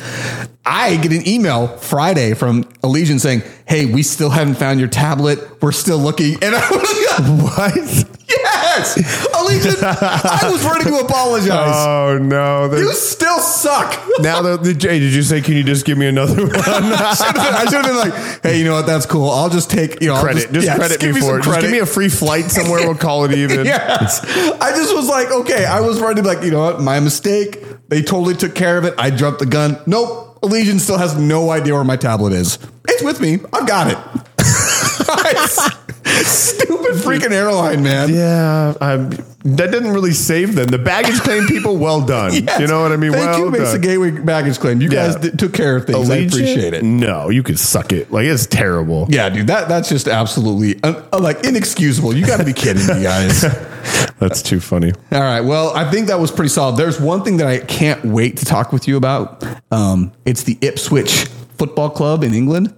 Speaker 1: I get an email Friday from Allegiant saying, "Hey, we still haven't found your tablet. We're still looking." And I was like,
Speaker 2: What?
Speaker 1: Yes, Allegiant. I was ready to apologize.
Speaker 2: Oh no!
Speaker 1: You
Speaker 2: They-
Speaker 1: still suck.
Speaker 2: now, the, the, Jay, did you say? Can you just give me another one?
Speaker 1: I should have been like, hey, you know what? That's cool. I'll just take you know
Speaker 2: credit, just,
Speaker 1: yeah,
Speaker 2: credit
Speaker 1: give
Speaker 2: me for it. Just give me a free flight somewhere. We'll call it even.
Speaker 1: yes. I just was like, okay. I was ready to be like, you know what? My mistake. They totally took care of it. I jumped the gun. Nope. Allegiant still has no idea where my tablet is. It's with me. I've got it. Stupid freaking airline, man.
Speaker 2: Yeah, I'm, that didn't really save them. The baggage claim people, well done.
Speaker 1: Yes.
Speaker 2: You know what I mean?
Speaker 1: Thank
Speaker 2: well
Speaker 1: you, Mesa. Gateway Baggage Claim. You
Speaker 2: Yeah.
Speaker 1: guys did, took care of things. I appreciate it.
Speaker 2: No, you could suck it. Like it's terrible.
Speaker 1: Yeah, dude, that that's just absolutely uh, uh, like inexcusable. You got to be kidding me, guys.
Speaker 2: That's too funny.
Speaker 1: All right. Well, I think that was pretty solid. There's one thing that I can't wait to talk with you about. Um, it's the Ipswich Football Club in England.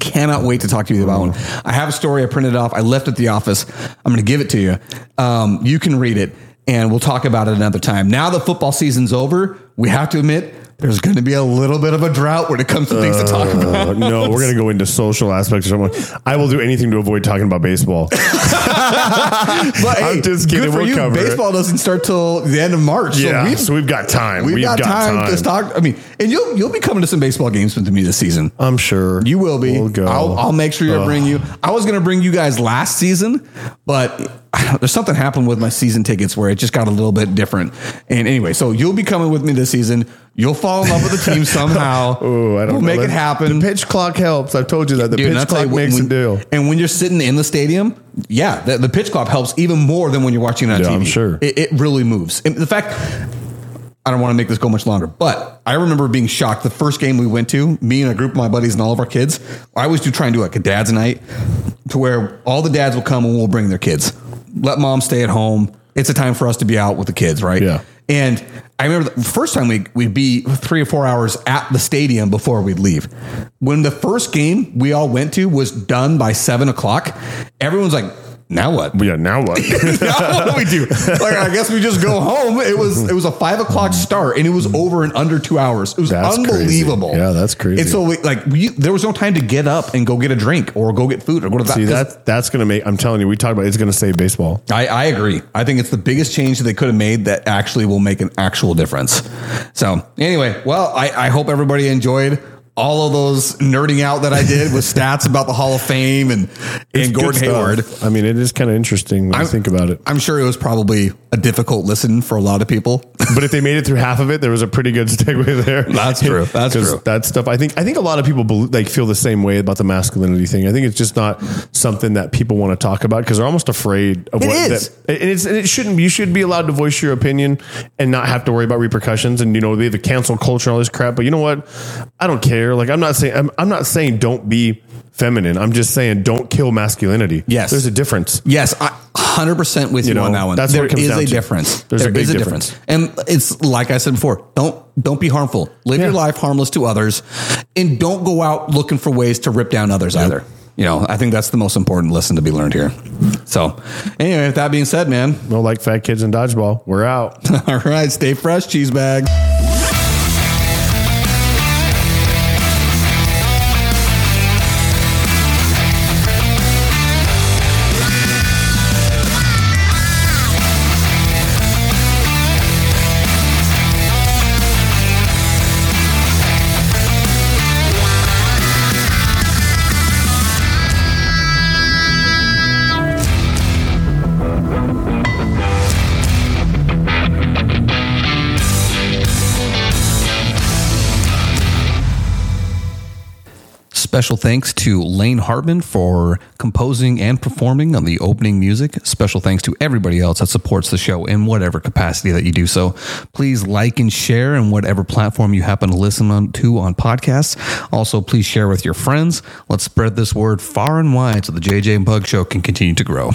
Speaker 1: Cannot wait to talk to you about one. I have a story I printed off. I left at the office. I'm going to give it to you. Um, you can read it, and we'll talk about it another time. Now the football season's over. We have to admit there's going to be a little bit of a drought when it comes to things to talk about.
Speaker 2: Uh, no, we're gonna go into social aspects or something. I will do anything to avoid talking about baseball.
Speaker 1: But
Speaker 2: I'm
Speaker 1: hey,
Speaker 2: just kidding.
Speaker 1: good for
Speaker 2: We'll
Speaker 1: you.
Speaker 2: cover it.
Speaker 1: Baseball doesn't start till the end of March.
Speaker 2: yeah,
Speaker 1: so we've,
Speaker 2: so we've got time.
Speaker 1: We've, got, time, to talk. I mean, and you'll you'll be coming to some baseball games with me this season.
Speaker 2: I'm sure
Speaker 1: You will be.
Speaker 2: We'll go.
Speaker 1: I'll, I'll make sure
Speaker 2: I
Speaker 1: bring you. I was going to bring you guys last season, but there's something happened with my season tickets where it just got a little bit different. And anyway, so you'll be coming with me this season. You'll fall in love with the team somehow.
Speaker 2: Oh, I don't
Speaker 1: we'll
Speaker 2: know.
Speaker 1: make it happen.
Speaker 2: The pitch clock helps. I've told you that. The
Speaker 1: Dude,
Speaker 2: pitch clock makes
Speaker 1: when-
Speaker 2: a deal.
Speaker 1: And when you're sitting in the stadium, yeah, the, the pitch clock helps even more than when you're watching it on
Speaker 2: Yeah,
Speaker 1: TV.
Speaker 2: I'm sure.
Speaker 1: It, it really moves. And the fact, I don't want to make this go much longer, but I remember being shocked the first game we went to, me and a group of my buddies and all of our kids. I always do try and do like a dad's night to where all the dads will come and we'll bring their kids. Let mom stay at home. It's a time for us to be out with the kids, right?
Speaker 2: Yeah.
Speaker 1: And I remember the first time we, we'd be three or four hours at the stadium before we'd leave. When the first game we all went to was done by seven o'clock, everyone's like, now what?
Speaker 2: Yeah, now what?
Speaker 1: now what do we do? Like, I guess we just go home. It was it was a five o'clock start, and it was over in under two hours. It was
Speaker 2: That's crazy.
Speaker 1: unbelievable.
Speaker 2: Yeah, that's crazy.
Speaker 1: And so, we, like, we, there was no time to get up and go get a drink or go get food or go to the
Speaker 2: See, that that's gonna make. I'm telling you, we talked about it's gonna save baseball.
Speaker 1: I, I agree. I think it's the biggest change that they could have made that actually will make an actual difference. So anyway, well, I, I hope everybody enjoyed all of those nerding out that I did with stats about the Hall of Fame and,
Speaker 2: It's
Speaker 1: and Gordon. Hayward.
Speaker 2: I mean, it is kind of interesting when you think about it.
Speaker 1: I'm sure it was probably a difficult listen for a lot of people.
Speaker 2: But if they made it through half of it, there was a pretty good segue there.
Speaker 1: That's true. That's true.
Speaker 2: That stuff. I think. I think a lot of people bel like feel the same way about the masculinity thing. I think it's just not something that people want to talk about because they're almost afraid of
Speaker 1: It
Speaker 2: what.
Speaker 1: is.
Speaker 2: That, and it's and it shouldn't. You should be allowed to voice your opinion and not have to worry about repercussions. And you know, they have the cancel culture and all this crap. But you know what? I don't care. Like I'm not saying. I'm, I'm not saying don't be feminine. I'm just saying don't kill masculinity.
Speaker 1: Yes.
Speaker 2: there's a difference.
Speaker 1: Yes, I 100% with you,
Speaker 2: know,
Speaker 1: on that one.
Speaker 2: that's
Speaker 1: There
Speaker 2: it comes
Speaker 1: is
Speaker 2: down
Speaker 1: a
Speaker 2: to.
Speaker 1: difference.
Speaker 2: There's a
Speaker 1: There
Speaker 2: big
Speaker 1: is
Speaker 2: difference.
Speaker 1: And it's like I said before, don't don't be harmful. Live your life harmless to others and don't go out looking for ways to rip down others either. You know, I think that's the most important lesson to be learned here. So, anyway, with that being said, man,
Speaker 2: No, like fat kids in dodgeball. We're out.
Speaker 1: all right, stay fresh, cheese bag. Special thanks to Lane Hartman for composing and performing on the opening music. Special thanks to everybody else that supports the show in whatever capacity that you do so. Please like and share in whatever platform you happen to listen on to on podcasts. Also, please share with your friends. Let's spread this word far and wide so the JJ and Pug Show can continue to grow.